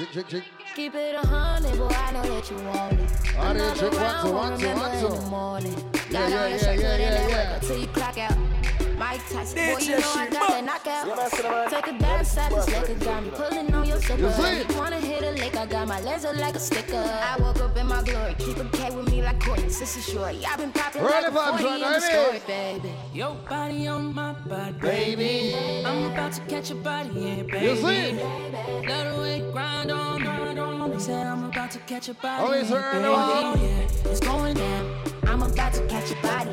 Chick, chick, chick. Keep it a hundred, boy, I know that you want it. Another round, won't remember in the morning. Yeah, Got yeah, on yeah, shirt, yeah, yeah, yeah. until you clock out. Mike Tyson, boy, you know I got that knockout. Take a dive side, just like a gun. Pulling on your zipper. You? You wanna hit a lick, I got my laser like a sticker. I woke up in my glory, keep a K with me like Courtney, sissy shorty. I've been popping Early like a 40 right in the story, baby. Your body on my body, Baby. I'm about to catch a body, yeah, baby. You see? Let the way grind on, grind on. They said I'm about to catch a body. Oh, it's yeah, early on. Yeah, it's going down. I'm about to catch a body.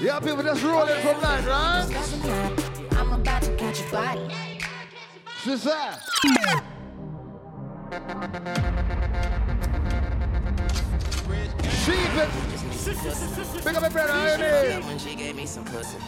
Yeah, people just rolling oh, from night, right? That's a lie. I'm about to catch a body. Sister. Uh. Sheep. Pick up my brother, how you doing? When she gave me some pussy.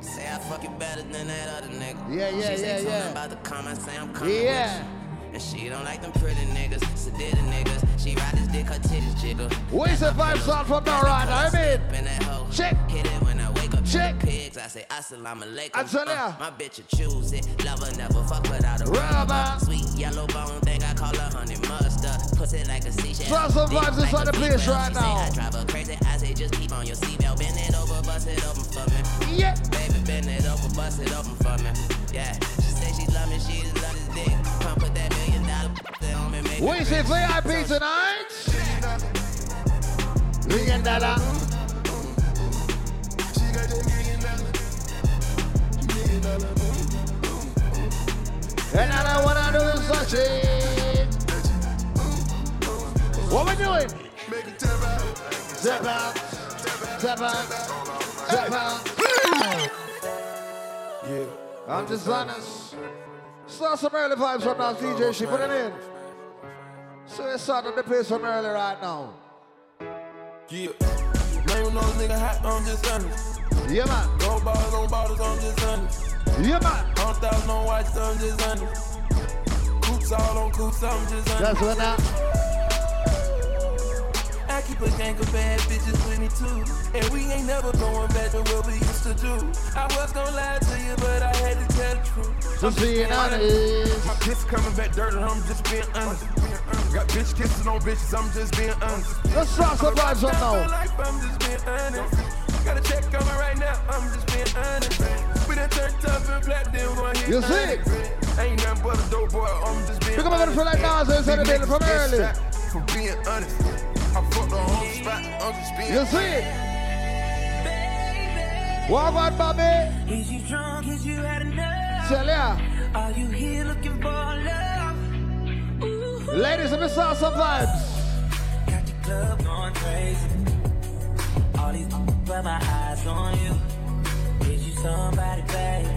Say I fuck you better than that other nigga. Yeah, yeah, she yeah, say yeah. something about the comments, say I'm coming Yeah. You. And she don't like them pretty niggas, sedated niggas. She ride this dick, her titties jiggle. Where's the vibe sound from now right I mean? In. Check. Hit it when I wake up. Check. Pigs, I say assalamu alaikum. I tell uh, ya. my bitch will choose it. Love her, never fuck without a Rubber. rubber. Sweet yellow bone thing, I call her honey mustard. Pussy like a seashell. Try some vibes like inside the place right now. I drive her crazy. I say just keep on your seatbelt. Bend it over, bust it open for me. Yeah. Baby, bend it over, bust it open for me. Yeah. She say she love me, she love this dick. Come Where's the VIP tonight? Million dollar. And I wanna do is touch it. What we doing? Step out, step out, step out. Yeah, I'm just honest. Start some early vibes from now, DJ. She put it in. So it's starting the place from early right now. Yeah. Name those nigga hot, I'm just honest. Yeah, man. No bottles on bottles, I'm just honest. Yeah, man. Hundred thousand on watch, I'm just honest. Coops all on coops, I'm just honest. That's what now. I keep a gang of bad bitches with me too. And we ain't never going back to what we used to do. I was gonna lie to you, but I had to tell the truth. Just being honest. My piss coming back dirty, I'm just being honest. Got bitch kissing on bitches, I'm just being honest. Let's start some vibes up My now. life, I'm just being honest. Got a check coming right now, I'm just being honest. We done turned up and flat, then we gon' hit You see? Ain't nothing but a dope boy, I'm just being Pick up a better feel like Nas inside the building from early. For being honest. I fucked the whole spot, I'm just being You see it? What about Bobby? Is you drunk? Is you had enough? Tell ya. Are you here looking for love? Ooh, Ladies, let me start some vibes. got the club going crazy. All these but my eyes on you. Is you somebody, baby?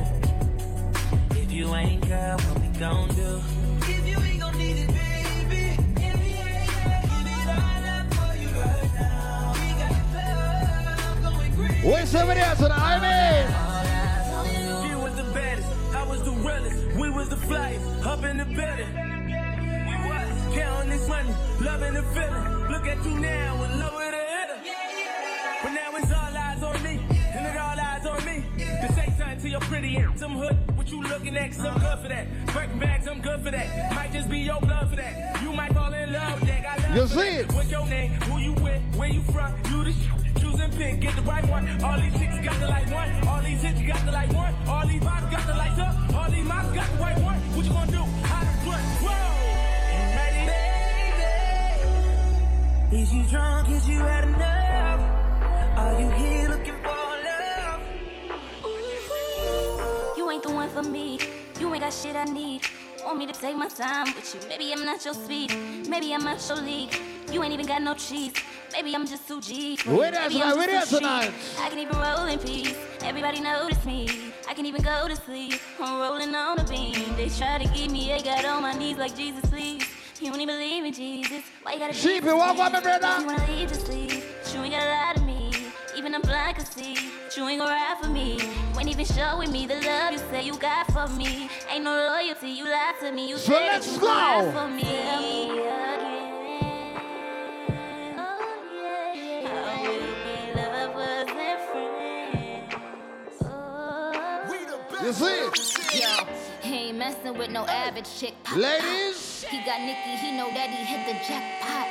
If you ain't, girl, what we gon' do? Wait somebody else I mean. Was the baddest, I was the realest. We was the flyest, up in the building. We was counting this money, loving the feeling. Look at you now, with love with a hitter. But now it's all eyes on me, and it all eyes on me. To say something to your pretty ass, some hood, what you looking at? 'Cause I'm good for that. Breaking bags, I'm good for that. Might just be your blood for that. You might fall in love with that. I love You see it? What's your name? Who you with? Where you from? You the choose pick, get the right one. All these chicks got the like one. All these hits got the like one. All these vibes got the lights up. All these moms got the white one. What you gonna do? How to put? Whoa! Ready? Is you drunk? Is you had enough? Are you here looking for love? You ain't the one for me. You ain't got shit I need. Want me to take my time with you. Maybe I'm not your speed. Maybe I'm not your league. You ain't even got no cheese. Maybe I'm just too G. Where Maybe tonight? Where just there too chic. tonight? I can even roll in peace. Everybody notice me. I can even go to sleep. I'm rolling on a beam. They try to get me. They got on my knees like Jesus, please. You don't even believe in Jesus. Why you gotta Sheep, you walk so on me, sweet? brother. You wanna leave, just leave. You ain't gotta lie to me. Even I'm blind can see. You ain't gon' ride for me. Ain't even showing me the love you say you got for me. Ain't no loyalty, you lied to me. You So said let's you go. ride for me. Tell me again. Oh, yeah, yeah. How we be lovers and friends. Oh. You see it? Hey ain't messing with no average chick. Pop, Ladies. He got Nicky, he know that he hit the jackpot.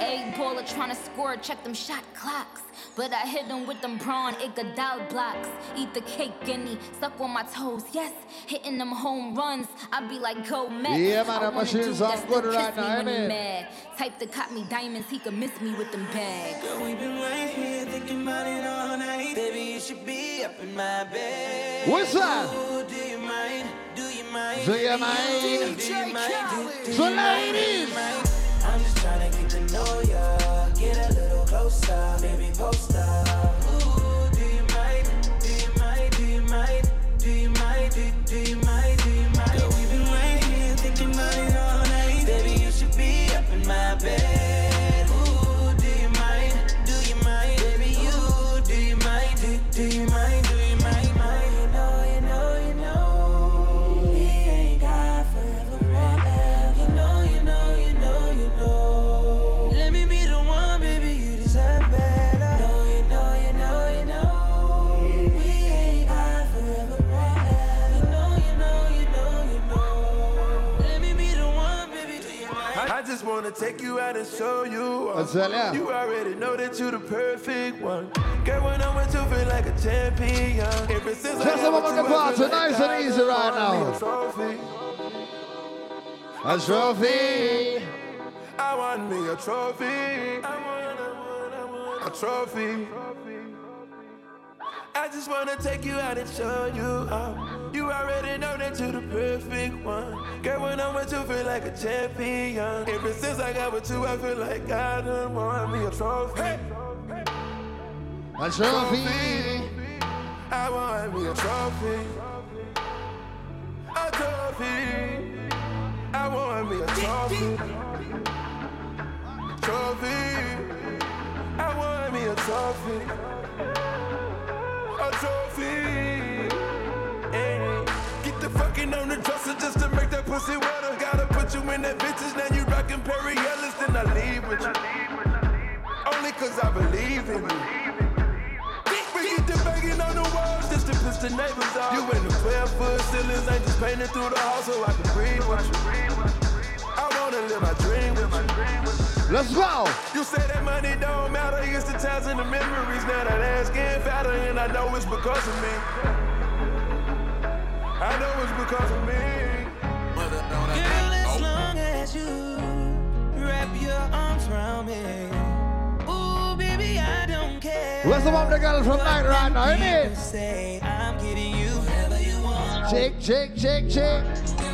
Egg baller trying to score, check them shot clocks. But I hit him with them prawn Iguodala blocks. Eat the cake, guinea, suck on my toes. Yes, hitting them home runs. I be like, go Mets. Yeah, man, I that wanna machine do sound that, good right now, when ain't it? mad. Type to cop me diamonds, he could miss me with them bags. Girl, we been right here thinking about it all night. Baby, you should be up in my bed. What's that? Oh, mind? Do you Baby, mind? Do you mind? Do, do So you mind? Do you ladies. I'm just trying to get to know ya. Get a little closer, baby, post up. Wanna take you out and show you. I ya. You already know that you the perfect one. Girl, when I'm with you, feel like a champion. Ever since I Just got a moment with you, to I party, like nice and easy right now. A trophy. A trophy. I want me a trophy. I want, I want, I want a trophy. I just wanna take you out and show you out. You already know that you're the perfect one. Girl, when I'm with you, feel like a champion. Ever since I got with you, I feel like I done won me a trophy. A trophy. I want me a trophy. A trophy. I want me a trophy. Trophy. I want me a trophy. A trophy. Get the fucking on the dresser just to make that pussy wetter. Gotta put you in that bitches. Now you rockin' Perry Ellis, then I leave with you. Only cause I believe in you. We get the banging on the walls just to piss the neighbors off. You in the 12 foot ceilings, ain't just painting through the house so I can breathe with you. I wanna live my dream with you. Let's go. You say that money don't matter, it's the times and the memories. Now that ass getting fatter, and I know it's because of me. I know it's because of me. Girl, as oh. long as you wrap your arms around me. Ooh, baby, I don't care. Where's the one the girl from night right now, People ain't say I'm getting you whatever you want. it? Shake, shake, shake,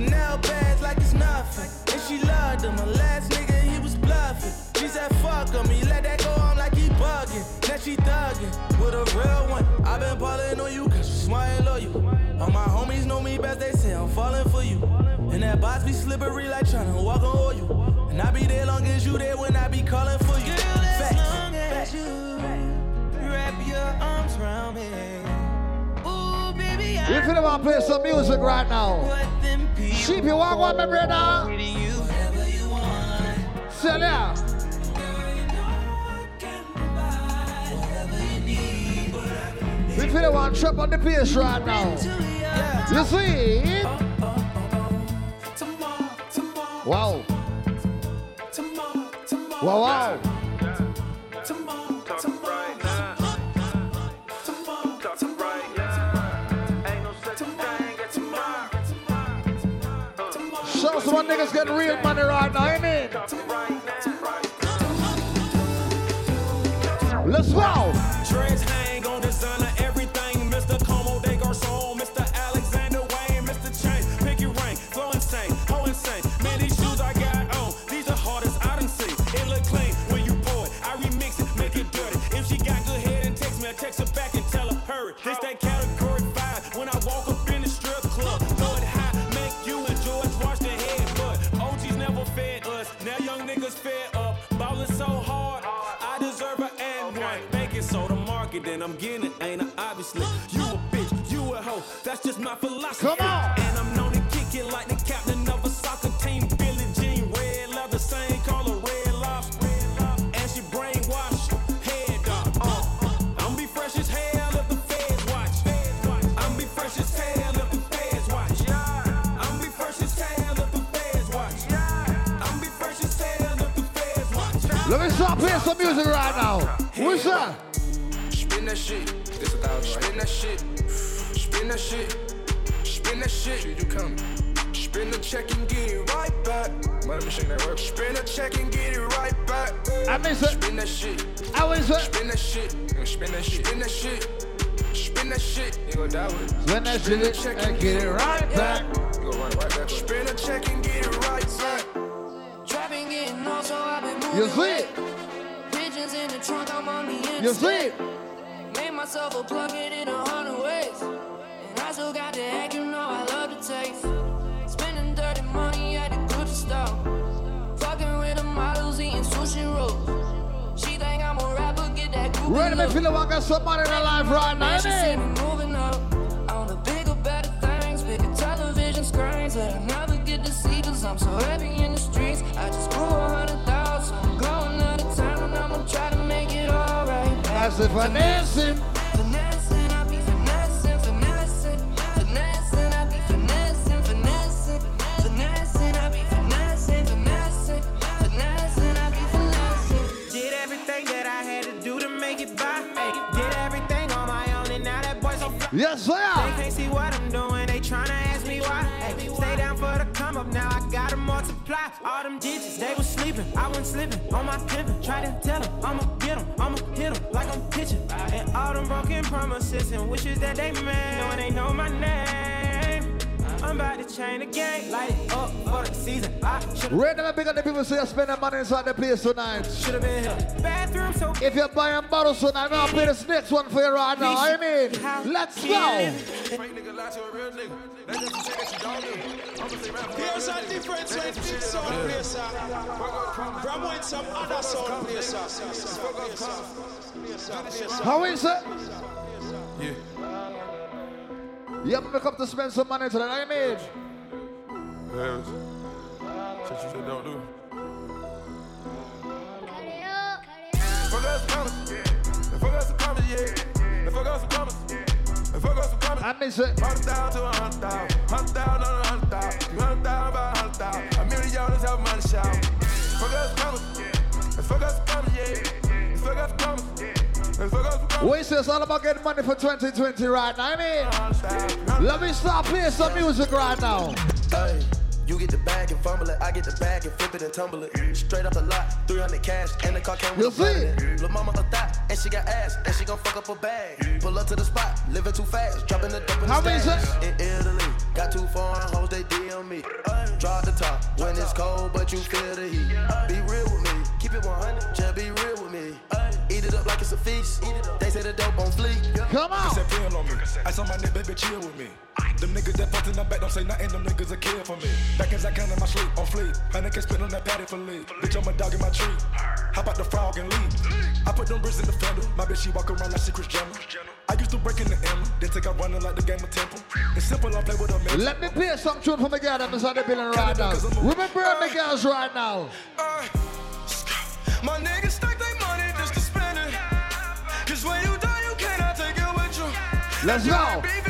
Chanel bags like it's nothing. And she loved him, my last nigga he was bluffing. She said fuck him, he let that go on like he bugging. Now she thuggin' with a real one. I been ballin' on you cause you smart and loyal. All my homies know me best, they say I'm falling for you. And that box be slippery like tryna walk on oil. And I be there long as you there when I be calling for you. Girl, as Facts. long as you wrap your arms around me. Ooh, baby, I If you want to play some music right now, what them sheep you want one, my brother? to you. Whatever you want. Sell ya. If you want to trap on the pace right now, you see? Wow. Wow, wow. Show some niggas getting real money right now, ain't it? Let's go. And I'm getting it, ain't I? Obviously, you a bitch, you a hoe. That's just my philosophy. Come on. And I'm known to kick it like the captain of a soccer team. Billie Jean, red leather, same color, red lobster. And she brainwashed, head dog. Uh, I'm be fresh as hell if the feds watch. I'm be fresh as hell if the feds watch. I'm be fresh as hell if the feds watch. I'm be fresh as hell if the feds watch. Let me start playing some music right now. What's that? Spin that shit. This a thousand. Spin that shit. Spin that shit. Spin that shit. You come. Spin the check and get it right back. Money machine that work. Spin the check and get it right back. I miss it. Spin that shit. I miss it. Spin that shit. Spin that shit. Spin that shit. Spin that shit. You gon' die with it. Spin that shit and get it right back. You gon' run right back. Spin a check and get it right back. Trapping getting on, so I've been moving. You see it? Pigeons in the trunk, I'm on the inside. You see it? Myself a plug it in a hundred ways. And I still got the act, you know I love the taste. Spending dirty money at the Gucci store. Fucking with the models, eating sushi rolls. She think I'm a rapper, get that Ready to feel like I got some money in life right now. Man, she see me innit? moving up on the bigger, better things, bigger television screens that I never get to see cause I'm so heavy in the streets. I just grew a hundred thousand, going out of town and I'ma try to make it alright. That's financing. Finessing, Yes, They sir. can't see what I'm doing, they tryna ask me why. Ay, stay down for the come up, now I gotta multiply. All them digits, they was sleeping, I wasn't slipping on my pimpin'. Try to tell them, I'ma get them, I'ma hit them like I'm pitching. And all them broken promises and wishes that they made, knowing they know my name. I'm about to change the game, light it up for the season. I should've, Ready to big up the people say you're spending money inside the place tonight. should've been here. Bathroom so If you're buying bottles tonight, I'll play this next one for you right now. I mean, let's go. Fake nigga lie to a real nigga. That's just to say that you don't do. I'ma say rap. Here's a difference when this sound plays from when some other sound plays. How is it? Yeah. Yep, we come to spend some money tonight. I mean, Yes. Shit you don't do. Fuck us some commas. Yeah. Fuck us some commas, yeah. Fuck us some commas. Fuck us some commas. I miss it. Hundred thousand to a hundred thousand. Hundred thousand on a hundred thousand. Two hundred thousand by a hundred thousand. A million dollars have money shout. Fuck us some commas. Fuck us some commas, yeah. Fuck us some commas. We say it's all about getting money for 2020 right now. I mean, let me start playing some music right now. Hey, you get the bag and fumble it. I get the bag and flip it and tumble it. Straight up the lot, 300 cash, and the car came with You a see? Lil' mama a thot, and she got ass, and she gon' fuck up a bag. Pull up to the spot, living too fast, dropping the dope in How the many stash. In Italy, got two foreign hoes, they DM me. Drop the top when it's cold, but you feel the heat. Be real with me, keep it 100, just be real with me. Eat it up like it's a feast. They say the dope on fleek. Come on. That pill on me. I saw my nigga, baby, chill with me. Them niggas that fucked in the back don't say nothing, them niggas a kill for me. Back as I can in my sleep, on fleek. Honey can spit on that patty for leave. Bitch, I'm a dog in my tree. Hop out the frog and leave. I put them bricks in the fender. My bitch, she walk around like she Kris Jenner. I used to break in the emblem, then take out running like the game of Temple. It's simple, I play with a man. Let me play some tune for my girl that is on the building right now. Remember the girls right now. Uh, My niggas stack they Let's go.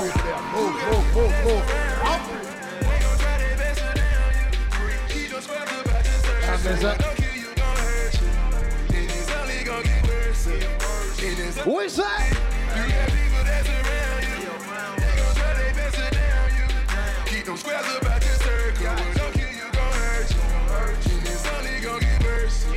Move, move, move, move. There's a- Who is that?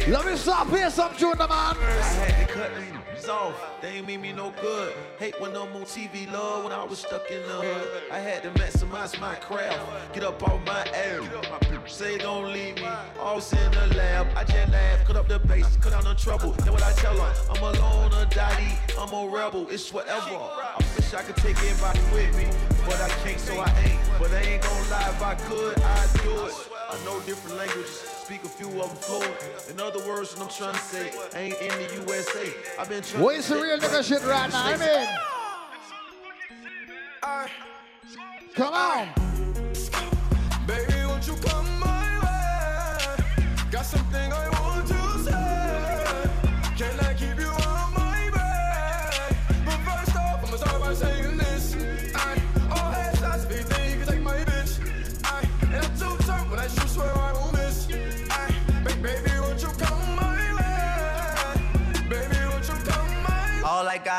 Let me stop here some tune, man. Off. They ain't mean me no good. Hate when I'm on TV, love when I was stuck in the hood. I had to maximize my craft. Get up off my ass. Say don't leave me. Always in the lab. I just laugh. Cut up the bass. Cut down the trouble. Then what I tell her. I'm alone or daddy. I'm a rebel. It's whatever. I wish I could take everybody with me. But I can't, so I ain't. But I ain't gonna lie. If I could, I'd do it. I know different languages. Speak a few of them fluent. In other words, what I'm trying to say, I ain't in the USA. I've been trying Where's the real nigga shit right now? I mean, come on.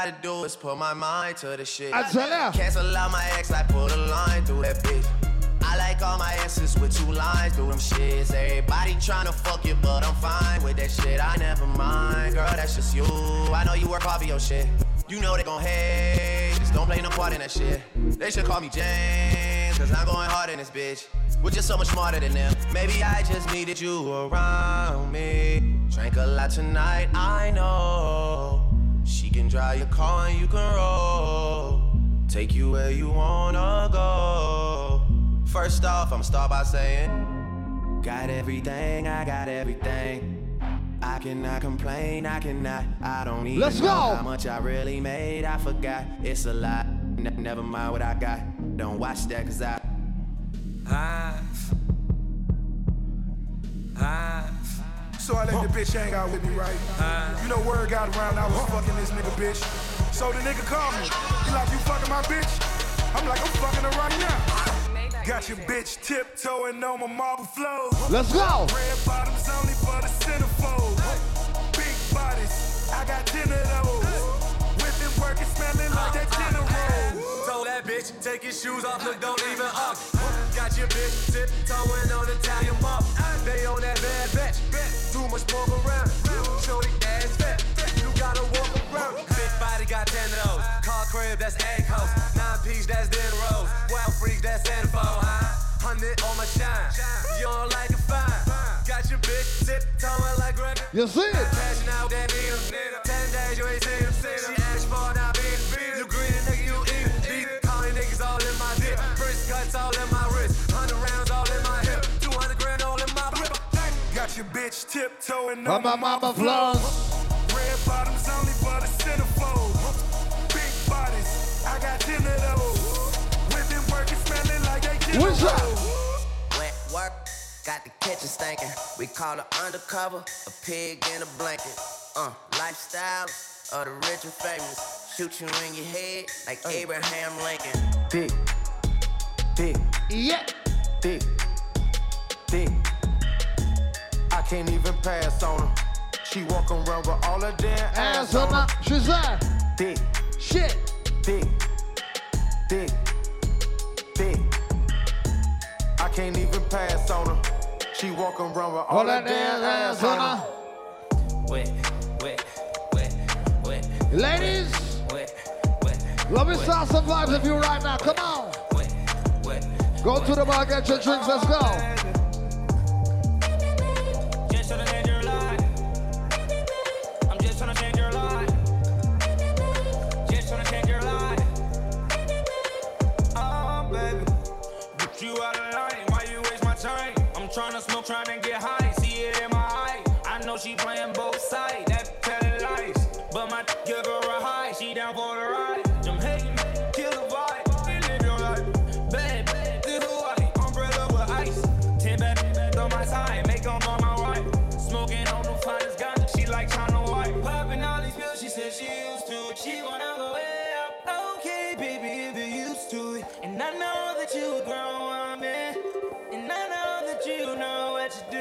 Gotta do is put my mind to the shit. I tell ya. Cancel out my ex, I put a line through that bitch. I like all my exes with two lines through them shits. Everybody tryna fuck you, but I'm fine with that shit. I never mind, girl, that's just you. I know you work hard for your shit. You know they gon' hate, just don't play no part in that shit. They should call me James, cause I'm going hard in this bitch. We're just so much smarter than them. Maybe I just needed you around me. Drank a lot tonight, I know. She can drive your car and you can roll. Take you where you wanna go. First off, I'ma start by saying, Got everything, I got everything. I cannot complain, I cannot, I don't even Let's know go. how much I really made. I forgot, it's a lot. Ne- never mind what I got. Don't watch that, cause I. So I let the bitch hang out with me, right? Uh. You know, word got around, I was fucking this nigga bitch. So the nigga called me. He like, you fucking my bitch? I'm like, I'm fucking her right now. Got your bitch tiptoeing on my marble floor. Let's go. Red bottoms only for the centerfold. Big bodies, I got ten of those. Whipping, working, smelling like that dinner roll. Told that bitch, take your shoes off, look, don't even up. Got your bitch tiptoeing on Italian mop. They on that bad batch. Too much pork around. Shorty ass fat. You gotta walk around. Big body got ten of those. Car crib, that's egg house. Nine piece, that's Den Rose. Wild freaks, that's info. Hundred on my shine. You don't like it fine. Got your bitch tiptoeing like Greg. You see it? Cashing out that needle. Ten days you ain't seen him. All in my wrist. Hundred rounds all in my hip. Two hundred grand all in my whip. Got your bitch tiptoeing On my mama floors. Red bottoms only for the centerfold. Big bodies, I got ten of those. Women working, smelling like they get What's up? Wet work, got the kitchen stinking. We call it undercover, a pig in a blanket. Uh, lifestyle of the rich and famous. Shoot you in your head like Abraham Lincoln. Dick, dick, Yeah. dick, dick. I can't even pass on her. She walk around with all her damn ass Ass on on her. the Shazam. Dick, Shit. dick, dick, dick. I can't even pass on her. She walk around with all, All her that damn ass ass on her. on her. Wet, wet, wet, wet, Ladies, wet, wet, let me start some vibes with you right now. Come on. Go to the bar, get your drinks. Let's go.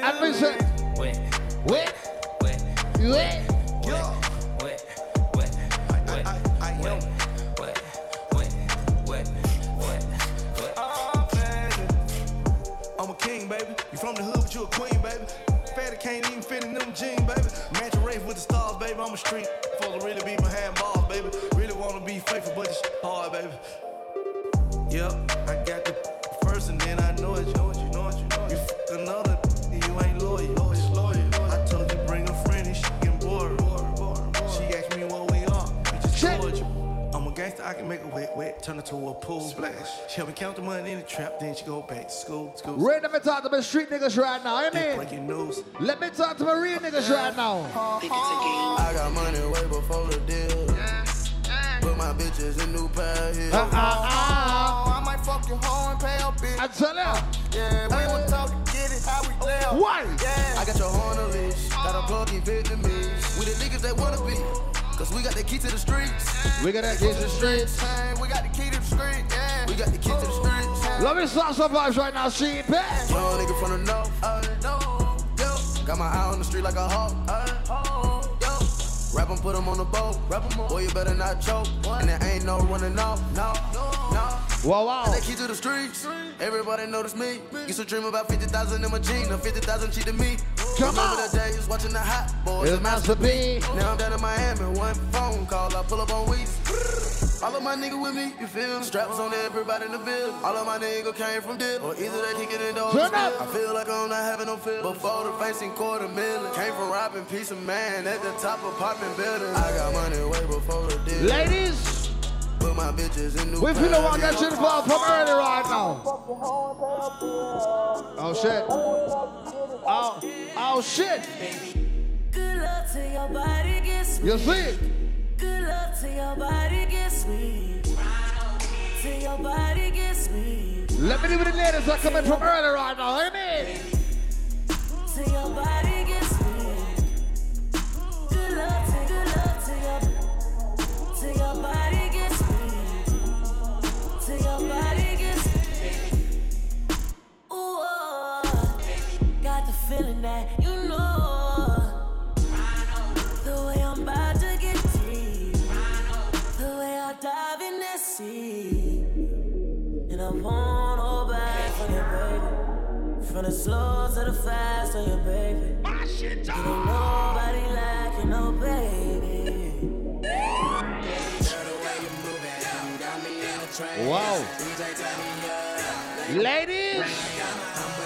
Baby. I'm a king, baby. You from the hood, but you a queen, baby. Fatty can't even fit in them jeans, baby. Match a race with the stars, baby. I'm a street. Supposed to really be my handball, baby. Really wanna be faithful, but it's hard, baby. Yep, I got the I can make a wet, wet, turn it to a pool. Splash. She help me count the money in the trap, then she go back to school. school. Ready to talk to my street niggas right now, Then amen. breaking news. Let me talk to my real niggas right now. I got money way before the deal. Put my bitches in new pair of heels. Uh, uh, uh. I might fuck your hoe and pay your bitch. I tell ya. Yeah, we were talking, get it, how we live. Why? Yeah. I got your horn on leash. Got a plug in Vietnamese. We the niggas that wanna be. Cause we got the key to the streets. We got that kid to the streets. We got the key to the street, yeah. We got the key to the streets. Let me start some vibes right now, see it back. Young nigga from the north. Uh, no. Yo. Got my eye on the street like a hawk. Uh, yo. Rap 'em, put 'em on the boat. Rap 'em, boy, you better not choke. And there ain't no running off. No, no, no. Wow, wow. They key to the streets. Everybody notice me. Used to dream about 50,000 in my jeans. Now 50,000 cheated me. Come Remember on. the days watching the hot boys. It's and Master P. Now I'm down in Miami, one phone call, I pull up on Weezy. All of my niggas with me, you feel me? Straps on everybody in the building. All of my niggas came from dip, or either they kicking Turn up. I feel like I'm not having no feel. Before the facing quarter million, came from robbing piece of man at the top of popping building. I got money way before the deal. Ladies, Put my bitches in new we pair finna of want that heels. shit involved from early right now. Oh shit. Oh, oh shit. Good luck to your body gets You see it? Good luck to your body gets sweet. Till your body gets sweet. Let me know where the ladies are coming from early right now, amen. Till your body gets sweet. Good luck to, good luck to your, till your body oh, got the feeling that you know. The way I'm about to get deep. The way I dive in that sea. And I won't hold back for you, baby. From the slow to the fast on you, baby. Ain't nobody like you, no baby. Wow. Ladies,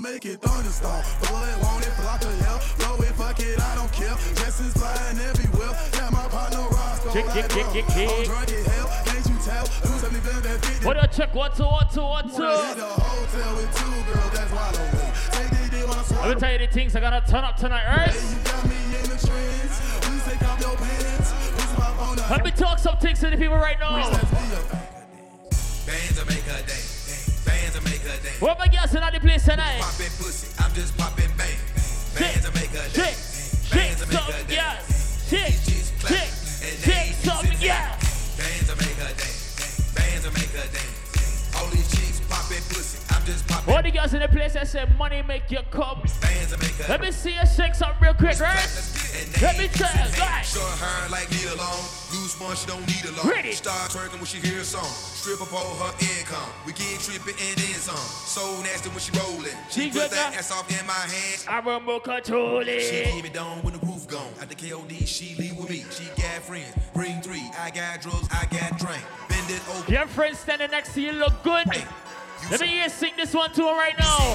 song, so I'ma make it thunderstorm. Blow it, want it, block it, hell. Blow it, fuck it, I don't care. Jessens flying everywhere. Yeah, my partner Roscoe. Kick, kick, kick, kick, I'm kick. drunk as hell. Can't you tell? Who's only been that fit? What do you check? One, two, one, two, one, two. Hit the hotel with two girls, that's why I don't wait. Take this dick when I swallow. Let me tell you the things I gotta turn up tonight, right? You got me in the trends. Please take off your pants. Please pop on the Let me talk some things to the people right now. Bands will make her dance. What my girls in the place tonight? Popping pussy, I'm just popping bang. Bands will make dance. shake Bands will make some her yes. dance. Shake, shake, shake some. Bands will make dance. Bands will make dance. All these chicks popping pussy, I'm just popping. All the girls in the place, I say money make you come. Let me see you shake something real quick, right? Let me tell you, right? Short hair like Nia Long. Loose one, she don't need a long. Ready. Start twerking when she hear a song. Strip up all her income. We get tripping and then some. So nasty when she rolling. She, She put good that ass off in my hand. I remote control She it. keep it down when the roof gone. At the KOD, she leave with me. She got friends. Bring three. I got drugs. I got drink. Bend it over. Your friend standing next to you look good. Let me hear sing this one to him right now.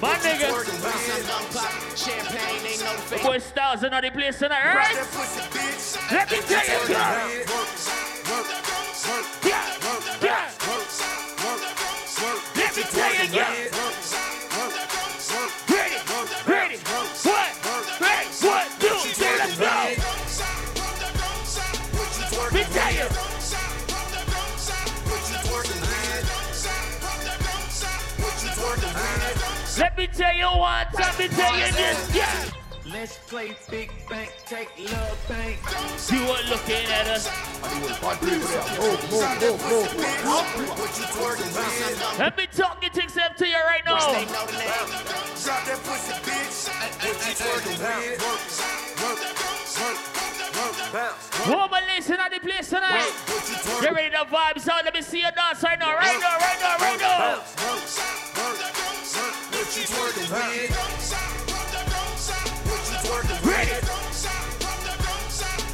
My nigga. Champagne ain't no fake. Boy Styles in the place tonight, Drop alright? that pussy, bitch. Let me tell you, girl. Yeah, yeah. Let me tell you, girl. Let me tell you one time, me tell you this, yeah. Let's play big bank, take love bank. You are looking at us. Let me talk things up to you right now. Drop that pussy, bitch. What you twerking with? Work, work, work, bounce. Woman, listen at the place tonight. Get ready to vibes out. Let me see you dance right now, right now, right now, right now. What with? What you twerking with? Ready,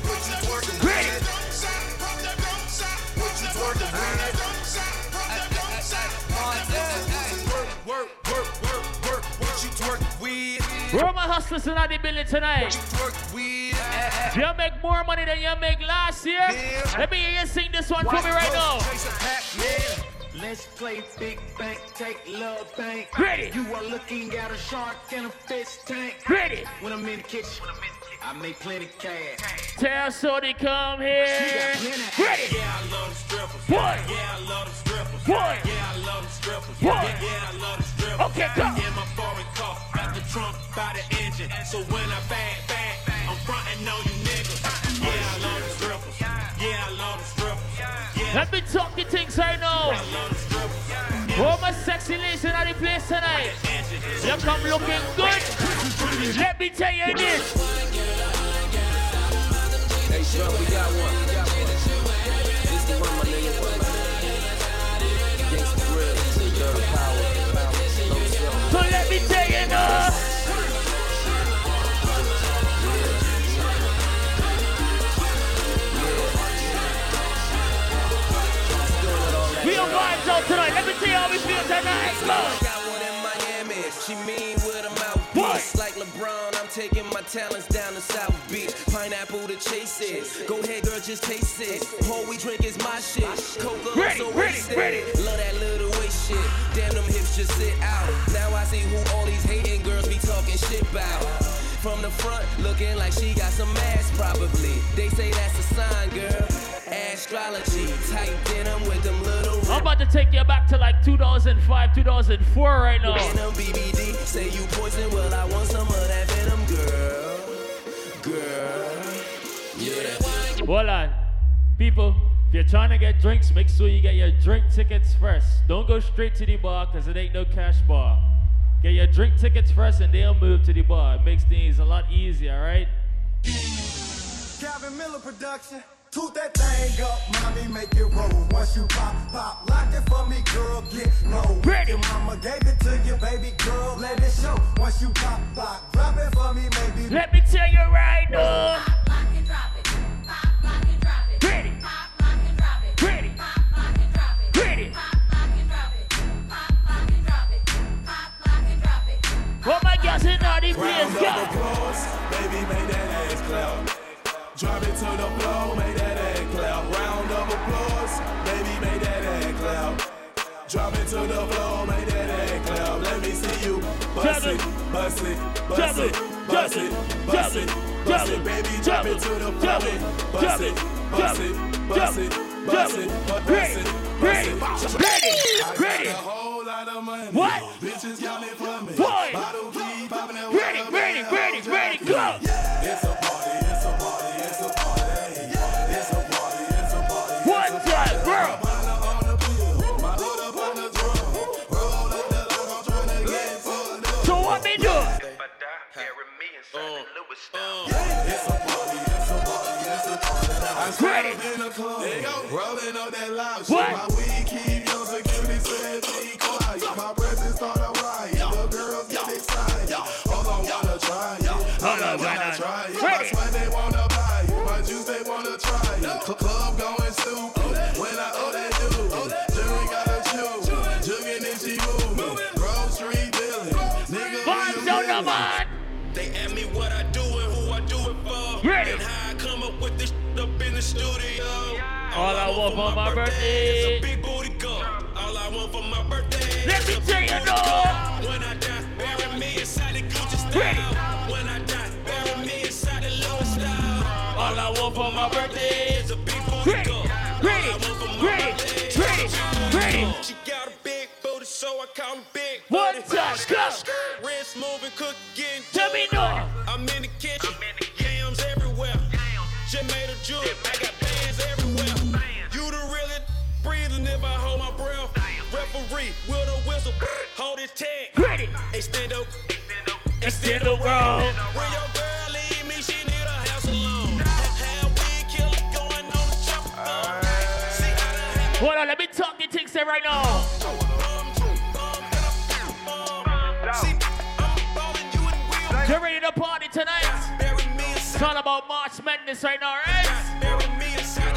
What you twerking ready. with? What you twerking with? Work, work, work, work, work. What you twerking with? Roman hustlers in the building tonight. Twerk with. You make more money than you make last year. Let me hear you sing this one for me right now. Let's play big bank, take love bank. Ready. You are looking at a shark in a fish tank. Ready. When I'm in the kitchen, I make plenty cash. Tell Shorty come here. She got plenty. Ready. Yeah, I love strippers. One. Yeah, I love strippers. One. Yeah, I love strippers. One. Yeah, yeah, I love strippers. Okay, go. In my foreign car, got the trunk by the engine. So when I bang, Let me talk you things right now. I love the strippers. All my sexy ladies in the place tonight. You come looking good. Let me tell you this. Hey, Sean, we got one. We feel tonight. Look. Got one in Miami. She mean with a mouthpiece. Like LeBron, I'm taking my talents down to South Beach. Pineapple to chase it. Go ahead, girl, just taste it. All we drink is my shit. Coca, Ready, so ready, wasted. ready. Love that little waist shit. Damn, them hips just sit out. Now I see who all these hating girls be talking shit about. From the front, looking like she got some ass, probably. They say that's a sign, girl. Astrology, tight denim with them little I'm about to take you back to like 2005, 2004 right now. Venom BBD, say you poison, well I want some of that venom, girl. Girl. Yeah. Hold on. People, if you're trying to get drinks, make sure you get your drink tickets first. Don't go straight to the bar because it ain't no cash bar. Get your drink tickets first and they'll move to the bar. It makes things a lot easier, right? Calvin Miller production. Toot that thing up, mommy, make it roll. Once you pop, pop, lock it for me, girl, get low. Ready. Your mama gave it to you, baby girl, let it show. Once you pop, pop, drop it for me, maybe. Let me tell you right now. Ready. Oh in all the place, Round go. of applause, baby, make that ass clap. Drop it to the floor, make that ass clap. Round of applause, baby, make that ass clap. Drop it to the floor, make that ass clap. Let me see you bust it, bust it, bust it, bust it, bust it, bust it, baby. Drop it to the floor, bust it, bust it, bust it, bust it, bust it, bust it, bust it. Ready, ready. A whole lot of money. What? Bitches counting for me. Boy. Bottle keep popping Oh, oh. Ready. In the club, rolling up that loud shit. What? My weed keep your security said be quiet. My presence start a riot. The girls get excited. All I wanna try it. All I wanna All I want for my birthday. is a big booty girl. All I want for my birthday. Let me tell you girl. When I die, bury me inside the Gucci style. When I die, bury me inside the Louis style. All I want for my birthday is a big booty girl. All I want for my birthday ready, is a big ready. girl. She got a big booty, so I call her big One time, go. Wrist moving, cook getting Tell me no. I'm in the Referee with a whistle, hold his tag. Ready. Extend up, Extend the world. When your girl leave me, she need a house alone. Have weed killer going on the chopper. See, I done had Hold on, let me talk your things right now. See, you in wheel. You ready to party tonight? It's all about March Madness right now, right?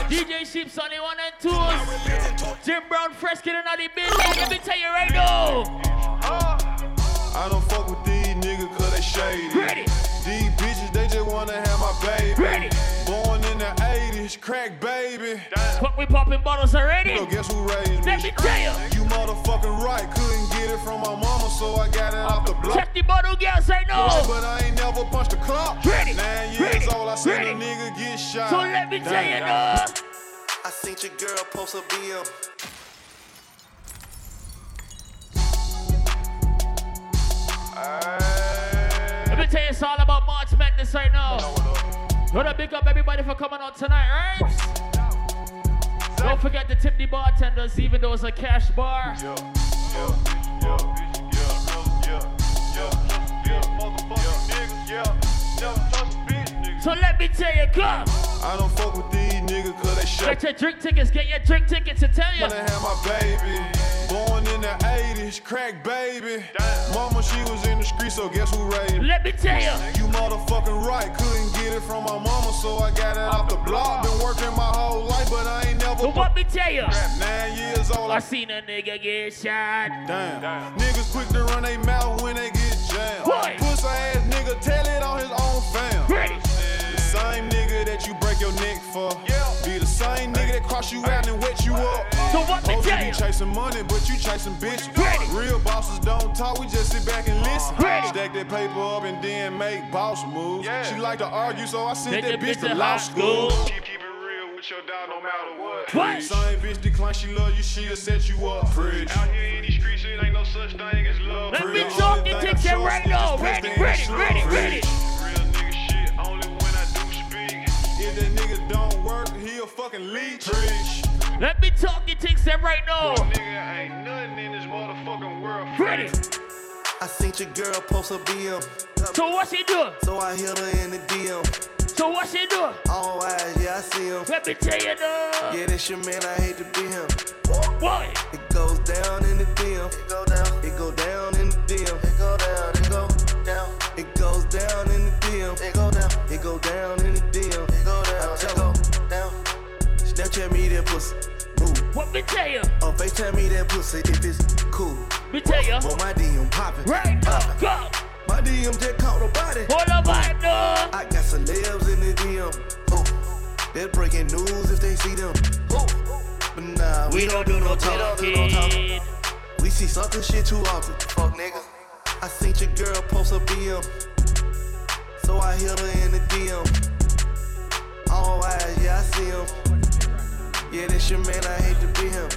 Bury me inside the DJ 1 and 2. Jim Brown, Fresh Kidd in all the building. Let me tell you right now. I don't fuck with these niggas cause they shady. Ready. These bitches, they just wanna have my baby. Ready. Born in the 80s, crack baby. What we popping bottles already? So guess who raised me? Let me tell you. You motherfucking right. Couldn't get it from my mama, so I got it off the block. Check the bottle girls say no. But I ain't never punched a clock. Ready. Nine years Ready. old, I seen Ready. a nigga get shot. So let me tell you now. I seen your girl post a BM. Let me tell you, it's all about March Madness right now. Wanna big up everybody for coming out tonight, right? Don't forget to tip the bartenders, even though it's a cash bar. So let me tell you, come. I don't fuck with these niggas cause they shut Get your drink tickets, get your drink tickets to tell you. Wanna have my baby. Born in the 80s, crack baby. Mama, she was in the street, so guess who raised? Let me tell you. You motherfucking right. Couldn't get it from my mama, so I got it off the block. Been working my whole life, but I ain't never. But what me tell you? Nine years old, I I seen a nigga get shot. Damn. Niggas quick to run their mouth when they get jammed. Boy. Pussy ass nigga, tell it on his own fam. Ready. The same nigga that you break your neck for. Be the same nigga that cross you out and wet you up. So what me Supposed to tell be you? chasing money, but you chasing bitches. Ready. Real bosses don't talk, we just sit back and listen. Ready. Stack that paper up and then make boss moves. She like to argue, so I sent Take that bitch bitch to to law school. school. Keep, keep it real with your dog no matter what. What? Same bitch decline, she love you, she'll set you up. Preach. Out here in these streets, it ain't no such thing as love. Let me talk Only your thing tickets I in trust right now. Ready, ready, ready, ready. If that nigga don't work, he a fucking leech. Preach. Let me talk your tickets in right now. Nigga ain't nothing in this motherfucking world. Ready. I seen your girl post a BM. So what she doing? So I hit her in the DM. So what she doing? All eyes, yeah, I see him. Let me tell you now. Yeah, that's your man, I hate to be him. Boy. It goes down in the DM. It go down. It go down in the DM. It go down. It go down. It goes down in the DM. It go down. It go down in the DM. Snapchat me that pussy. Move. What me tell you? Or FaceTime me that pussy if it's cool. Me tell you. Well, my DM poppin'. Right now, go. My DM just caught a body. Up, I know. I got celebs in the DM. Oh, they're breaking news if they see them. Oh, but nah, We don't do no talking. We see something shit too often. Fuck nigga. I seen your girl post a BM. So I hit her in the DM. All oh, eyes, yeah, I see him. Yeah, this your man, I hate to be him.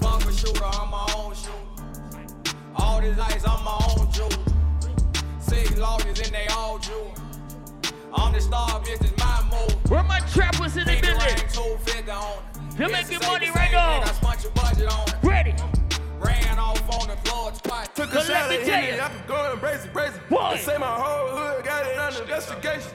Fuck a shooter, I'm my own shooter. All these lights, I'm my own jewel. Six lawyers and they all jewel. I'm the star, bitch, it's my move. Where my trappers in the Big building? ring, two figure on it. You're making money the right now. I spent your budget on it. Ready. Ran off on the floor twice. Took a let shot me at tell Henny, you. I could go and brace it, brace it. Say my whole hood got it under investigation.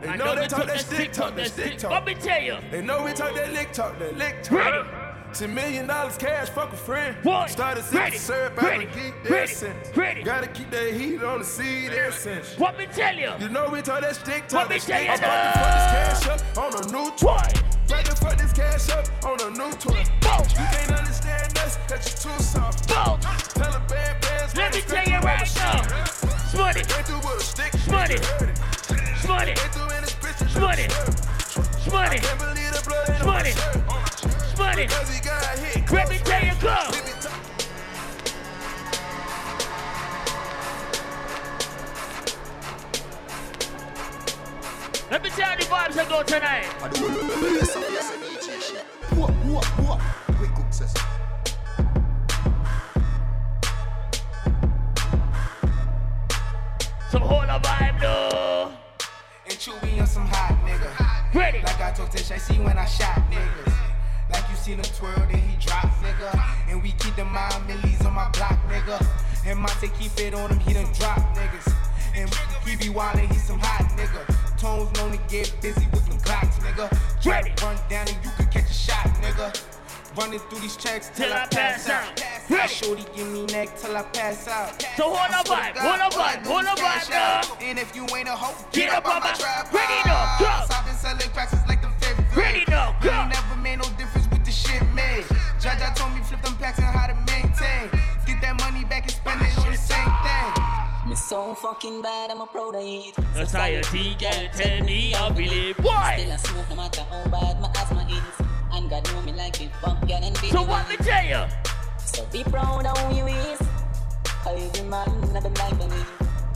They I know they you talk that stick talk, that stick talk. Let me tell you. They know we talk that lick talk, that lick talk. Ready. Ten million dollars cash, fuck a friend. What? Started sipping syrup. I geek Ready. that sense. Ready. Gotta keep that heat on the seed essence. What me tell you? You know we talk that stick What talk, me tell you I'm about to fuck this cash up on a new toy. About to fuck this cash up on a new toy. You can't understand us, that you too soft. Taliban bands, Let me tell you right now. Smutty. They. Smutty. Smutty. Because he got hit. Let me tell you, go. Let me tell you the vibes that go tonight. What, what. Some whole of vibe, though. And Chewy on some hot nigga. Ready. Like I told Tish, I see when I shot niggas. Like you seen him twirl, then he drop, nigga. And we keep the mind millies on my block, nigga. And Monte keep it on him, he done drop niggas. And he be wildin', he some hot nigga. Tones known to get busy with them Glocks, nigga. Try to run down and you could catch a shot, nigga. Running through these checks till, I pass, out. Ready. Shorty give me neck till I pass out. So hold I on swear to vibe, hold on all I vibe, hold is on cash vibe, And if you ain't a hoe, Get up on my- trap. Ready now, go. I've been selling cracks like the fifth grade. Ready now, We go. ain't never made no difference with the shit made. Jaja told me flip them packs and how to maintain. Get that money back and spend it on the same thing. Me so fucking bad, I'm a proud of it. Society can tell me I believe. Why? Still a smoke no matter how bad my asthma is. And God know me like it, girl and So what me tell you? So be proud of who you is. Cause every man have a life in it.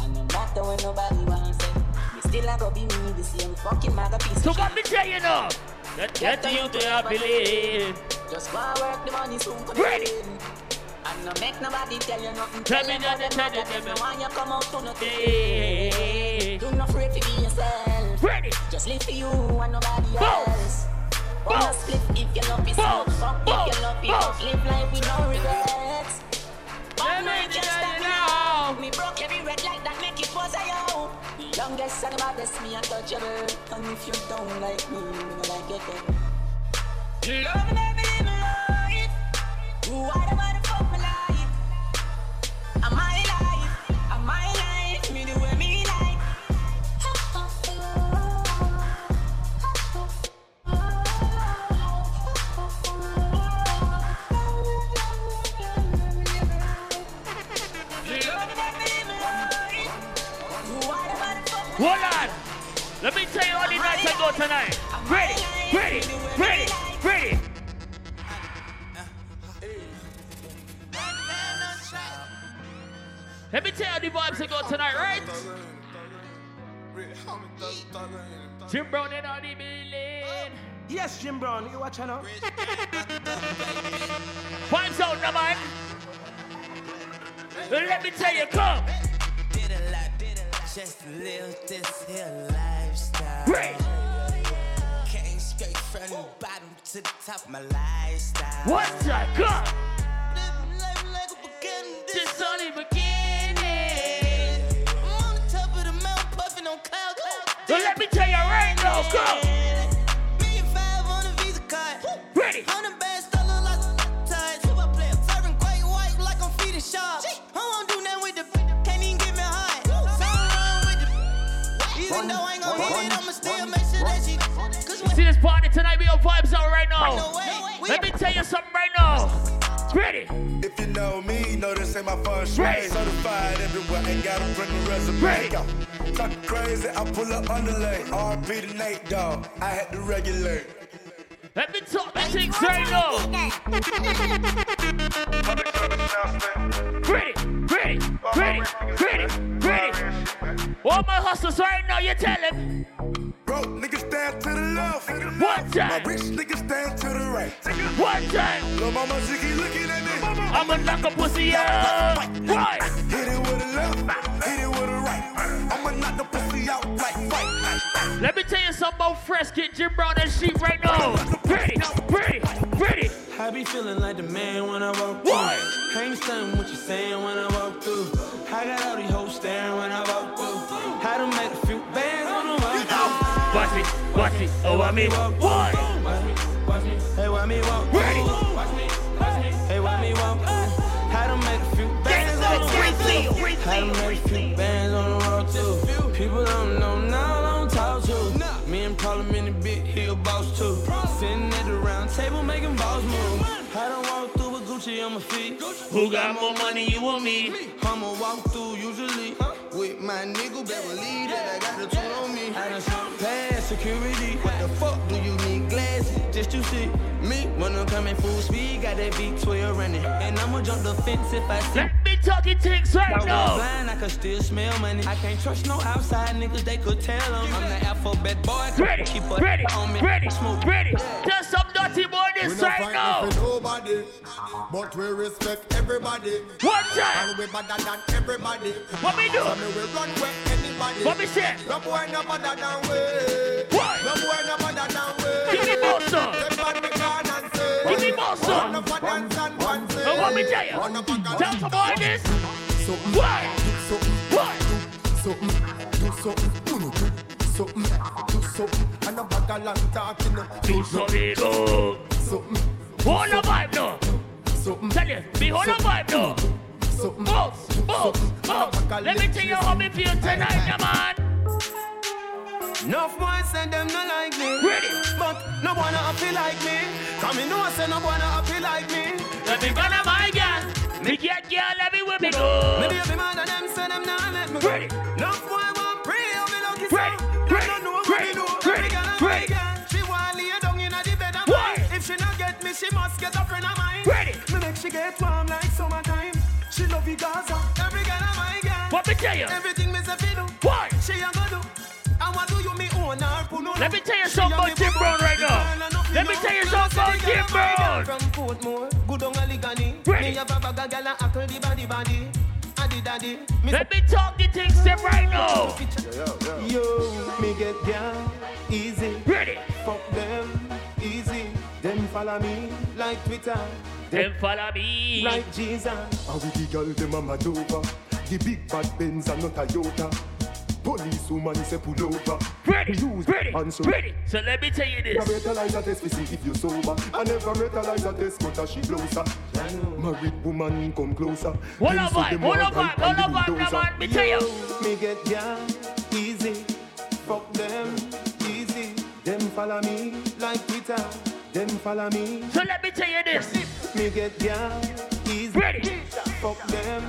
And no matter what nobody wants it. Me still a go be me, the same fucking maga piece So what me tell you now? That get you to I believe. Just go and work the money soon come Ready. And no make nobody tell you nothing. Tell me them nothing, tell me, matter. tell me. When you come out to nothing. Do not afraid to be yourself. Ready. Just live for you and nobody else. Wanna split if you love. Fuck if you love just live life with no regrets. Can't stop me now. Me broke every red light that make it was a yo. The youngest and baddest, me untouchable. And if you don't like me, me no like you. Love me, baby, live life. Who I Let me tell you the vibes I go tonight, right? Jim Brown in all the building. Yes, Jim Brown, you watch now. Vibes out, now, man. Let me tell you, come. Did a lot, did a lot just live this here lifestyle. Great. Came straight from the bottom to the top of my lifestyle. What's that? Come. So let me tell you right now, come. Million five on a Visa card. Ready. Hundred bands, still look like ties. Super player, serving great white like I'm feeding sharks. I won't do nothing with the can't even get me high. Something wrong with the even though I ain't gon' hit it, I'ma still make sure that she. See this party tonight, we on vibes out right now. Let me tell you something right now. Ready. If you know me, know this ain't my first Ready. Certified everywhere, ain't gotta bring the resume. Ready. Yo, Talking crazy, I pull up underlay. RP to Nate, dog. I had to regulate. Let me talk the things right now. Ready, ready, ready, ready, ready. All my hustlers right now, you tell them. Broke niggas stand to the left. One time. My rich niggas stand to the right. One time. Lil' mama Ziggy looking at me. I'ma knock a pussy out. Right. Hit it with a left, hit it with a right. I'ma knock the pussy out like fight. Let me tell you something about fresh. Get Jim Brown and sheep right now. Ready, ready, ready. I be feeling like the man when I walk through. Why? I ain't stunning what you saying when I Watch me, watch me, oh, I mean, walk through. Watch me, watch me, hey, why me walk? Ready. Watch me, watch me, hey, why me walk? Had to make a few bands on the walk through. Had to make a few bands on the walk through. People don't know now, I don't talk to. Me and Problem in the big hill boss too. Sitting at the round table making balls move. I don't walk through with Gucci on my feet. Who got more money, you or me? I'ma walk through usually my nigga Beverly that I got the on me. I done past security. What the fuck do you need glasses just to see me when I'm coming full speed? Got that V12 running, and I'ma jump the fence if I see. Let me talking things right I was now. blind, I can still smell money. I can't trust no outside niggas, they could tell them. I'm the alphabet boy. Ready, keep a ready, on me. ready, Smoke. ready. Tell some dirty boy We this no right now. for nobody, but we respect everybody. One time. And we better than everybody. What we do? So me we run where anybody. What me say? No boy no better than we. What? No boy no better than we. Give me more, sir. Give me more, sir. One up a dance and one what me tell you? One up a dance. Tell some boy this. Mm, what? Something. Mm, what? Something. Mm, Do something. Do something. Do something. And a bag of long talking. Do something. Something. Hold the vibe now. Something. Tell you, be hold the vibe now. Something. Boss, boss, boss. Let me tell you how me feel tonight, man. Enough boys say them not like me. Ready. But no wanna happy like me. Come in, no say no wanna happy like me. Let me go to my girl. Me get girl, let me with me go. Me baby man and them say them not let me go. Ready. Enough boy want pray, how me lucky so. Ready, Them ready, don't know what ready, me do. ready, Every ready. every. She want lay down in the bed of mine. If she not get me, she must get a friend of mine. Ready. Me make she get warm like summertime. She love you Gaza. Every girl and my girl. What me tell you? Everything me say fi do. Why? She a go Let me tell you something about Jim. Brown right now. girl a nothing Let me tell you something about Jim Brown. girl From Portmore, good on a ligani. Ready. Me have a bag of gal a the body body. Addy daddy. Me Let me talk the things them right now. Yo, me get gal easy. Ready. Fuck them easy. Them follow me like Twitter. Them follow me. Like Jesus. How we the girl them a mad over The big bad Benz and not a Toyota Police woman say pull over Ready, Use ready, and so ready. So let me tell you A this. metalizer test we see if you sober I never metalizer test but a she closer Married woman come closer Hold Them on, say vibe, them hold want vibe, ride hold on, on vibe, now, bulldozer. man. Me tell you. Me get gal easy. Fuck them easy. Them follow me like Twitter. Them follow me. So let me tell you this. Me get gal easy. Ready. Fuck them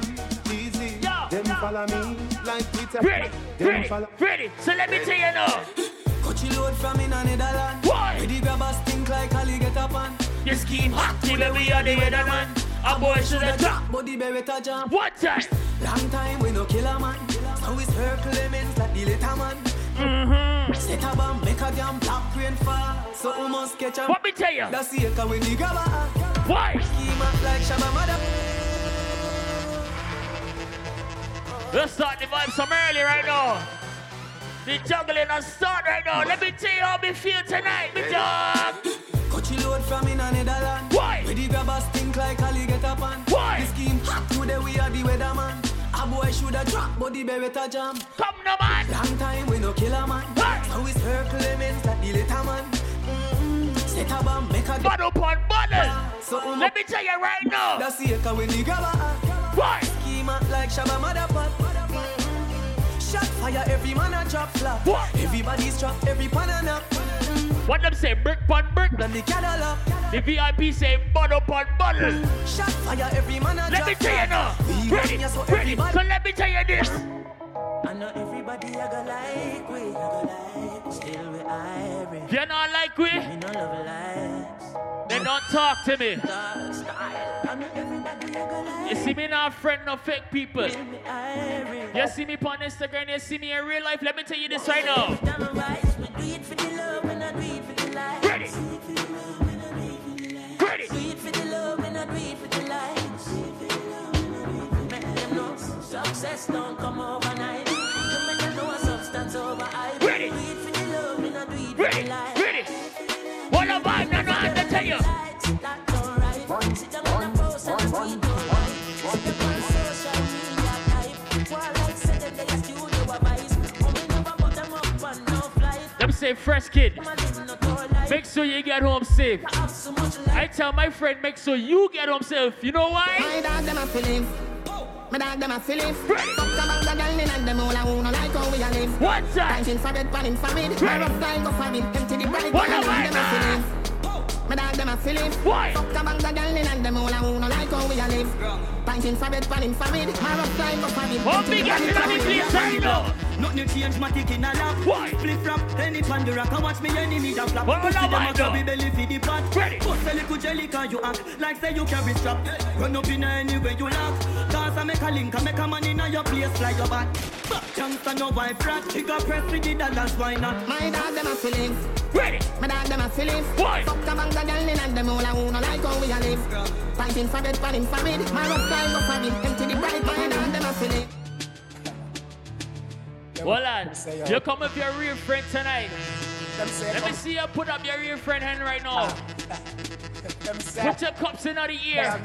easy. Yo, them yo, follow me like Twitter. Ready, Them ready, follow. ready. So let me tell you now. Coachy load from in a Netherlands. Why? Ready grabbers think like Ali get up on. You scheme hot, the baby are the weather man. A boy should have dropped. Body beretta jump. One time. Long time we no kill a man. So it's her Clemens like the little man. Mm-hmm. Set a bomb, make a damn black rain fall. So we must catch a. What me tell you? That's the echo when the grabber. Why? Scheme up like Shabba Mother. Let's start the vibe some early right now. The juggling and start right now. Let me tell you how me feel tonight, me dog. Coachy load from in Netherlands. Why? Where the grabbers think like Ali get up on. Why? The scheme hot today we are the weatherman. A boy shoulda drop, but the beretta jam. Come now, man. Long time we no kill a man. Why? So it's her Clemens like the little man. Mm-mm. Set a bomb, make a Bottle upon bottle. So um, Let me tell you right now. That's the echo when the grabber. Why? Scheme up like Shabba Motherpot. Shot fire, every man a drop flap. What? Everybody's trapped, every pan a knock. What them say? Brick pon brick. Then the Cadillac. The VIP say bottle upon bottle. Shot fire, every man a Let drop me tell you now. We Ready, so ready. So let me tell you this. I know everybody I go like we, I go like Still we irie. You not like we, Me no love likes. Then don't talk to me. I I You see me not a friend no fake people. You see me on Instagram, you see me in real life. Let me tell you this right now. Ready. Ready. Success don't come overnight. Know a substance over hype. Ready. Ready, ready. What a vibe, no, no, I have to tell you. That don't right. Sit down on the post and tweet don't right. Sit them on social media type. While like say them they a studio advice. Me never put them up on no flight. Let me say, Fresh Kidd. Them a live no tour life. Make sure you get home safe. I have so much life. I tell my friend, make sure you get home safe. You know why? My dog them a feeling. My dog them a feeling. Fuck about the girl in them all a who no like how we a live. What's that? Dancing for bed, panning for mid. My rough line go for. Empty the bright. What am I them a feeling. My dog them a feeling. Why? Fuck about the girl in and them all a who no like how we a live. Dancing for bed, panning for mid. My rough line go for mid. Oh, Empty the big ass bright. in My the dog place them a right now. Nothing change, my tick in a lap. Why? Flip flop, any pan the rock. I watch me enemy that flap. What Push am them I a grab belly for the pot. Ready. Bust a little jelly cause you act like say you carry strap. Run up in anywhere you lock. Cause I make a link, I make a man in your place, fly your back. Youngster no wife rat. He got press with the dollars, why not? My dog them a feeling. Ready. My dog them a feeling. Why? Fuck about the girl in and them all a who no like how we a live. Dancing for bed, panning for mid. My rough line go for mid. Empty the bright. My dog them a feeling. Hold on. You come with your real friend tonight. Let me see you put up your real friend hand right now. Put your cups in the ear.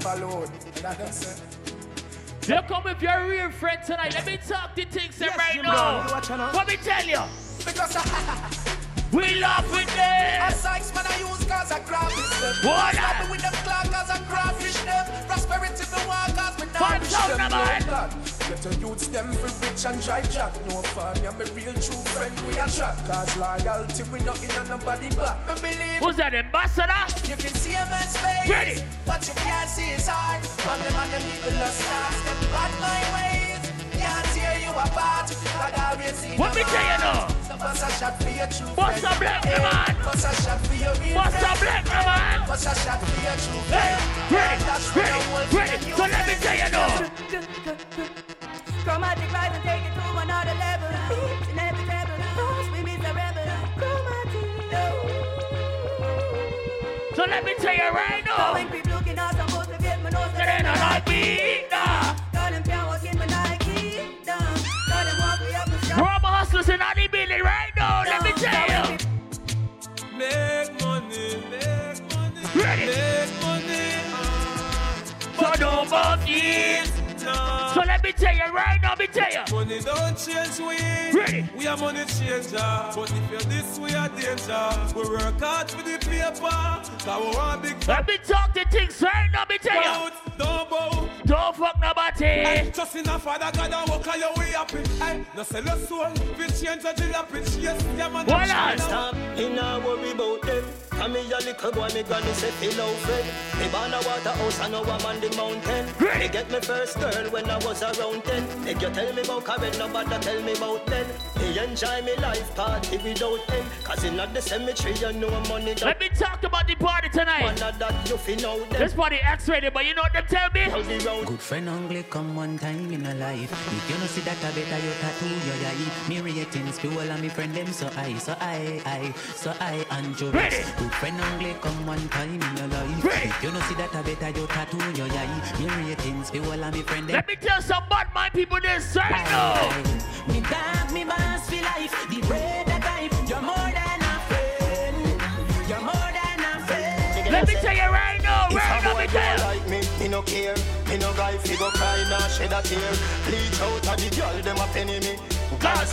You come with your real friend tonight. Let me talk the things them right you now. bro. Watch out. Let me tell you. Because We love with a them. size man I use cause I grab this What? Stop with them clock cause I crawfish them Prosperity me want cause me not wish them. Get a youths them for rich and drive jack No fun, I'm a real true friend we a track Cause loyalty we not in on nobody back Me believe Who's that ambassador? you can see a man's face Ready. But you can't see his heart But them and them people are stars Them bad my ways Can't tear you apart God always see What me tell you now? So bust a shot for your true Bust a black man. Eh, bust a shot for your real Bust a black eh, man. Bust a shot for your true Hey, friend. ready, That's ready, ready. So let me tell you now. Chromatic and take it to another level. Inevitable. Miserable. Chromatic. So let me tell you right So now. when people looking out, I'm supposed to my nose. That ain't no like me, in the building right now. Let me tell you. Make money, make money, Ready. make money. Uh. So don't buck it. Nah. So let me tell you right now. Let me tell you. Money don't change we. Ready. We are money changer. But if you're this, we are danger. We work hard for the paper. Cause we want big Let me talk the things right now. Let me tell you. Don't bow. Don't fuck nobody. Hey, Trust in a father God and walk on your way happy. Hey, no sell your soul. We change a jalopy. Yes, yeah, man. Hold on. Stop, me nah worry about them. And me a little boy, me granny say feel out fed. Me born a water house and now I'm on the mountain. Ready. Me get me first girl when I was around ten. If you tell me about Karen, nobody tell me about then. Me enjoy me life party without end. Cause in the cemetery you know money that Let me talk about the party tonight. one of that you feel know them. This party X-rated, but you know what them tell me? How the round Good friend only come one time in a life. If you no see that, I better you tattoo your eye. Me ratings fuel and me friend them so I, so I, I, so I and you. Ready. Good friend only come one time in a life. If you no see that, I better you tattoo your eye. Me ratings fuel and me friend. Let me tell some bad mind people this right now. Me dog, me boss for life. The way that I, you're more than a friend. You're more than a friend. Let me tell you right now, right now, me tell you. like me, me no care. Me no guy fi go cry nor shed a tear. Bleach out a the girl them a penny me.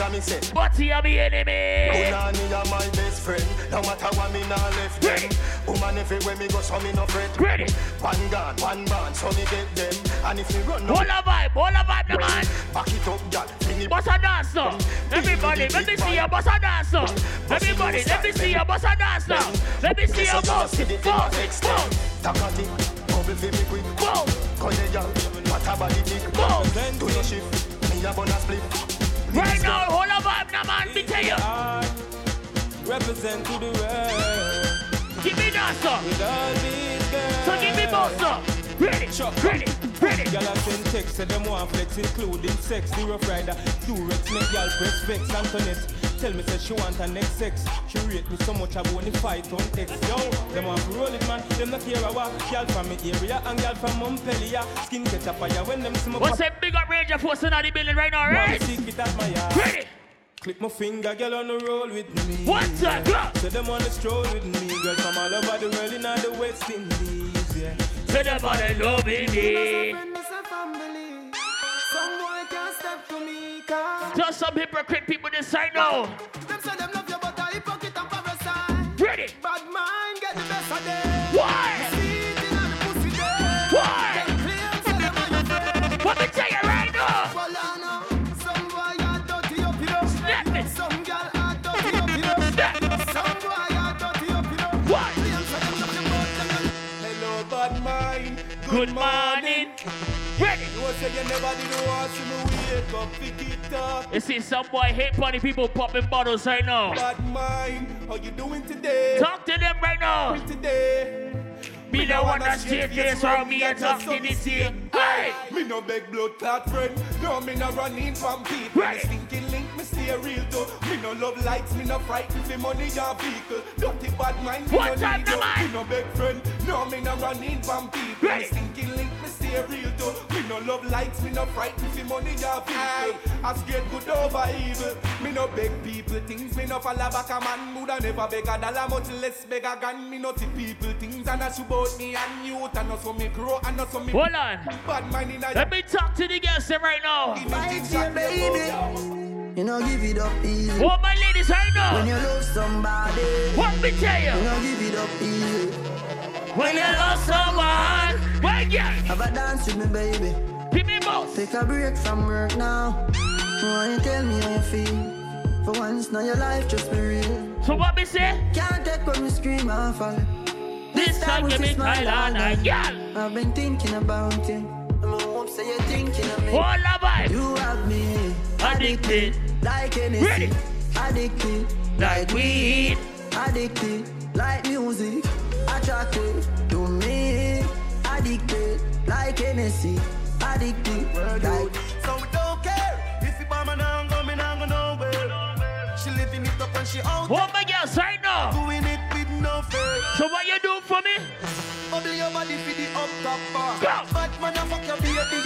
I me say. But he a me enemy. Punani are my best friend. No matter what me nah left them. Woman everywhere me go so me no fret. Ready. One gun, one band, so me get them. And if me run Hold a vibe, hold a vibe, the man. back it up, girl. Bring it Bust a dance now. Everybody, let me see you bust a dance now. Everybody, let me see you bust a dance now. Let me see you bounce, bounce, bounce. Takati, bubble fi me quick. Boom. Call the girl, what a body tick. Boom. Do your shift, me a bonus split. Right now, hold up, up now, man, me tell you. Represent to the world. Give me that, sir. So give me both, sir. Ready, ready, ready. Y'all a send text, say them want flex, including sex. The rough rider, Durex, make y'all press vex. Antoinette, tell me say she want her next sex. She rate me so much I wanna fight on X. Yo, them want to roll it, man. Them not care what. Y'all from me area and y'all from Montpellier. Skin catch a fire when them me What's that big up Ranger Force in the building right now, right? Secret at my yard. Ready. Clip my finger, girl on the roll with me. What's that, girl? Say them wanna stroll with me, girls from all over the world in all the West Indies, yeah. To me, cause Just some hypocrite people side now. Them say them love you, but hypocrite and parasite. Ready. Bad mind get the best of them. Why? The. Why? Let me tell Good morning. Ready. You say you never did want see me wake up, pick it up. You see some boy hate funny people popping bottles right now. Bad mind, how you doing today? Talk to them right now. Today. Me no want that straight face or me a talk to the same. Hey! Me no beg blood clot friend. No, me no run in from people. Right. Me stinking link, me stay real too. Me no love lights, me no frightened for money or vehicle. Dirty bad mind, me What no time need the you. Me no beg friend. No, me no run in from people. Right. Me stinking link, me stay real too. Me no love lights, me no frightened for money or vehicle. I scared good over evil. Me no beg people things. Me no follow back a man. Woulda never beg a dollar, much less beg a gun. Me no see people things and that's about me and you. And not so me grow and not so me. Hold on. Bad mind in a Let me talk to the girls them right now. You know, give it up easy. What my ladies right now? When you love somebody, What me tell you you? know, give it up easy. When you love someone, when Have a dance with me, baby. give me both. Take a break from work now. Why you tell me how you feel? For once, now your life just be real. So what me say? Can't take when we scream and fall. This time give me smile all I night. girl. I've been thinking about you. My mom say you're thinking of me. All. You have me Addicted. like anything. Ready. Addicted Like weed. Addicted like music. Me. Addicted like Hennessy. Addicted like So we don't care if you bomb and I'm going, I'm going nowhere. She living it up and she out What my girls right now? doing it with no fear. So what you do for me? Bubble your body for the up top bar. Bad man, I fuck your baby,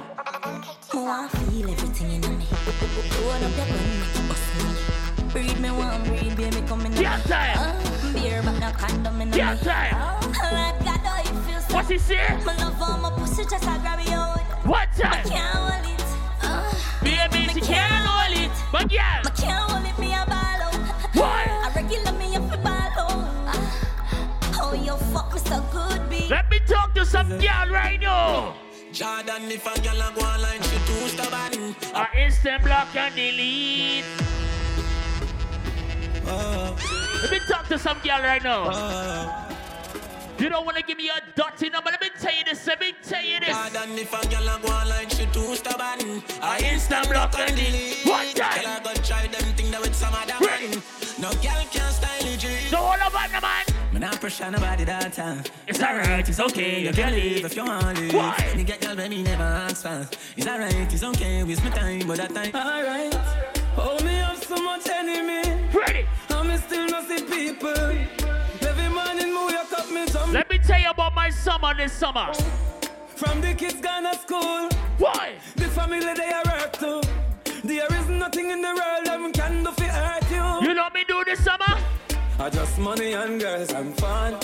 right now. Oh, I feel everything in me. Hold up your gun, make it bust me. Breathe me one, breathe, baby, come in. Yes, sir. Uh, beer, but no condom in Yes, me. sir. Oh, like God, how it feels. so- What he say? My love for my pussy, just I grab it out. What I time? can't hold it. Uh, Baby, she can't hold it. But I can't hold it, me a ball out. Why? I regular me up a ball out. Uh, oh, you fuck me so good, B. let me talk to some girl right now. Jordan, if a girl a go online, she too stubborn. I instant block and delete. Oh. Let me talk to some girl right now. Oh. You don't want to give me a dirty number. Let me tell you this. Let me tell you this. Jordan, if a girl a go online, she too stubborn. I instant block and delete. One time. Girl a go try them thing that with some other man. No girl can style it. So all about the man. Me not pressure nobody that time. It's alright, it's okay, you can leave if you want leave. Why? Get girl when me never ask for. It's alright, it's okay, waste my time, but that time. Alright. Oh, me have so much enemy. Ready. Me still not see people. Every morning me wake up me jump. Let me tell you about my summer this summer. From the kids gone to school. Why? The family they are hurt too. There is nothing in the world that can do for hurt you. You know me do this summer? I just money and girls and fun.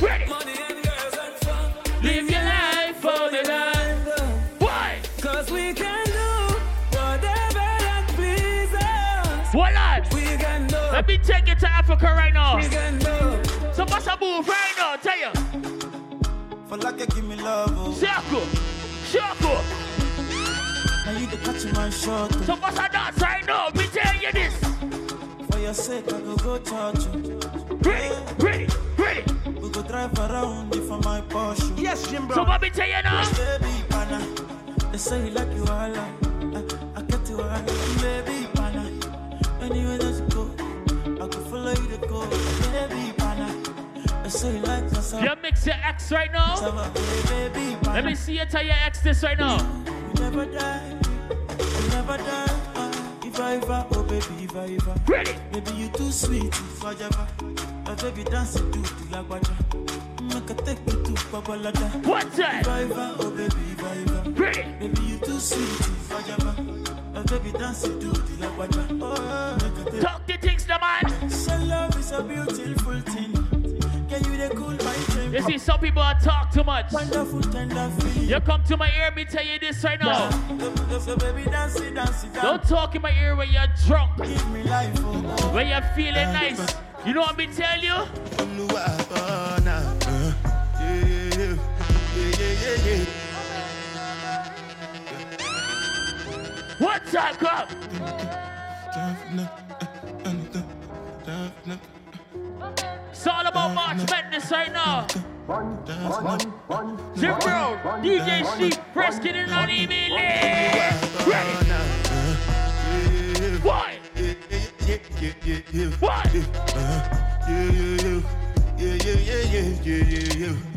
Ready. Money and girls and fun. Live your life for the life. Why? Cause we can do whatever that pleases us. What lad? We can do. Let me take you to Africa right now. We can do. So what's a move right now? Tell you. For like you give me love, oh. Circle. Choco. Now you the catch my shot. So what's a dance right now? Me tell you this. For your sake, I go go touch you. Ready, ready, ready. We go drive around you for my Porsche. Yes, Jim So what me tell you now? Baby, pana. They say you like you all. I, I get you all. Baby, pana. Anywhere that you go, I could follow you to go. Baby, pana. They say you like my song. You mix your ex right now. Baby, Let me see you tell your ex this right now. You never die. You never die. Ever, oh baby, ever. Ready. Baby, you too sweet, if I ever. My baby dance it to the lagwaja. Mm, make a take you to Babalada. What time? If I oh baby, ever. Ready. Baby, you too sweet, if I ever. My baby dance it to the lagwaja. Oh, make a take. Talk the things, the man. So love is a beautiful thing. Can you the cool my? You see, some people are talk too much. Wonderful, tender feeling. You come to my ear, me tell you this right now. So baby, dance it, dance it, Don't talk in my ear when you're drunk. Give me life, oh, oh. When you're feeling nice. You know what me tell you? What's up, come? It's all about March Madness right now. Jim Brown, DJ Sheep, Freskin and on email. Ready? What? What?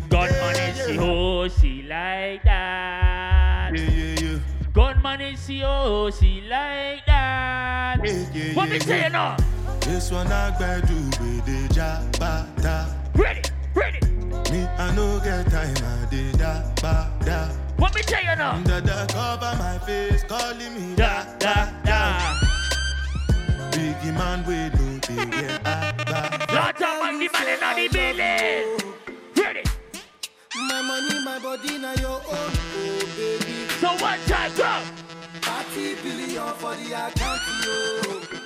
Gunman is she oh she like that. Gunman is she oh she like that. What me say now? This one I bedu with the jabata. Ready, ready. Me I no get time I did da ba da. What me tell you now? Da da cover my face, calling me Da da da. Biggie man we do the yeah ba ba. Lot of money man in the building. Ready. My money, my body, now your own, oh baby. So one time go. 30 billion for the account, yo.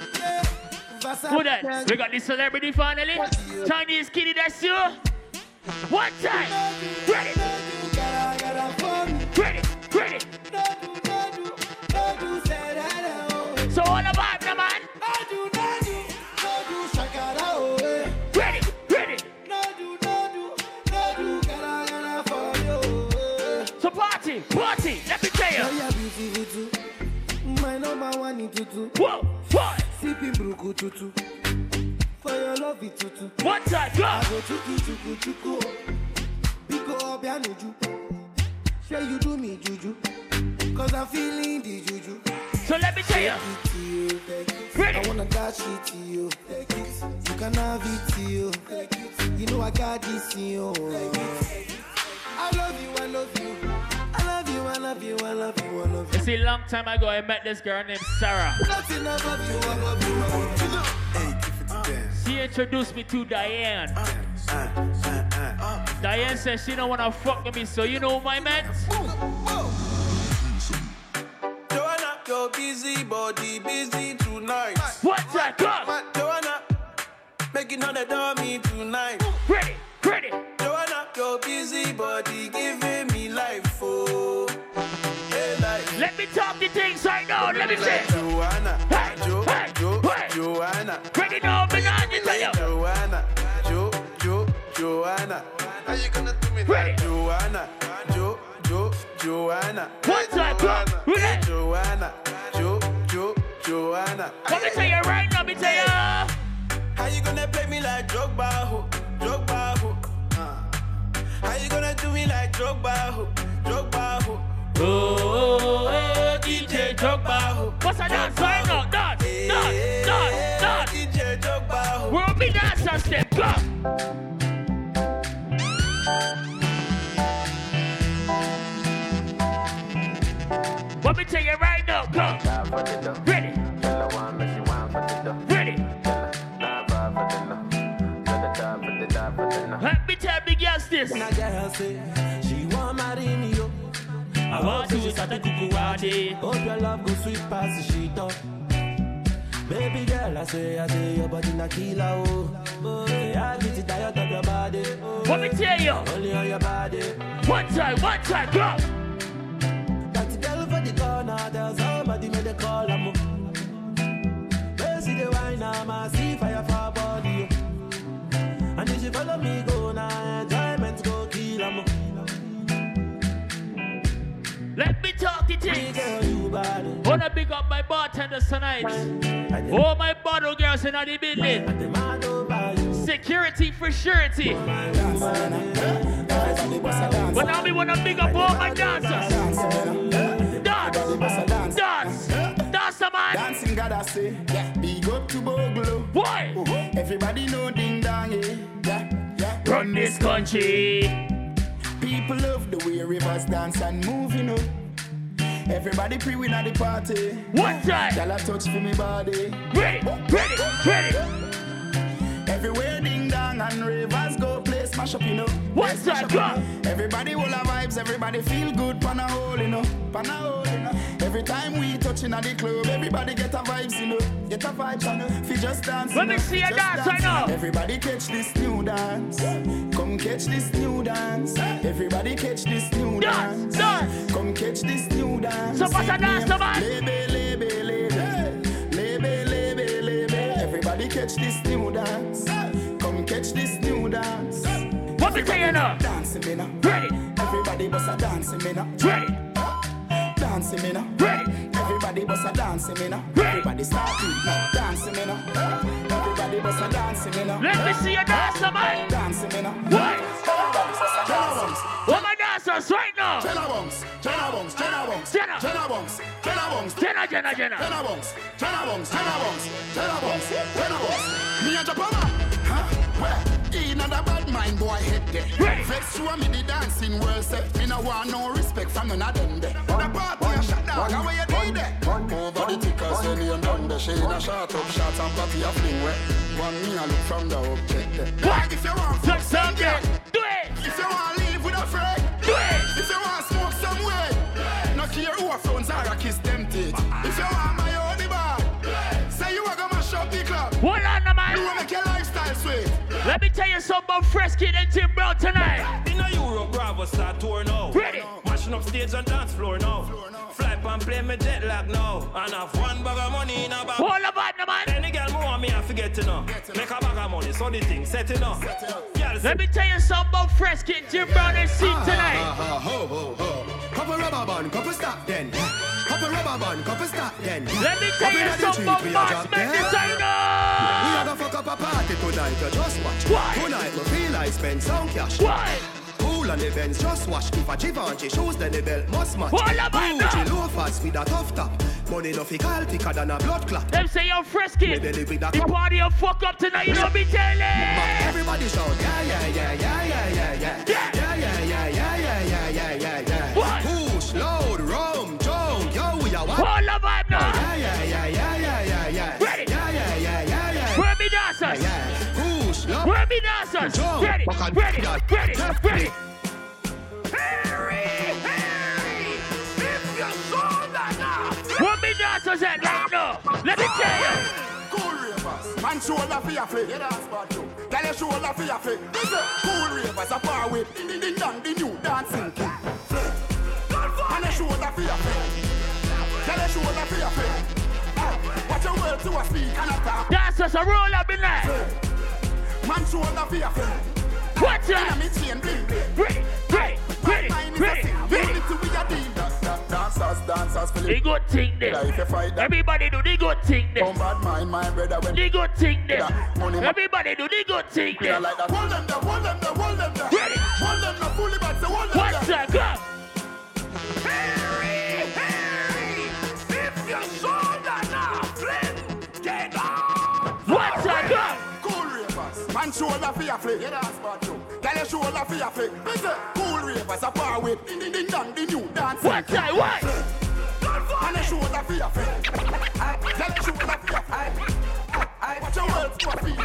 Who that? We got the celebrity finally. Chinese kitty, that's you. One time. Ready. Ready. Ready. So all about the man. Ready. Ready. So party, party. Let me tell you. My number one. Whoa, what? Sipping bruku tutu. For your love it tutu. One time, go. I go chuku chuku chuku. Biko obianuju. Say you do me juju. Cause I'm feeling the juju. So let me tell you. Take it to you, take it. Ready. I wanna dash it to you. Take it. You can have it to you. Take it. You know I got this in you. Take it. I love you, I love you. You, I love you, I love you, I love you. You see, long time ago, I met this girl named Sarah. Nothing I love you, I love you, I love you. She introduced me to Diane. Uh, uh, uh, Diane says she don't wanna fuck with me, so you know my man. Joanna, your busy body busy tonight. What's that come? Joanna, making all the dummy tonight. Ready, ready. Joanna, your busy body giving me life, Let me talk the things right now. Let me say. Joanna, Hey, Jo, hey, Jo, hey. Joanna. Ready now, me not to tell you. Joanna, Jo, Jo, Joanna. How you gonna do me Ready. that? Joanna, Jo, Jo, Joanna. What's that come? Ready. Joanna, Jo, Jo, Joanna. Let me tell you right now, me tell you. How you gonna play me like Drogba, ho, Drogba, ho? How you gonna do me like Drogba, ho, Drogba, ho? Oh, eh, DJ Drogba. What's that dance right now? Dance, dance, dance, dance. DJ Drogba, ho. We'll be dancing step, come. Let me tell you right now, come. Let me tell big ass this. When a girl say she want marry me, yo. I want to start a party. Hope your love go sweet past the sheet up. Baby girl, I say, I say, your body na killer, oh. oh I get it out of your body. Oh. Let me tell you. Only on your body. One time, one time, go. That girl for the corner, there's somebody made a call, I'm see the wine, I see fire for body. Oh. And if you follow me, big up my bartenders tonight. All my bottle girls in the building. Security for surety. But now we wanna big up all my dancers. Dance, dance, dance, man. Dancing gotta say, yeah. Big up to Bogle. Boy, uh-huh. everybody know ding dong, yeah. yeah, yeah. Run this country. People love the way rivers dance and move, you know. Everybody pre-win at the party. One time. Y'all a touch for me body. Ready, oh, ready, ready. Everywhere ding dong and rivers go play smash up, you know. What's that gun? Everybody will have vibes, everybody feel good, pan a hole, you know. Pan a hole, you know. Every time we touching at the club, everybody get a vibes, you know. Get a vibes, you know. Fi just dance. Let you me know. see you Just dance right now. Everybody catch this new dance. Come catch this new dance. Everybody catch this new Dance, dance. dance. Come catch this new dance. So what's a dance, man? Lebe, lebe, lebe. Lebe, lebe, lebe. Everybody catch this new dance. Come catch this new dance. What me tell you now? Dancing me now. Ready. Everybody bust a dancing me now. Ready. Dancing me now. Everybody bust a dancing me now. Everybody start it now. Dancing me now. Everybody bust a dancing me now. Let me see you dance, man. Dancing me now. What? What my dancers right now? Jenna Bunks, Jenna Bunks, Jenna Bunks, Jenna. Jenna Bunks, Jenna Bunks, Jenna, Jenna, Jenna. Jenna Bunks, Jenna Bunks, Jenna Bunks, Jenna Bunks, Jenna Bunks. Me and Japama, huh? Where? In a bad mind boy head there. Ready. Vex and me the dancing world say. Me no want no respect from none of them there. The party a shut down, how you do there? Over the tickers, your name done there. She in a shot up, shot and party a fling where. One me a look from the object there. If you want some something. girl, Do it. if you want Let me tell you something about Fresh Kidd and Tim Brown tonight. In a Europe, Bravo start tour now. Ready. Mashing up stage and dance floor now. Fly pan play me jet lag now. And have one bag of money in a bag. Hold on, man. Any girl more want me, I forget to know. Make a bag of money, so the thing set it up. Let me tell you something about Fresh Kidd, Jim Brown, and Scene ah, tonight. Ah, ho, ho, ho. Couple rubber band, couple stop then. Couple rubber band, couple stop then. Let me tell you something about we a Man. Designer. We a go fuck up a party tonight, you just watch. Why? Tonight we feel like spend some cash. Why? Cool on the Benz, just watch. If a Givenchy shoes, then the belt must match. Up, man, Gucci loafers with a tough top. Money no fi call thicker than a blood clot. Them say you're Fresh Kidd. Me belly with a The party will fuck up tonight, you know me telling. Everybody shout, yeah, yeah, yeah, yeah. Yeah. Yeah, yeah, yeah, now. Yeah, yeah, yeah, yeah, yeah, yeah. Ready. Yeah, yeah, yeah, yeah, yeah. Where me dancers? Yeah, me dancers? Jump. Ready, Fuck on. ready, Yeah. ready, Yeah. ready. Where me dancers at right now? Let me tell you. Cool ravers, man shoulder for your flick. Yeah, that's bad too. Tell your flick. Listen, cool ravers a power with ding ding ding dong, the new dancing king. Flick. And your shoulder for your flick soul a free of it. Ah, watch your words to a speak and a talk. That's just a rule of the night. Man soul a free of. Watch your enemy chain bling bling. Great, great, great, great, great. Unity we are deemed. Dancers, dancers, Philip. They good thing there. Like. Everybody do the good thing there. Don't bad mind my brother when. The good thing there. Everybody do the good thing there. Like. Hold them there, hold them there, hold them there. Ready? Hold them there, fully back, so hold them there. Watch that, go. Hey! What's that? Go. Cool ravers, man shoulder for your flick. Yeah, that's bad too. Tell your shoulder for your flick. Listen, cool ravers a power with ding ding ding dong, the new dance. What's that? What? And your shoulder for your flick. Tell your shoulder for your flick. Watch your words to feet.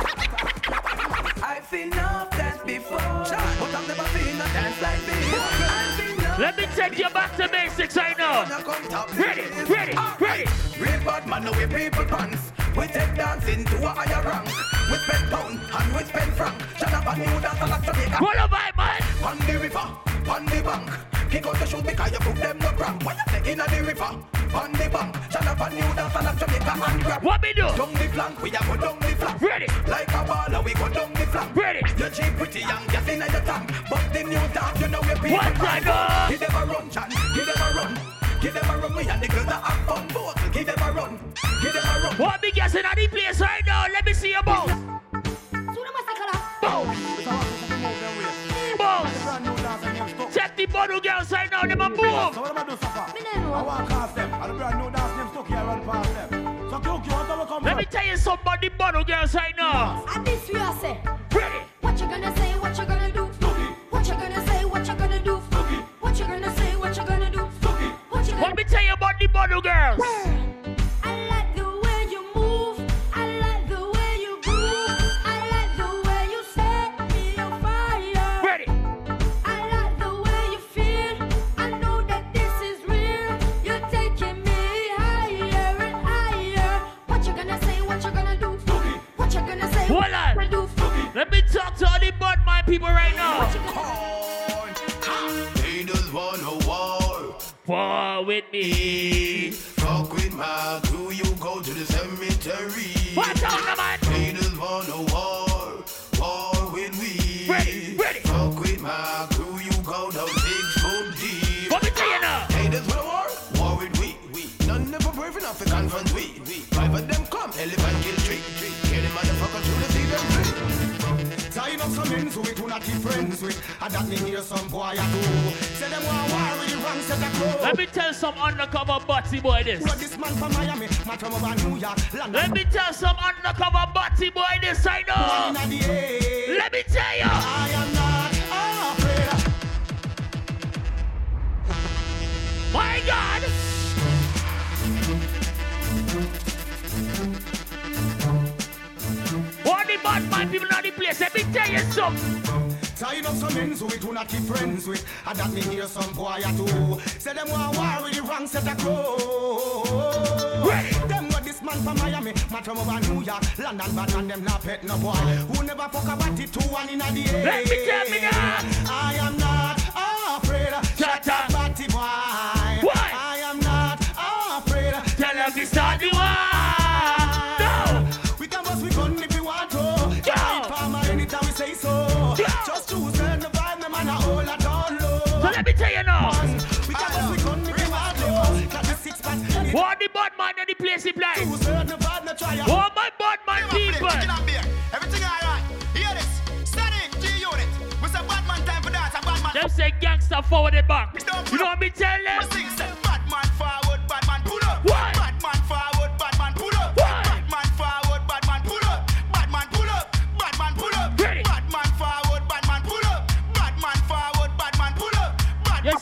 I've seen enough dance before, but I've never seen a dance like this. I've seen enough Let me take you back to basics right now. Wanna come top Ready, ready, ready. Real bad man, no we people pants. We take dancing to a higher rank. We spend pound and we spend franc. Shut up and new dance like Jamaica. What a vibe, man. On the river, on the bank. Kick out the shoes because you put them no cramp. What you say in the river, on the bank. Shut up and new dance like Jamaica and grab. What me do? Down the flank, we a go down the flank. Ready. Like a baller, we go down the flank. Ready. You cheap pretty young, gas in your tank. But the new dance, you know we people. What I go? Give them a run, Chan. Them a run. Give them a run, me and the girls that have fun. Both. Give them a run. Give them a run. What big ass in the place right now? Let me see your bounce. Bounce. Bounce. Check the bottle girls right now. Them a move. So what am I do, Safa? I walk past them. And the brand new dance name stuck here, I run past them. So Q, Q, what am come Let me tell you something about the bottle girls right now. And this you are say. Ready. What you gonna say? What you gonna do? What you gonna say? What you gonna do? What you gonna say? Let me tell you about the bottle girls. I like the way you move. I like the way you groove. I like the way you set me on fire. Ready. I like the way you feel. I know that this is real. You're taking me higher and higher. What you gonna say? What you gonna do? What you gonna say? Hold. What you gonna do? Let me talk to all the my people right with me. Fuck with my crew, you go to the cemetery. Watch out, up some men so we do not friends with. And that me hear some boy a do. Say them want war with the wrong set of clothes. Let me tell some undercover butty boy this. But this man from Miami, man from over New York, London. Let me tell some undercover butty boy this right now. One in the air. Let me tell you. I am not afraid. My God. Bad people know the place? Let me tell you something. Sign up some men so we do not be friends with. And that me hear some boy a do. Say them want war with the wrong set of clothes. Them got this man from Miami, man from over New York, London, but and them not pet no boy. Who never fuck about it two one in a air. Let me tell me now. I am not afraid. Shut up, batty boy. Pack. What the bad man in the place he play? Choose turn the vibe, no try. Oh my bad man people. Everything alright. Hear this. G unit. Bad man time for dance. and bad man. Them say gangster forward the back. You know what me tell them?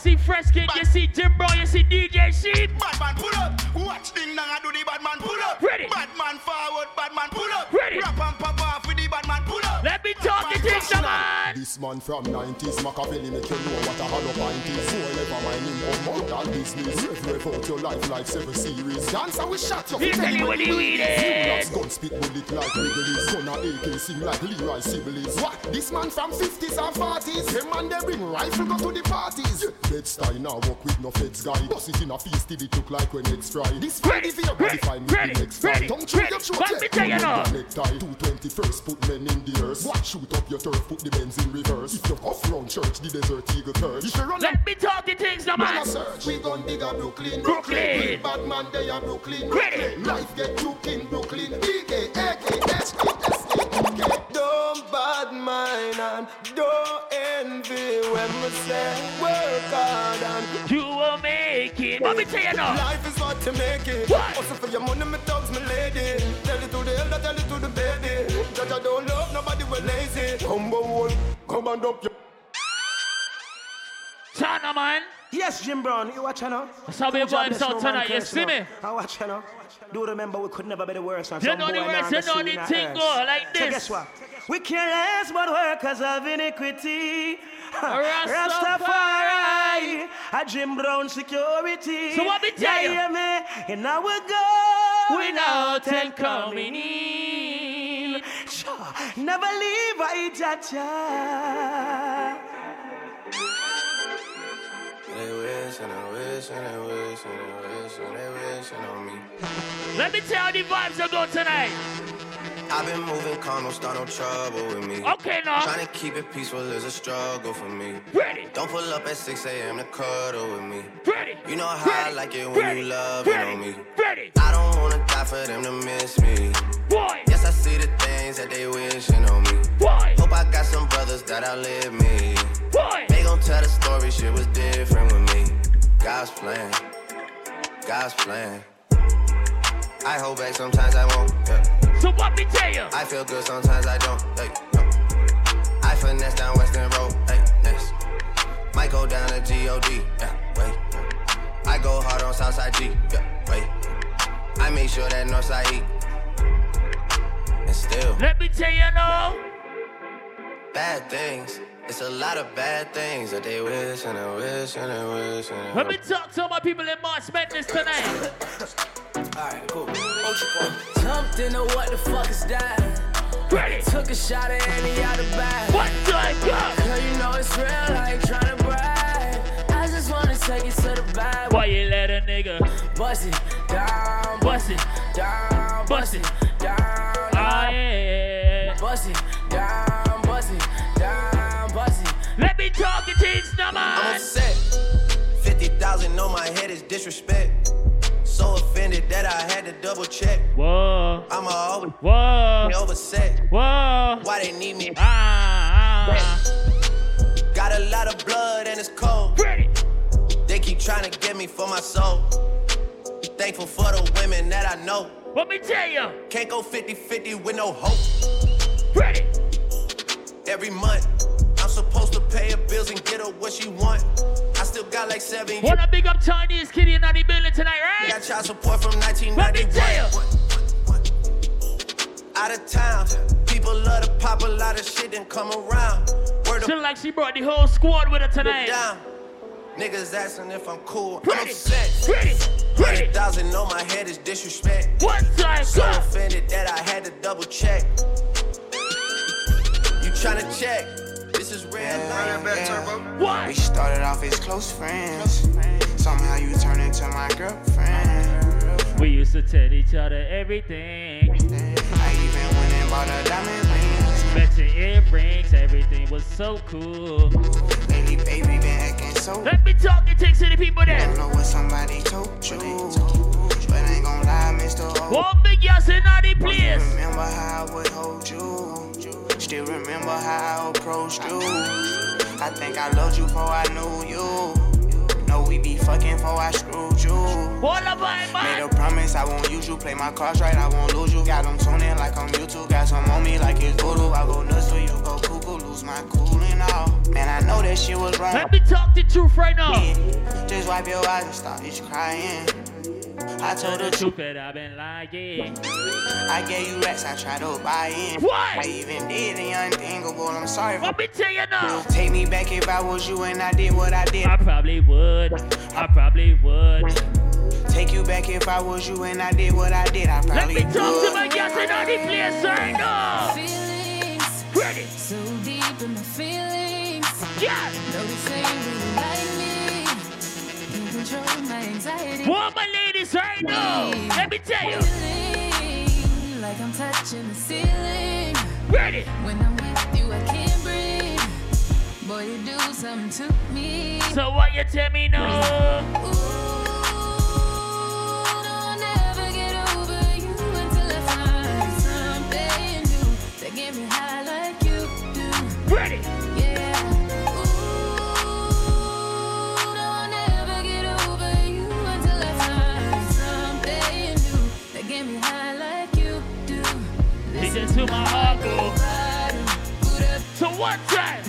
See Fresh Kidd, you see Jim Brown, you see DJ Sheep. Bad man pull up. Watch ding dong and do the bad man pull up. Ready. Bad man forward, bad man pull up. Ready. Rap and pop off with the bad man pull up. Let me talk things, the man. This man from 90s, Machiavelli make you know what a hollow pint is. So never mind him on more than business. Rev out your life like seven series. Dancer we shot you. He tell you what he weed is. Gun spit bullet like Wrigley's. Son of AK sing like Leroy Sibbles. What? This man from 50s and 40s. Them man they bring rifle go to the parties. Bed style now work with no feds guy. Bust it in a feast till it look like when eggs fry. This Friday for your body fine with the next fry. Don't shoot your throat Let me tell you now. Necktie 221st put men in the earth. What shoot up your turf put the Benz in reverse. If you off round church the desert eagle curse. If you run Let me talk the things, the man. Man a search. We gon' dig a Brooklyn. Brooklyn. Bad man they a Brooklyn. Ready. Life get took in Brooklyn. BK, AK, SK, SK, OK. Don't bad mind and don't envy when we say work hard and You will make it. Let me tell you now. Life is what to make it. What? Also for your money, me thugs, me lady. Tell it to the elder, tell it to the baby. Judge, I don't love nobody, we lazy. Combo one, come and up your. China, man. Yes, Jim Brown, you watch now. That's how we Good job, vibes there's out tonight, you curse see me? I watch now. Do remember we could never be the worst. You know the boy worst, you know the the thing go oh, like So this. guess what? We care less but workers of iniquity. Rastafari. Rastafari, a Jim Brown security. So what me tell you? yeah, yeah, me, and now we go Without and coming in. Sure, never leave I jaja. They wish and they wish and they wish and they wish and they wish on me. Let me tell you the vibes that go tonight. I've been moving calm, don't start no trouble with me. Okay, now. Trying to keep it peaceful is a struggle for me. Ready. Don't pull up at 6 a.m. to cuddle with me. Ready. You know how I like it when Ready. you love it Ready. on me. Ready. I don't wanna die for them to miss me. Boy. Yes, I see the things that they wishing on me. Boy. Hope I got some brothers that outlive me. Boy. They gon' tell the story, shit was different with me. God's plan, God's plan. I hold back, sometimes I won't. Yeah. So what me tell you? I feel good, sometimes I don't. Hey, no. I finesse down Weston Road. Hey, next. Might go down to G-O-D. Yeah, wait. I go hard on Southside G. Yeah, wait. I make sure that Northside eat. And still, Let me tell you now. bad things. It's a lot of bad things that they wish and they wish and they wish and Let me talk to all my people in March Madness tonight. Alright, cool. Jumped into what the fuck is that? Ready. Took a shot at Annie out the bag. What the fuck? Cause you know it's real, I ain't tryna brag. I just wanna take it to the bag. Why you let a nigga Bust it down, bust it? down, Bust it. down. Ah, yeah. Bust it down, bust it down, bust it. Let me talk to things now, I'm man. upset. 50,000 on my head is disrespect. So offended that I had to double check. Whoa. I'ma always Whoa. overset. Whoa. Why they need me? Ah, ah. Got a lot of blood and it's cold. Ready. They keep trying to get me for my soul. Thankful for the women that I know. Let me tell you. Can't go 50 50 with no hope. Ready. Every month, I'm supposed to pay her bills and get her what she want. Still got like seven years. Wanna big up Chinese kitty in the building tonight, right? Got child support from Let 1991. tell. Out of town, people love to pop a lot of shit and come around. Word Feel like she brought the whole squad with her tonight. down. Niggas asking if I'm cool. I'm Ready. upset. Ready. 100,000 on my head is disrespect. One time, So offended that I had to double check. You tryna check? This is real life. We What? started off as close friends. Somehow you turned into my girlfriend. We used to tell each other everything. I even went and bought a diamond rings. Matching earrings, everything was so cool. Lately, baby, been acting so. Let me talk to Tech City people I don't know what somebody told you. But I ain't gon' lie, Mr. O. One big ass in the place. Remember how I would hold you. Still remember how I approached you. I think I loved you before I knew you. Know we be fucking before I screwed you. What about Made man? a promise I won't use you. Play my cards right, I won't lose you. Got them tuning like I'm YouTube. Got some on me like it's voodoo. I go nuts for you, go cuckoo. Lose my cool and all. Man, I know that shit was wrong. Let me talk the truth right now. Yeah. Just wipe your eyes and stop this crying. I told the truth. Truth that I've been lying. I gave you racks, I tried to buy in. What? I even did the unthinkable. I'm sorry for Let me tell you now. Take me back if I was you and I did what I did. I probably would. I probably would. Take you back if I was you and I did what I did. I probably Let probably me talk to would. my guys in the place right now. Feelings Ready. so deep in my feelings. Yeah. No, Can't control my anxiety. What my ladies right now. Let me tell you. Like I'm touching the ceiling. Ready. When I'm with you, I can't breathe. Boy, you do something to me. So what you tell me now? I'll Listen to my heart go. So one time.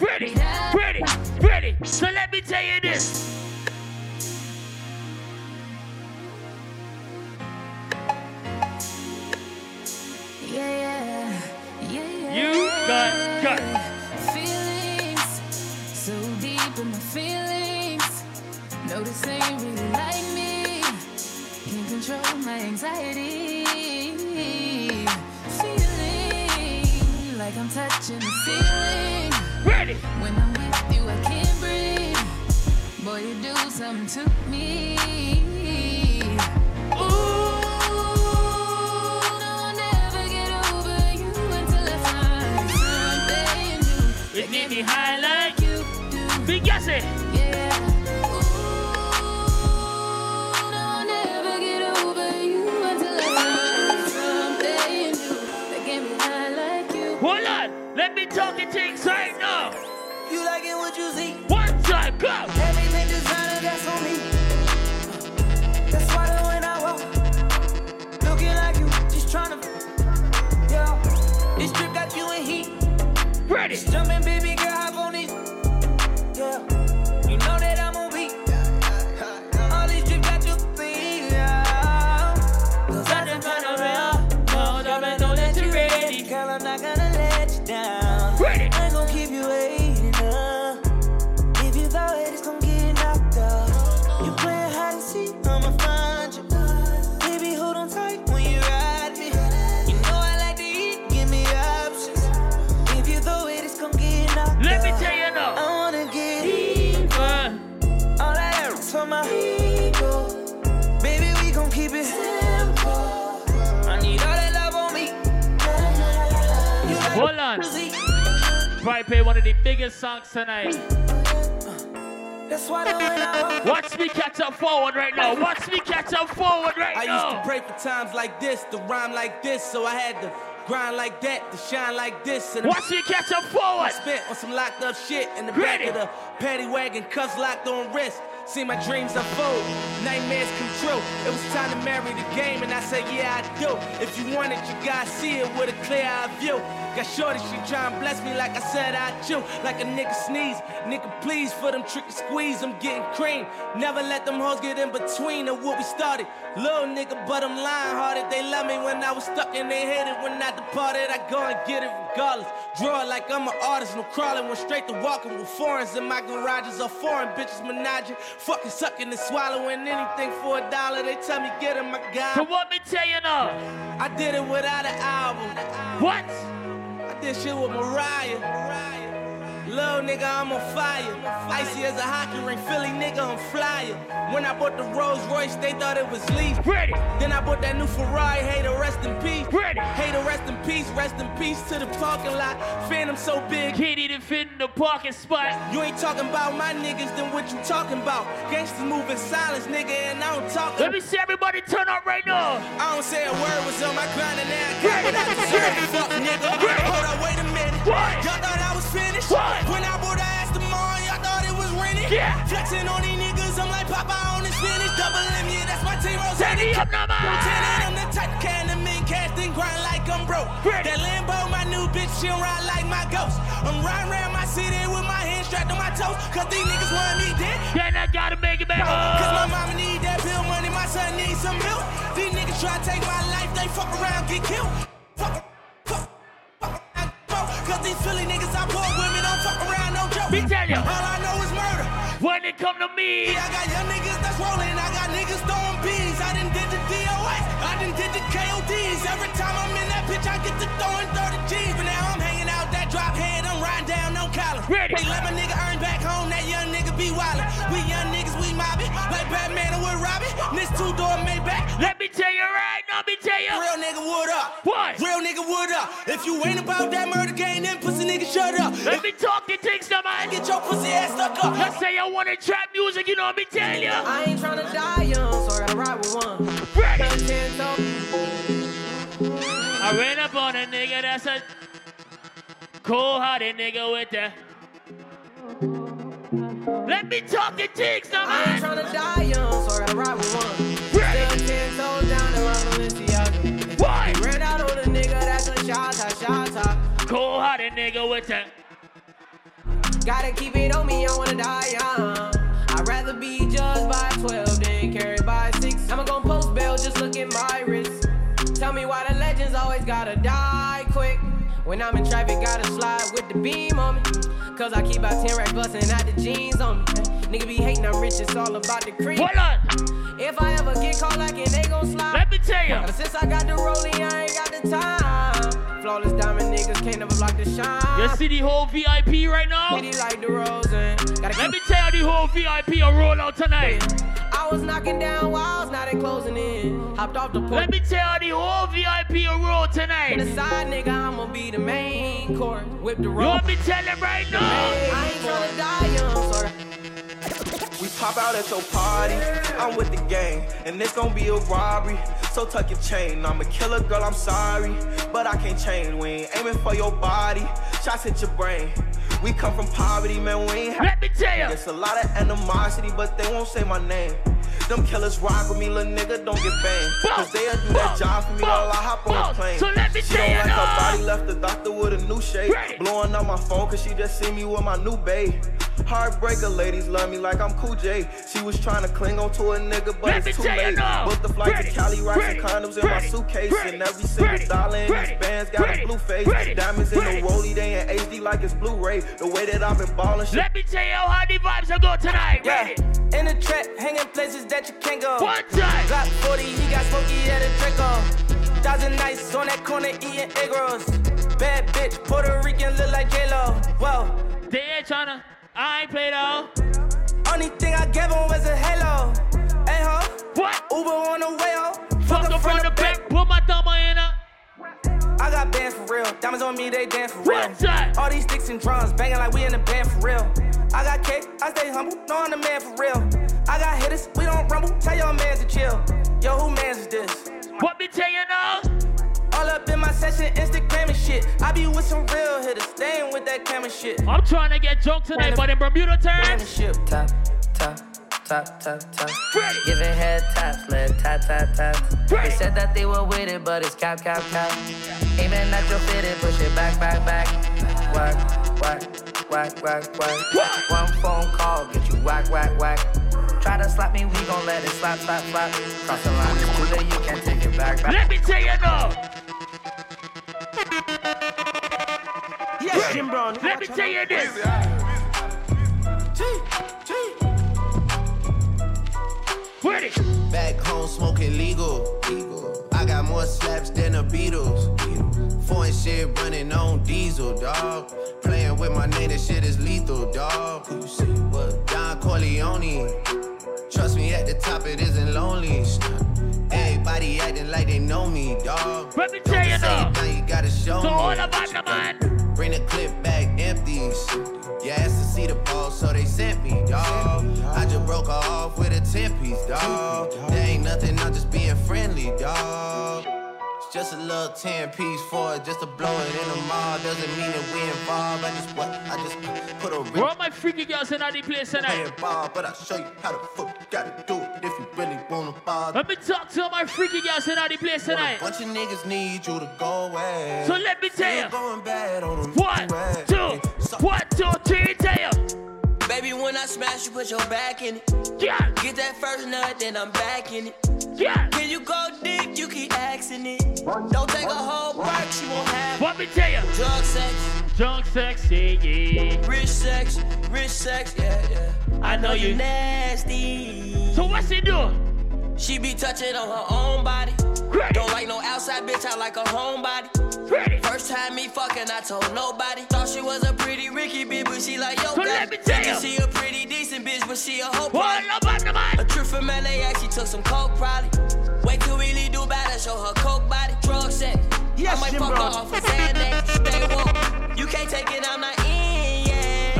Ready. Ready. Ready. So let me tell you this. Yeah, yeah, yeah. You got got. feelings so deep in my feelings. No, this ain't really like control my anxiety. Feeling like I'm touching the ceiling. Ready. When I'm with you, I can't breathe. Boy, you do something to me. It made me high like you Let me talk the things right now. You liking what you see? One time, go. Everything designer, that's on me. That's why that when I walk, looking like you, just tryna. Yeah, this trip got you in heat. Ready? Just jumping, baby girl, play one of the biggest songs tonight. That's why I. Watch me catch up forward right now. Watch me catch up forward right I now. I used to pray for times like this, to rhyme like this, so I had to grind like that, to shine like this. And Watch me catch up forward. I spent on some locked up shit in the Ready. back of the paddy wagon, cuffs locked on wrist. See my dreams unfold, nightmares come true. It was time to marry the game, and I said, Yeah, I do. If you want it, you gotta see it with a clear eye view. Got shorty, she tryna bless me like I said I chew. Like a nigga sneeze, nigga please for them tricky squeeze. I'm getting cream. Never let them hoes get in between of what we started. Little nigga, but I'm lying hearted. They love me when I was stuck and they hated when I departed. I go and get it regardless. Draw it like I'm an artist, no crawling. Went straight to walking with foreigns in my garages or foreign bitches menaging. Fucking sucking and swallowing anything for a dollar. They tell me get him, my guy. So what me tell you now? I did it without an album. What? Did shit with Mariah. Little nigga, I'm on fire. Icy as a hockey ring, Philly nigga, I'm flyer. When I bought the Rolls Royce, they thought it was leaf. Ready. Then I bought that new Ferrari, hater, rest in peace. Ready. Hater, rest in peace, rest in peace to the parking lot. Phantom so big. Can't even fit in the parking spot. You ain't talking about my niggas, then what you talking about? Gangsters move in silence, nigga, and I don't talk. Let me see everybody turn up right now. I don't say a word was on my grind and now I got what I deserve. Fuck nigga. Hold up, wait a minute. What? Y'all thought I was? What? When I bought the ass tomorrow, y'all thought it was rented? Yeah. Flexing on these niggas, I'm like Papa on his finish. Double M, yeah, that's my team. Rose it up now, I'm the type can the men cast and grind like I'm broke. Ready. That Lambo, my new bitch, she don't ride like my ghost. I'm riding around my city with my hands strapped on my toes. Cause these niggas want me dead. Then I gotta make it back Cause my mama need that bill money, my son needs some milk. These niggas try to take my life, they fuck around, get killed. Fuck, fuck, fuck around, go. Cause these Philly niggas, I poor women, don't Me tell you. All I know is murder. When it come to me, Yeah, I got young niggas that's rolling, I got niggas throwing bees. I done did the DOS, I done did the KODs. Every time I'm in that bitch, I get to throwing 30 G's. But now I'm hanging out that drop head, I'm riding down no collar. Ready. They let my nigga earn back home, that young nigga be wildin'. We young niggas, we mobbing, like Batman and with Robin. This two door Maybach. let me tell you right now, me tell you. Real nigga, what up? What? Real nigga, what up? If you ain't about that murder game, then pussy nigga, shut up. Let me talk the things now, man. Get your pussy ass stuck up. Let's say I want to trap music, you know what me tell you. I ain't tryna die young, so I gotta ride with one. Ready. Ten toes. I ran up on a nigga that's a cold-hearted nigga with the. Let me talk the things now, I ain't man. tryna die young, so I gotta ride with one. Ready. Still ten toes down and ride Balenciaga. Why? Ran out on a nigga that's a shot, shot, shot, shot. Cold-hearted nigga with the. Gotta keep it on me, I wanna die young. I'd rather be judged by 12 than carried by 6. I'ma gon' post bail, just look at my wrist. Tell me why the legends always gotta die. When I'm in traffic, gotta slide with the beam on me. Cause I keep about 10 rack bustin' out the jeans on me. Nigga be hating, I'm rich, it's all about the cream. Hold on. If I ever get caught like it, they gon' slide. Let me tell you. Ever since I got the rollie, I ain't got the time. Flawless diamond niggas can't never block the shine. You see the whole VIP right now? Like the rose and gotta Let me the whole VIP a roll out tonight. I was knocking down walls, now they closing in. Hopped off the porch. Let me tell the whole VIP a roll The tonight. side nigga, I'ma be the main Acorn, whip the You want me tell him right now? I ain't tryna die young, so We pop out at your party. I'm with the gang, and it's gonna be a robbery. So tuck your chain. I'm a killer, girl. I'm sorry, but I can't change. We ain't aiming for your body. Shots hit your brain. We come from poverty, man. We ain't. Let me tell ya. There's a lot of animosity, but they won't say my name. Them killers rock with me, little nigga, don't get banged. Cause they'll do that job for me while I hop on the plane. So let me she don't like her body, left the doctor with a new shape. Blowing up my phone cause she just seen me with my new babe. Heartbreaker ladies love me like I'm Cool J. She was trying to cling on to a nigga, but Let it's too tell you late. now. Booked the flight Ready, to Cali, rocks and condoms in my suitcase. ready, and every single ready, dollar in ready, these bands got ready, a blue face. ready, Diamonds in ready. the rollie, they in HD like it's Blu-ray. The way that I've been ballin', shit. Let me tell you how the vibes are go tonight. Yeah, Ready? in the trap, hanging places that you can't go. One time. Glock 40, he got smoky at a Draco. Thousand nights on that corner eating egg rolls. Bad bitch, Puerto Rican, look like J-Lo. Whoa. They ain't tryna. I ain't played out. Only thing I gave him was a halo. Hey ho. What? Uber on the way ho. Fuck up from the back, put my thumb in her. I got bands for real. Diamonds on me, they dance for real. That? All these sticks and drums banging like we in the band for real. I got cake, I stay humble, no I'm the man for real. I got hitters, we don't rumble. Tell your man to chill. Yo, who mans is this? What me tell you now? All up in my session, Instagram and shit. I be with some real hitters, staying with that camera shit. I'm trying to get drunk tonight, but in Bermuda terms. Top, top, top, top, top. Giving head taps, let tap, tap, tap. They said that they were with it, but it's cap, cap, cap. Aiming at your fitted, push it back, back, back. Whack, whack, whack, whack, whack. One phone call, get you whack, whack, whack. Try to slap me, we gon' let it slap, slap, slap. Cross the line, it's too late, you can't take it back, back. Let me tell you now. Yes, Jim Brown. Let me tell you this. Ready? Back home smoking legal. I got more slaps than the Beatles. Foreign shit running on diesel, dog. Playing with my name, that shit is lethal, dog. Who you see? What? Don Corleone. Trust me, at the top it isn't lonely. Everybody acting like they know me, dog. Let me Don't tell you just now. you gotta show So me. all about the man. Bring the clip back empties. You asked to see the ball, so they sent me, dawg. I just broke her off with a 10 piece, dawg. There ain't nothing, I'm just being friendly, dawg. Just a little 10 piece for it, just to blow it in the mall. Doesn't mean that we involved. I just what? I just put a Where all my freaky girls in the place tonight? ball, but I'll show you how the fuck you gotta do it if you really wanna ball. Let me talk to all my freaky girls in the place tonight. A bunch of niggas need you to go away. So let me tell you. Going bad on them One, two, one, two, three, tell you. Baby, when I smash, you put your back in it. Yeah. Get that first nut, then I'm back in it. Yeah. Can you go deep? You keep asking it. Don't take a whole break, she won't have it. What me tell you? Drug sex, Drunk sexy, yeah. rich sex, rich sex, yeah, yeah. I know you. nasty. So what's he doing? She be touching on her own body. Don't like no outside bitch, I like a homebody. First time me fucking, I told nobody. Thought she was a pretty Ricky bitch, but she like yo. So let me tell ya. She a pretty decent bitch, but she a hoe. What about? A trip from LA, she took some coke probably. Wait till really do better, show her coke body. Drug sex. Yes, I might fuck her off a Xanax. Stay woke. You can't take it, I'm not in.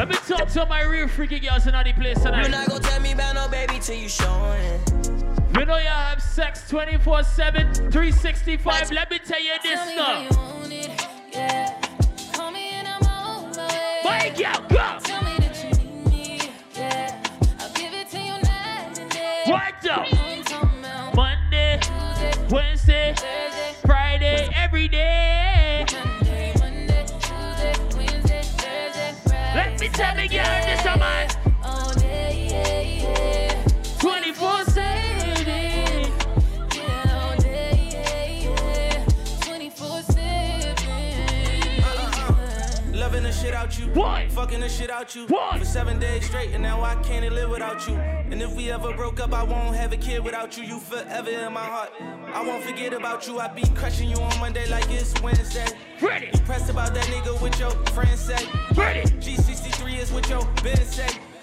Let me talk to my real freaky girls in the place tonight. You're not gonna tell me about no baby till you showing. It. You know you have sex 24 7, 365. Let me tell you this now. Wake up, go! What up? Monday, Wednesday, Thursday, Friday, every day. Let me tell me, girl, this a man. Loving the shit out you. What? Fucking the shit out you. What? For seven days straight, and now I can't live without you. And if we ever broke up, I won't have a kid without you. You forever in my heart. I won't forget about you. I be crushing you on Monday like it's Wednesday. Ready. You pressed about that nigga with your friends say. Ready. G63 is what your Ben say.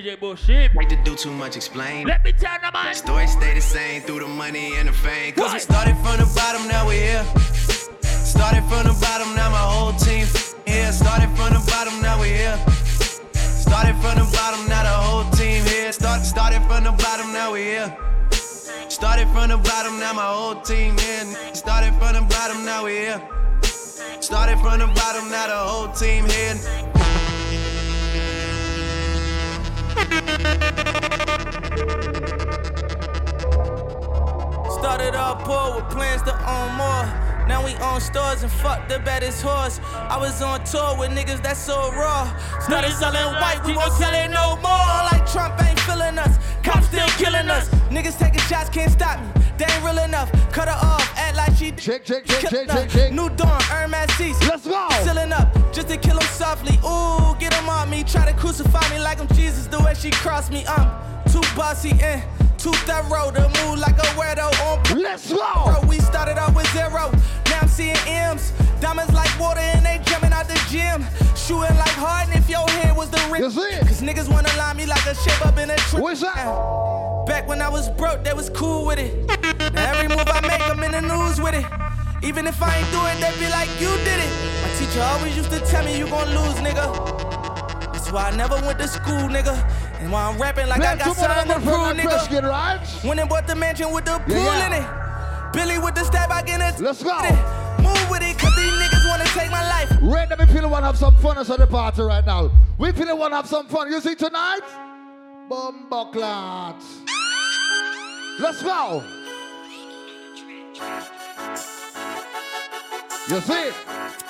DJ bullshit. Like to do too much explaining. Let me tell man. Story stay the same through the money and the fame. Cause we started from the bottom, now we here. Started from the bottom, now my whole team here. Started from the bottom, now we here. Started from the bottom, now the whole team here. Start, started from the bottom, now we here. Started from the bottom, now my whole team here. Started from the bottom, now we here. Started from the bottom, now the whole team here. Started off poor with plans to own more. Now we own stores and fuck the baddest horse. I was on tour with niggas that's so raw. Started selling white, we won't sell it no more. Like Trump ain't feeling us, cops still killing us. Niggas taking shots, can't stop me. They ain't real enough. Cut her off, act like she check, check, check, check, check, check. New dawn, Hermes seats. Let's go. Sealing up, just to kill him softly. Ooh, get him on me. Try to crucify me like I'm Jesus. The way she crossed me, I'm too bossy and too thorough to move like a weirdo on. Let's go. Bro, we started off with zero. Now I'm seeing M's. Diamonds like water and they jumping out the gym. Shooting like Harden if your head was the rim. Cause niggas wanna line me like a shape up in a tree. What's that? Back when I was broke, they was cool with it. Now every move I make, I'm in the news with it. Even if I ain't do it, they be like, you did it. My teacher always used to tell me you gon' lose, nigga. That's why I never went to school, nigga. And why I'm rapping like I got something to prove, nigga. Right? When they bought the mansion with the pool Yeah, in it. Billy with the stab, I get it. Let's go. Move with it, cause these niggas wanna take my life. Right now, we feeling want to have some fun at the party right now. We feeling want to have some fun. You see tonight? Bumbleclot. Let's go. You see?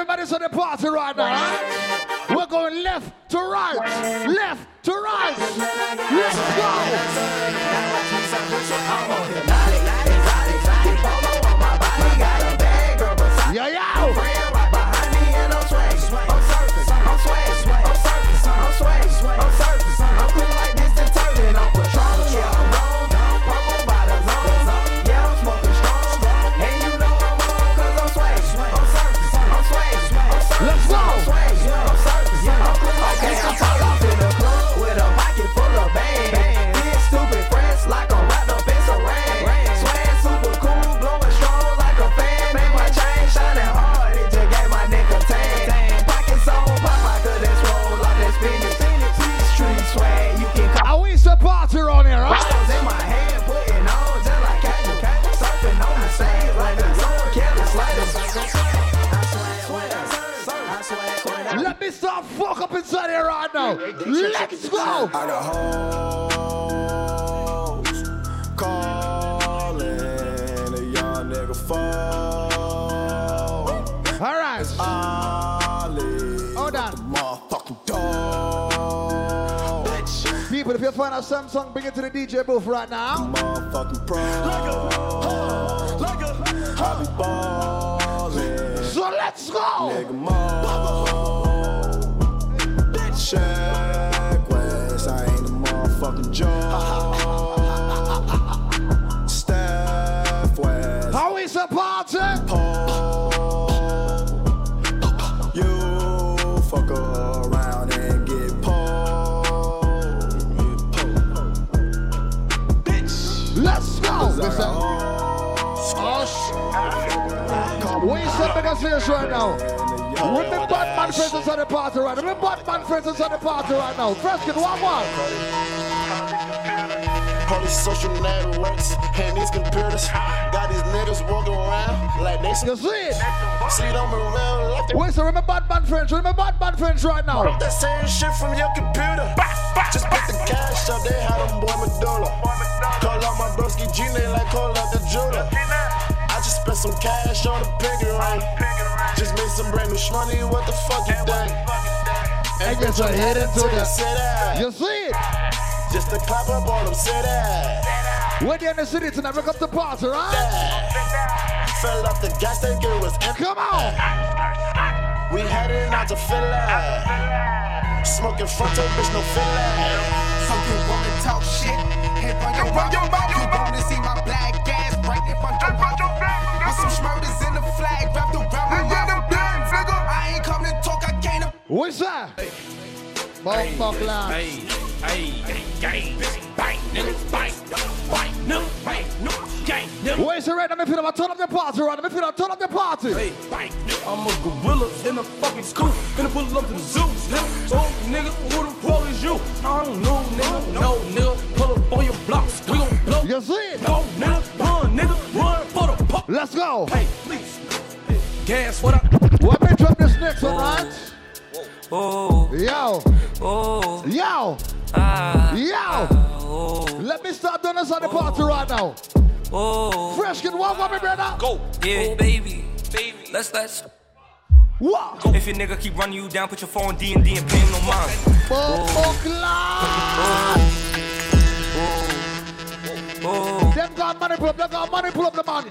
Everybody's on the party right now. Right? We're going left to right, left to right. Let's go. Yo, yo. I'm swag, swag, I'm surface, I'm swag, swag, I'm surface, I'm swag, swag, I'm surface. Let's go. I got hoes calling a young nigga. All right. It's Ali. Hold on. Motherfucking dog. People, if you find a Samsung, bring it to the DJ booth right now. Motherfucking pro. I be ballin'. So let's go. Nigga Check West. I ain't a motherfucking joke. Steph West. How is the party? You fuck around and get pulled. Bitch. Let's go. Listen. Oh, sh- we step big as this right now. With the Batman friends inside the party right now. With Batman friends inside the party right now. Fresh Kidd, one more. All these social networks and these computers got these niggas walking around like they You see it? See them around like they Wait, so remember Batman friends. Remember Batman friends right now. That same shit from your computer. Just put the cash up, they had them boy medulla. Call out my broski G, they like call out the Judah. I just spent some cash on a piggy ring. Just made some brand new money, what the fuck you think? And yes, I hit it to the city. You see it? Just to clap up on them city. We're in the city tonight. Break up the party, right? Fell off the gas tank, it was empty. Come on. We heading out to Philly. Smoking fronto, bitch, no Philly. So you wanna talk shit? Hey, run your mouth. You wanna see my black ass right in front of your mouth? With some schmurders in What's that? Bump, line. Hey, hey, gang, bang, nigga, bang, bang, no, bang, no, gang, no. Where's the red? Let me feel up. Turn up the party, right? Let me feel up. Turn up the party. Hey, bang, I'm a gorilla in a fucking scoop. Finna pull up to the zoo. Oh, nigga, who the fuck is you? I don't know, nigga. No, nigga, pull up on your blocks. We gon' blow. You see it? Go, nigga, run, nigga, run for the pop. Let's go. Hey, please. Gas, what up? Let me drop this next one, right? Oh, Yo. oh, Yo. ah, Yo. oh, Let me start doing this on the party right now. oh. Fresh Kidd, one more, me brother. Go. Yeah, baby, baby, let's let's. What? If your nigga keep running you down, put your phone D and D and pay him no mind. Oh, oh, oh. Them got money, pull up. Them got money, pull up the money.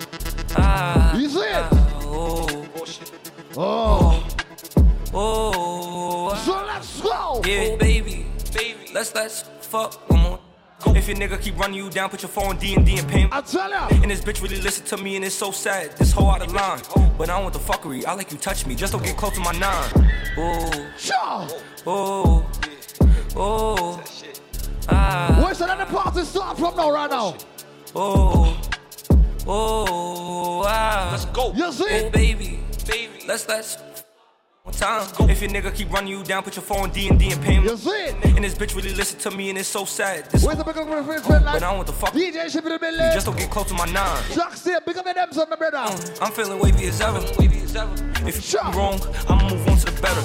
Ah, You see it? oh, Oh. Oh. So let's go. Yeah, baby, baby, let's let's fuck one more. If your nigga keep running you down, put your phone D and D and pay him. I tell ya. And this bitch really listen to me, and it's so sad. This whole out of line. But I don't want the fuckery. I like you touch me, just don't get close to my nine. Oh, Sure. oh, oh. Ah, Where's the other party start from now, right now? oh, oh, ah. Let's go. You see Oh, baby, baby, let's let's. One time. If your nigga keep running you down, put your phone D and D and pay him. You see it? And this bitch really listen to me, and it's so sad. This Where's the big up my friends, friend? but I Like don't want the fuck. DJ Sheep in the You just don't get close to my nine. Jack Steel, big up the them, son, my brother. I'm feeling wavy as ever. Wavy as ever. If you Sure. wrong, I'ma move on to the better.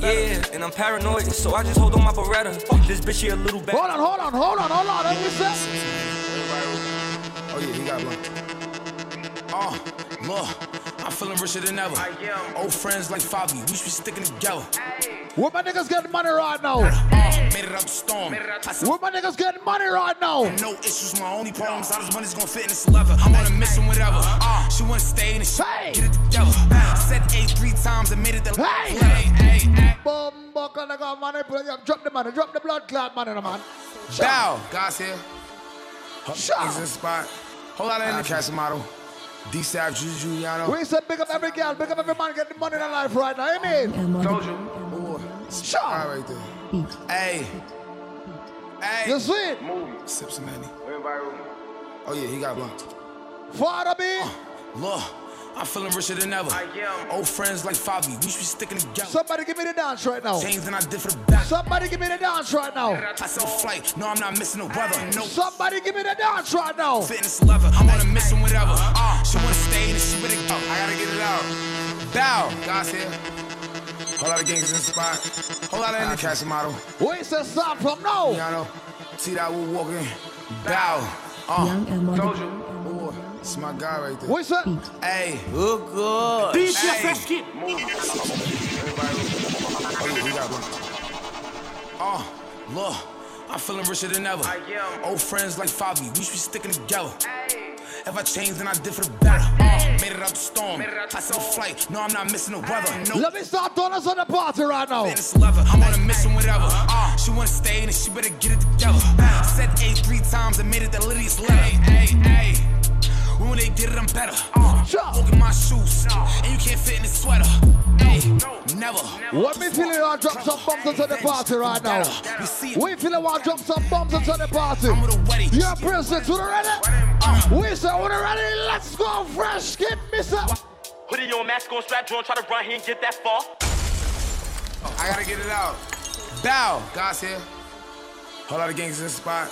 Yeah, and I'm paranoid, so I just hold on my Beretta. This bitch here a little bit. Hold on, hold on, hold on, hold on. Let me say. Oh yeah, he got one. Ah, oh, look, I'm feeling richer than ever. Old friends like Fabi, we should be sticking together. Where my niggas getting money right now? Uh, made it out the storm. I Where my niggas getting money right now? no issues, my only problems. How this money's gonna fit in this leather? I'm on a mission, whatever. Uh, she wanna stay in the shit, Hey. get it together. Said A three times and made it the Hey. hey, hey, hey. Boom, I got money. Drop the money, drop the blood clot money, man. Bow, guys here. Sure. Exit spot. Whole lot of in the cash model. D-Sap, Juju, Giuliano. We said big up every girl, big up every man get the money in their life right now. Amen. Told you. Sure. All right there. Hey. Hey. You see it? Sip some Henny. Oh yeah, he got blunt. Father B. Oh, Look, I'm feeling richer than ever. Old friends like Fabi, we should be sticking together. Somebody give me the dance right now. Chains than I did for the back. Somebody give me the dance right now. I said flight, no, I'm not missing the weather. No, Somebody give me the dance right now. fitness leather. I'm on a mission, whatever. Uh, she wanna stay and she better go. I gotta get it out. Bow, guys here. Whole lot of gangsters in the spot. Whole lot of in the castle model. Where's the sound from now? You know, see that we walking. Bow. Uh, Young M It's my guy right there. What's up? Hey. Look good. DJ hey. Fresh Kidd. Oh, yeah, he got one. Oh, look. I'm feeling richer than ever. Old friends like Fabi, we should be sticking together. If I change, then I did for the better. Uh, made it out the storm. I said a flight. No, I'm not missing the weather. No. Let me start doing us on the party right now. It's leather. I'm on a mission, whatever. Uh, she wanna stay, then she better get it together. Said A three times and made it the Lydia's letter. Hey, hey, When they get it, I'm better. Uh, walk in my shoes, and you can't fit in this sweater. Hey, never. What me feeling want to drop some bombs into the party right now? We feeling want to drop some bombs into the party. Your princess, you ready? We say, we ready? Let's go, Fresh Kidd, mister. Hoodie on, mask on, strap on, try to run, he ain't get that far. I gotta get it out. Bow. God's here. Whole lot of gangsters in the spot.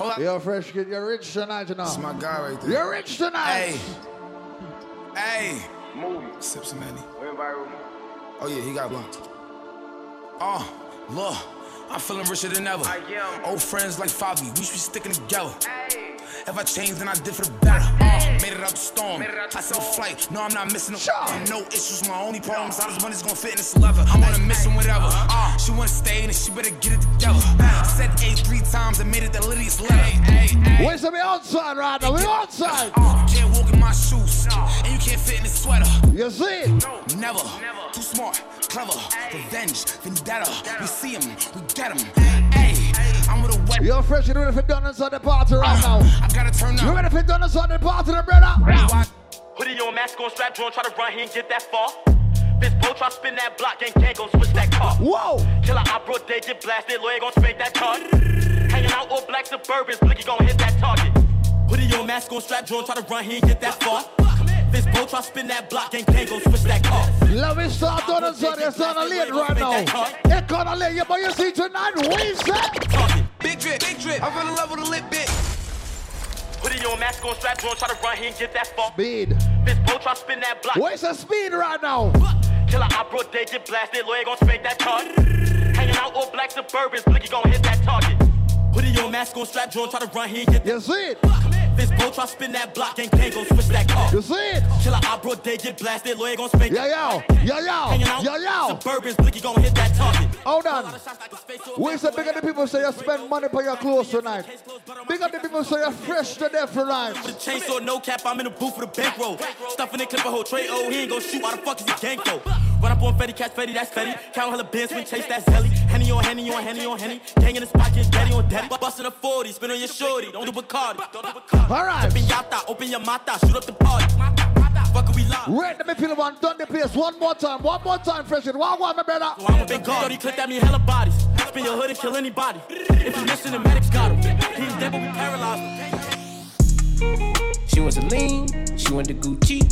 Whole lot. Yo, Fresh Kidd, you're rich tonight, you know. That's my guy right there. You're rich tonight. Hey. Hey. Move. Sip some Andy. Oh yeah, he got blunt. Oh, look. I'm feeling richer than ever. I am. Old friends like Fabi, we should be sticking together. Hey. If I change, then I did for the better. Made it out the storm. I said a flight. No, I'm not missing the uh, No issues. My only problem is how this money's gonna fit in this leather. I'm on a mission, whatever. Uh, she wanna stay, then she better get it together. Said A three times and made it the Lydia's letter. Hey, hey, Where's the outside right now? We outside. Uh, you can't walk in my shoes, and you can't fit in this sweater. You see? No, Never. Too smart, clever, revenge, vendetta. We see him, we get him. Hey, I'm with a wet. Yo, fresh, you're ready for donuts on the party right now? I gotta turn up. You ready for donuts on the party, brother? Hoodie on, mask on, strap on, try to run, he ain't get that far. This bro try spin that block, ain't can't go switch that car. Whoa! Killer opera, they get blasted, lawyer gon' spank that card. Hanging out all black suburbans, blicky gon' hit that target. Hoodie on, mask on, strap on, try to run, he ain't get that far. This bro try spin that block, ain't can't go switch that car. Let me start on this on the late right now. It's gonna let you, but you see tonight, we set. Big drip, big drip. I'm gonna with a lit bit. Hoodie on, your mask on, strap on, try to run, here and get that far. Speed. This bro try to spin that block. Where's the speed right now? Killer opera, they get blasted, lawyer gon' spank that card. Hanging out all black suburbans, blicky gon' hit that target. Hoodie on, your mask on, strap on, try to run, here and get that. see it? This bro try spin that block, ain't can't go switch that car. You see it? Killer opera, they get blasted, lawyer gon' spank Yo, yo, yo, yo, yo, yo. suburbans, blicky gon' hit that target. Hold on. Where's the bigger the people say you spend money for your clothes tonight? Bigger the people say you're fresh to death for life. The chainsaw, no cap, I'm in the booth for the bankroll. Stuffing the clip a whole tray, oh, he ain't gon' shoot. Why the fuck is he gang though? Run up on Fetty, catch Fetty, that's Fetty. Count hella bins, when chase that Zelly. Henny on Henny on Henny on Henny. Gang in the spot, get daddy on daddy. Bustin' a 40, spin on your shorty. Don't do Bacardi. Don't do Bacardi. All right. Open yata, open your mata, shoot up the party. Fuck we live. Wait, let me feel one. Done the place one more time. One more time, fresh. it. One more, my brother. So I'm a big guard. He clicked at me hella bodies. Spin your hood and kill anybody. If you listen, the medics got him. He's dead, but we paralyzed. She wants a lean, she want the Gucci.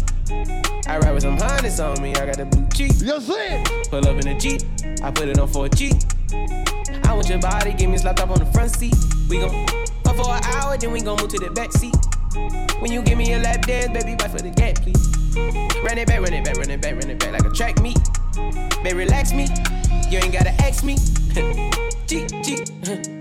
I ride with some harness on me, I got the blue cheek. You see? Pull up in a Jeep, I put it on for a G. I want your body, give me slapped up on the front seat. We gon' fuck for an hour, then we gon' move to the back seat. When you give me a lap dance, baby, bite for the gap, please. Run it back, run it back, run it back, run it back like a track meet. Baby, relax me, you ain't gotta ask me. G, G,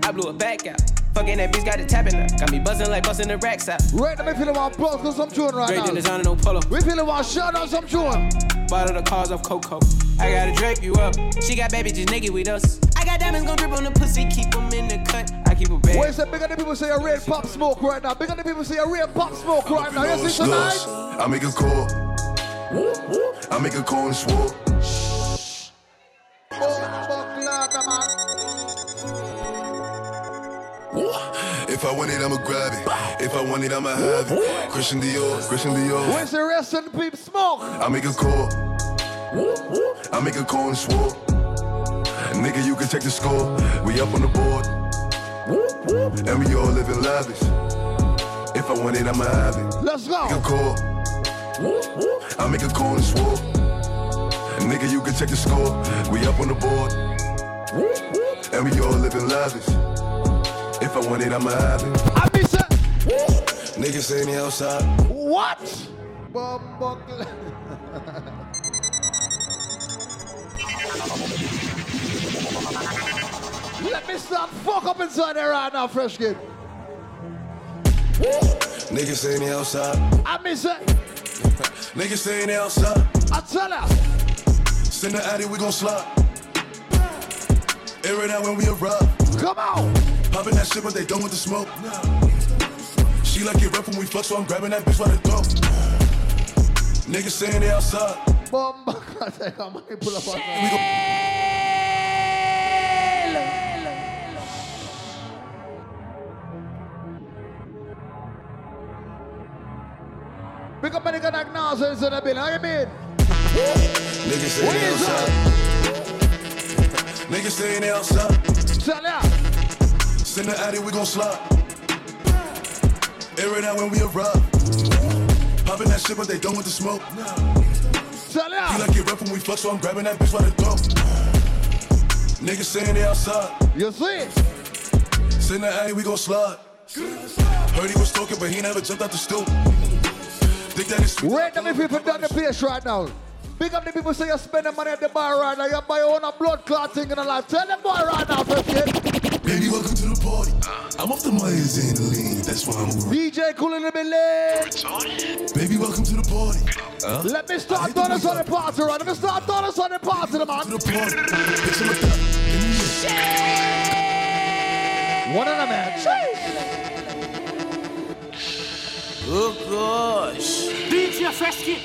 I blew it back out. Fucking that bitch got it tapping up. Got me buzzing like busting the racks out. Right, let me feel one blows cause I'm chewing right Great now. designer, no polo. We feeling one shut on some chewing. Bottle the cars off Coco. I gotta drape you up. She got baby just naked with us. I got diamonds gon' drip on the pussy, keep them in the cut. I keep a bag. Where's the bigger the people say a red pop smoke right now? Bigger the people say a red pop smoke right now. You see tonight? I make a call. I make a call and swore. If I want it, I'ma grab it. If I want it, I'ma have it. Christian Dior, Christian Dior. Where's the rest of the people smoke? I make a call. I make a call and swore. Nigga, you can check the score. We up on the board. And we all living lavish. If I want it, I'ma have it. Let's go. Make a call. I make a call and swore. Nigga, you can check the score. We up on the board. And we all living lavish. If I want it, I'ma have it. I be set. Niggas say me outside. What? Bob Let me stop fuck up inside there right now, Fresh Kidd. Niggas say me outside. I miss it. Niggas say me outside. I tell her. Send the addy, we gon' slide. it out when we arrive. Come on. Popping that shit, but they done with the smoke. She like it rough when we fuck, so I'm grabbing that bitch by the throat. Niggas saying they outside. Bomba, I'm pull up on We gon' Big up any nigga Nasa in the building. How you mean? Niggas saying they outside. Niggas saying they outside. Tell ya. Send the addy, we gon' slide. Air it out when we arrive. Popping that shit, but they done with the smoke. Tell ya. He like it rough when we fuck, so I'm grabbing that bitch by the throat. Niggas saying they outside. You see? Send the addy, we gon' slide. Heard he was talking, but he never jumped out the stoop. Think that it's Wait them people down the place right now. Big up the people say you're spending money at the bar right now. You buy your own blood clot thing in the life. Tell them boy right now, first kid. Baby, welcome to the party. Uh, I'm off the Myers and the lean, that's why I'm over. DJ Cool in the building. Baby, welcome to the party. Uh, Let me start throwing us on the party right. Let me start throwing us on the party, man. To the party. Pick some of that. One of them, man. Oh gosh. DJ Fresh Kidd.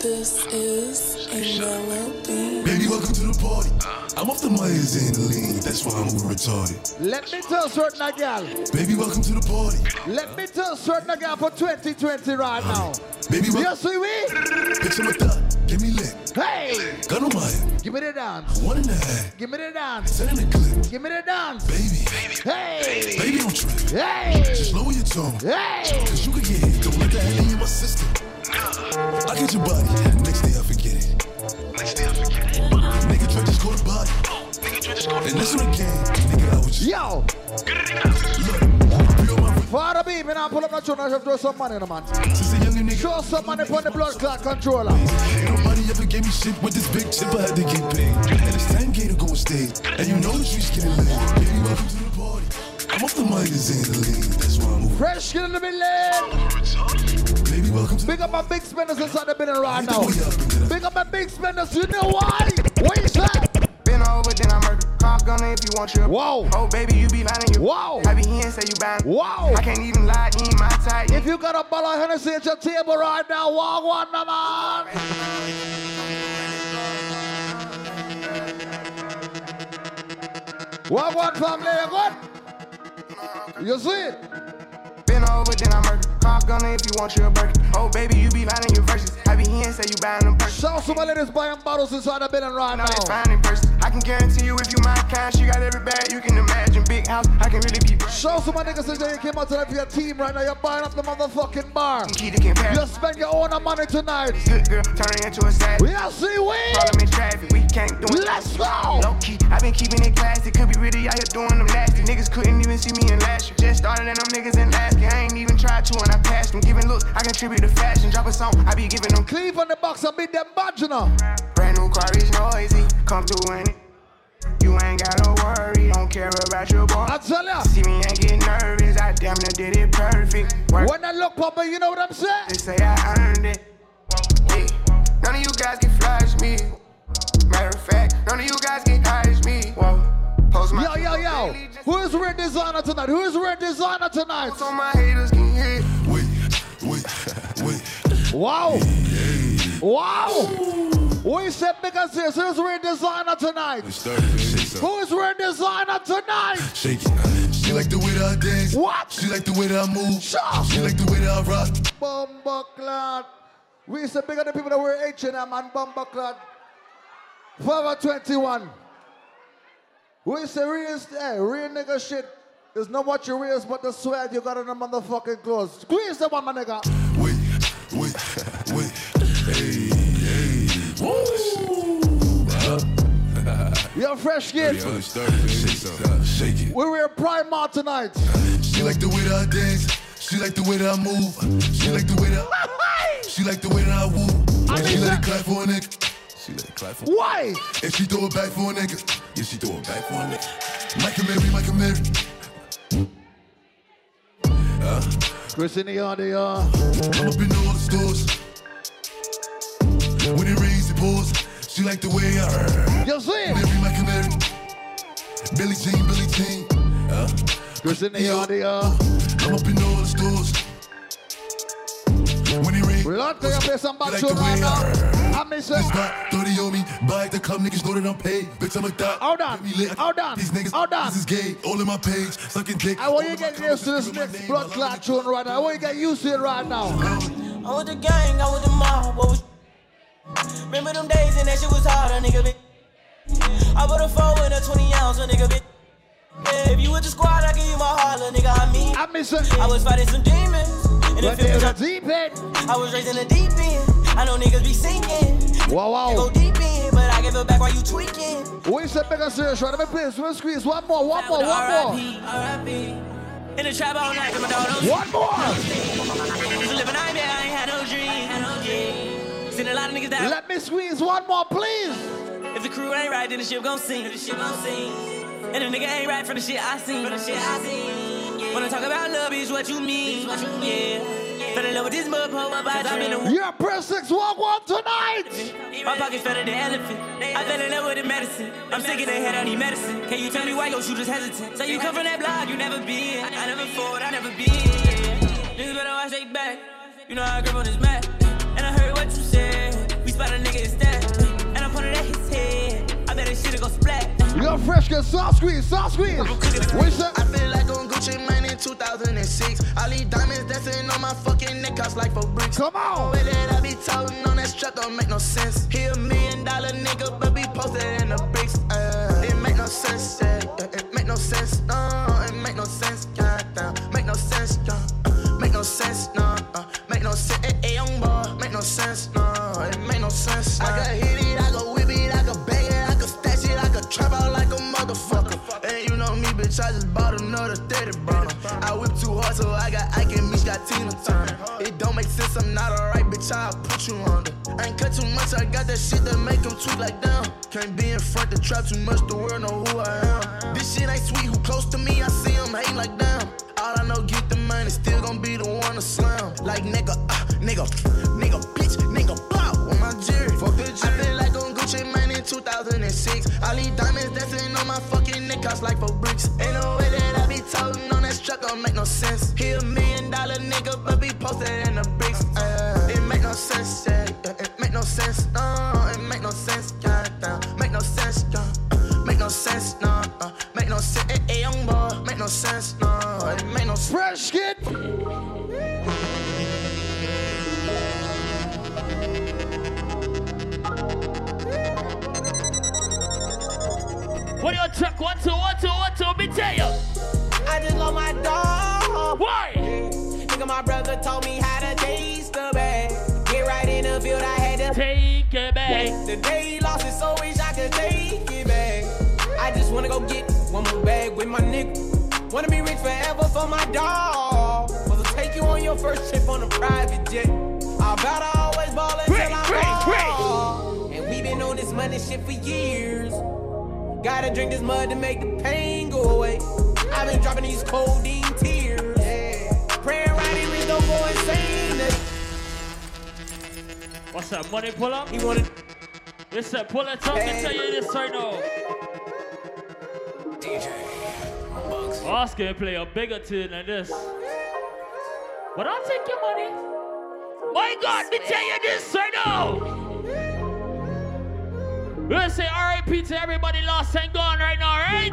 Tell ya. This is a melody. Baby, welcome to the party. I'm off the Myers and the lean, that's why I'm over retarded. Let me tell certain a gal. Baby, welcome to the party. Let me tell certain a gal for 2020 right uh, now. Baby, welcome. Yes, we will. Pick some of that. Give me lit. Hey. Gun on my head. Give me the dance. One and a half. Give me the dance. Send in the clip. Give me the dance. Baby. Hey. Baby, don't trip. Hey. Just lower your tone. Hey. Cause you can get hit. Don't let that hang in my system. I get your body. Next day I forget it. Next day I forget it. Nigga Dre just caught a body. And this one again. Nigga, I was just. Yo. Father B, me now pull up my tune and throw some money in the man. Show some money for the blood clot controller. Ain't nobody ever gave me shit with this big chip. I had to get paid. And it's 10K to go on stage. And you know the streets getting lit. Baby, welcome to the party. I'm off the magazine the lean. That's why I'm over. Fresh Kidd in the building. Baby, welcome to Big up my big spenders inside the building right now. Big up my big spenders. You know why? What you say? Been over, then I murder. Call gunner if you want your. Whoa. Oh, baby, you be lying. You. Whoa. I be here and say you buying. Wow. I can't even lie, you ain't my type. If you got a bottle of Hennessy at your table right now, walk one, no man. Walk one, family, you good? You see it? Been over, then I murder. Call gunner if you want your burger. Oh, baby, you be lying your verses. I be here and say you buying them purses. Shout some ladies buying bottles inside the building right know now. they fine in. I can guarantee you if you my kind, she got every bag you can imagine. Big house, I can really be. Show some my niggas that you came out tonight for your team right now. You're buying up the motherfucking bar. Key to compare. You spend your own money tonight. Good girl, turning into a sad. We are see we. Parliament traffic, we can't do it. Let's go. Low key, I been keeping it classy. Could be really out here doing them nasty. Niggas couldn't even see me in last year. Just started and them niggas in last year. I ain't even tried to and I passed them. Giving looks, I contribute to fashion. Drop a song, I be giving them. Cleave on the box and be them vaginal. Brand new car is noisy. Come through in it. You ain't gotta worry, don't care about your boy. I tell ya. See me ain't get nervous, I damn near did it perfect. Work. When I look proper, you know what I'm saying? They say I earned it. Yeah. None of you guys can flash me. Matter of fact, none Who is red designer tonight? Who is red designer tonight? So my haters can hit. Wait, wait, wait. Wow. Wow. We said because this who's red designer tonight? We started to shake something. Who is red designer tonight? Shake it. She like the way that I dance. What? She like the way that I move. Sure. She like the way that I rock. Bumbleclad. We used to big the people that wear H&M and Bumbleclad. Forever 21. We used to real, hey, eh, real nigga shit. There's not what you wear, but the sweat you got on the motherfucking clothes. Squeeze the one, my nigga. Wait, wait, wait. Hey, hey. You're Fresh Kidd. Yo, we started shake something. Shake it. We wear Primark tonight. She like the way that I dance. She like the way that I move. She like the way that She like the way that I woo. And she let it clap for a nigga. She let it clap for Why? And she throw it back for a nigga. Yeah, she throw it back for a nigga. Mike and Mary, Mike and Mary. Uh, Chris in the yard, the uh, I'm up in all the stores. When it rains, it pours. She like the way I. You see? Mary, Mike and Mary. Billy Jean, Billy Jean. Uh, Chris in the yard, the uh. I'm up in all the stores. When it rains, we love to play some back like to the way right now. I. I miss. This spot, 30 on me. Buy it to come, niggas know that I'm paid. Bitch, I'm a thot. Hold on. Hold on. These niggas, Hold on. this is gay. All in my page. Sucking dick. I want you to get used to this next blood clot tune right now. I want you to get used to it right now. I was the gang, I was the mob. What was Remember them days and that shit was hard, a nigga bit. I put a four in a 20 ounce, a nigga bit. Yeah, if you with the squad, I give you my heart, little nigga. I mean, I miss it. I was fighting some demons. And But it feels a like deep end. I was raised in the deep end. I know niggas be sinking. Wow, wow. They go deep in, but I give it back while you tweaking. We said make a serious right. Let me play. Let squeeze. One more. One more. One more. R.I.P. R.I.P. In the trap all night, 'cause my dog don't One more. Used to live a nightmare, I ain't had no dream. Had no dream. Seen a lot of niggas die. Let me squeeze one more, please. If the crew ain't right, then the ship gon' sink. The ship gon' sink. And the nigga ain't right for the shit I seen. For the shit I seen. Wanna talk about love, is what you mean. Yeah. Fell in love with this mud pole, my vibes, I'm in the You're press six one one tonight. My pockets fatter than elephant. I fell in love with the medicine. I'm sick of the head, I need medicine. Can you tell me why your shooters hesitant? So you come from that block, you never been. I never fought, I never been. Niggas better watch they back. You know how I grip on this mat. And I heard what you said. We spot a nigga instead. And I pointed at his head. I bet this shit'll go splat. You're fresh, get soft squeeze, soft squeeze. We said. I feel like on Gucci Mane in 2006. All these diamonds dancing on my fucking neck, cost like for bricks. Come on. The Way that I be talking on that strap don't make no sense. He a million dollar nigga, but be posted in the bricks. Uh, it make no sense, yeah. yeah, It make no sense, no. It make no sense, goddamn. Make no sense, yeah. Uh, make no sense, no. Uh, make no sense, eh, eh, young boy. Make no sense, no. It make no sense. I can hit it, bitch, I just bought another 30 burner. I whip too hard, so I got Ike and Meech got Tina Turner. It don't make sense, I'm not alright, bitch, I'll put you under. I ain't cut too much, I got that shit that make them tweak like down. Can't be in front, the trap too much, the world know who I am. This shit ain't sweet, who close to me, I see him hating like damn. All I know, get the money, still gon' be the one to slam. Like nigga, uh, nigga, nigga, bitch, nigga, blow on my jury. Fuck the jury. I feel like on Gucci Mane in 2006. All these diamonds dancing on my fucking neck, cost like for bricks. Ain't no way that I be talking on that strap, don't make no sense. He a million dollar nigga, but be posted in the bricks. Uh, it make no sense, yeah, yeah, It make no sense, no. It make no sense, goddamn. Make no sense, yeah. Uh, make no sense, no. Uh, make no sense, young boy. Make no sense, no. It make no sense. Fresh Kidd. What you check? One, two, one, two, one, two. Me tell you. I just love my dog. Why? Nigga, my brother told me how to taste the bag. Get right in the field, I had to take it back. The day he lost it, so wish I could take it back. I just wanna go get one more bag with my nigga. Wanna be rich forever for my dog. Wanna take you on your first trip on a private jet. I about to always ball until I'm ball. And we been on this money shit for years. Gotta drink this mud to make the pain go away. I've been dropping these codeine tears. Praying right in don't go insane. What's that? Money pull up? He wanted. Listen, pull it up and tell you this right now. DJ. Oscar play a bigger tune than this. But I'll take your money. My God, me tell you this right now. Gonna say RIP to everybody lost and gone right now, right?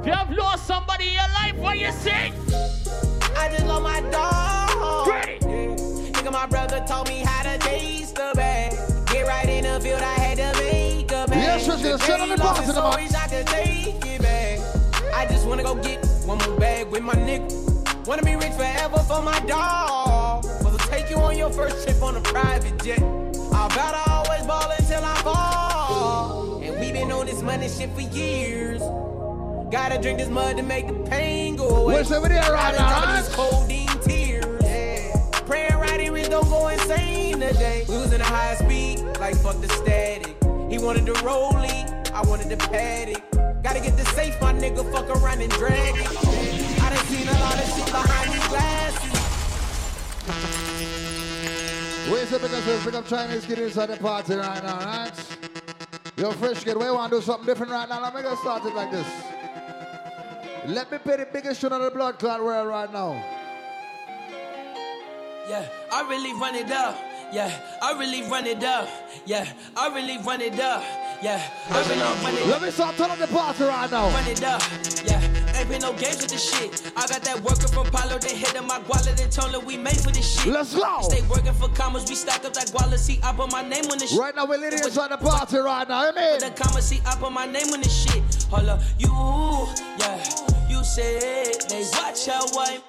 If you have lost somebody in your life, what you say? I just love my dog. Ready? Nigga, my brother taught me how to taste the bag. Get right in the field, I had to make a bag. Yes, yes, yes, sit on the box in the so I could take it back. I just wanna go get one more bag with my nigga. Wanna be rich forever for my dog. Wanna take you on your first trip on a private jet. I about to always ball until I fall. And we been on this money shit for years. Gotta drink this mud to make the pain go away. Where's over there right now, these codeine tears. Praying right gon' go insane today. We was in a high speed, like fuck the static. He wanted the rollie, I wanted the paddock. Gotta get the safe, my nigga, fuck around and drag it. I done seen a lot of shit behind these glasses. Where's the biggest first big up Chinese Kitty inside the party right now, right? Yo, Fresh Kidd, we want to do something different right now. Let me get started like this. Let me pay the biggest tune of the blood clot world right now. Yeah, I really run it up. Yeah, I really run it up. Yeah, I really run it up. Yeah, I really run it Let me start turning the party right now. Run it up. Yeah, ain't been no games with this shit. I got that worker from Palo, they hit in my wallet and told her we made for this shit. Let's go. Stay working for commas, we stack up that wallet. See, I put my name on this shit. Right now, we're leading inside the party right now. You mean? The commas, see, I put my name on this shit. Hold up, you, yeah, you said they watch how I,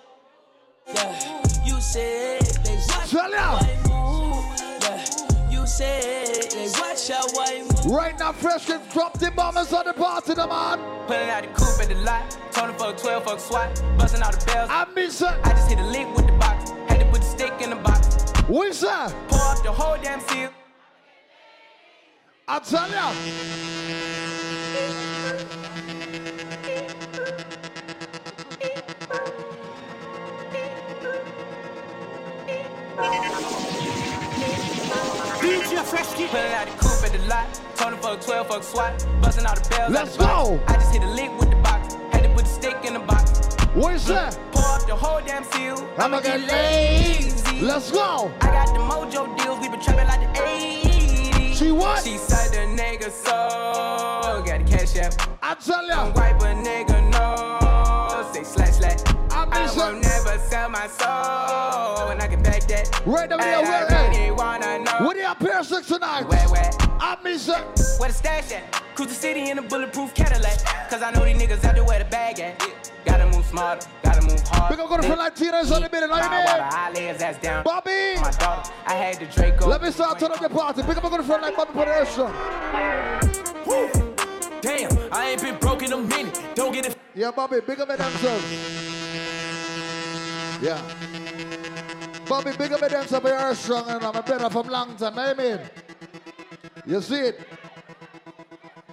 yeah, you said they watch Tell how Right now, Fresh Kidd, drop the bombers on the party, the man. Pulling out the coupe at the lot. Tony fuck 12, fuck SWAT. Busting all the bells. I miss it. I just hit a lick with the box. Had to put the stick in the box. What's that? Pour up the whole damn seal. I tell ya. DJ Fresh Kidd. Pulling out the coupe at the lot. Tony fuck 12, fuck SWAT. Busting all the bells. Let's the box. go. I just hit a lick with the box. Had to put the stick in the box. What's that? Pour up the whole damn seal. I'ma get lazy. Let's go. I got the mojo deals. We been trapping like the 80s. She what? She said the nigga so. Got the cash app. I tell ya. Wipe a nigga I I miss will it. never sell my soul. And I can back that. Right now, we And I where really wanna know. What do you Pier six tonight? Where, where? I miss it. Where the stash at? Cruise the city in a bulletproof Cadillac. Cause I know these niggas out there where the bag at. Gotta move smarter, gotta move hard. We gonna go to front like Tina's on the minute. Know you My mean? water, I lay his ass down. Bobby. My daughter, I had the Draco. Let me start turning up the party. Pick up and go to front like Bobby for the restaurant. Damn, I ain't been broke in a minute. Don't get it. Yeah, Bobby, big up at themselves. Yeah. Bobby, big up at themselves. They are strong and I'm a better from long time. You mean? You see it?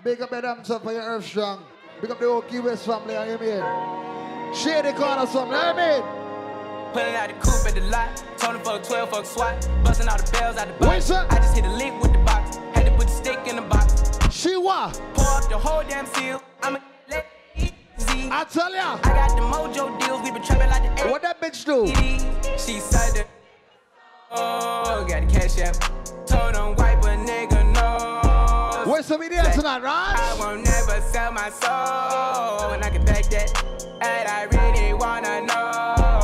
Big up at themselves for your earth strong. Big up the Key West family. You mean? Shady corner something. You mean? Pulling out the coupe at the lot. Tony fuck 12, fuck SWAT. Busting all the bells out the box. I just hit a lick with the box. Had to put the stick in the box. She what? Pour up the whole damn seal. I'm a I tell ya. I got the mojo deals. We been trapping like the 80s. What that bitch do? She said that. Oh, got the cash app. Told him wipe a nigga no. Where's some there tonight, right? I won't never sell my soul. And I can back that. And I really wanna know where you at,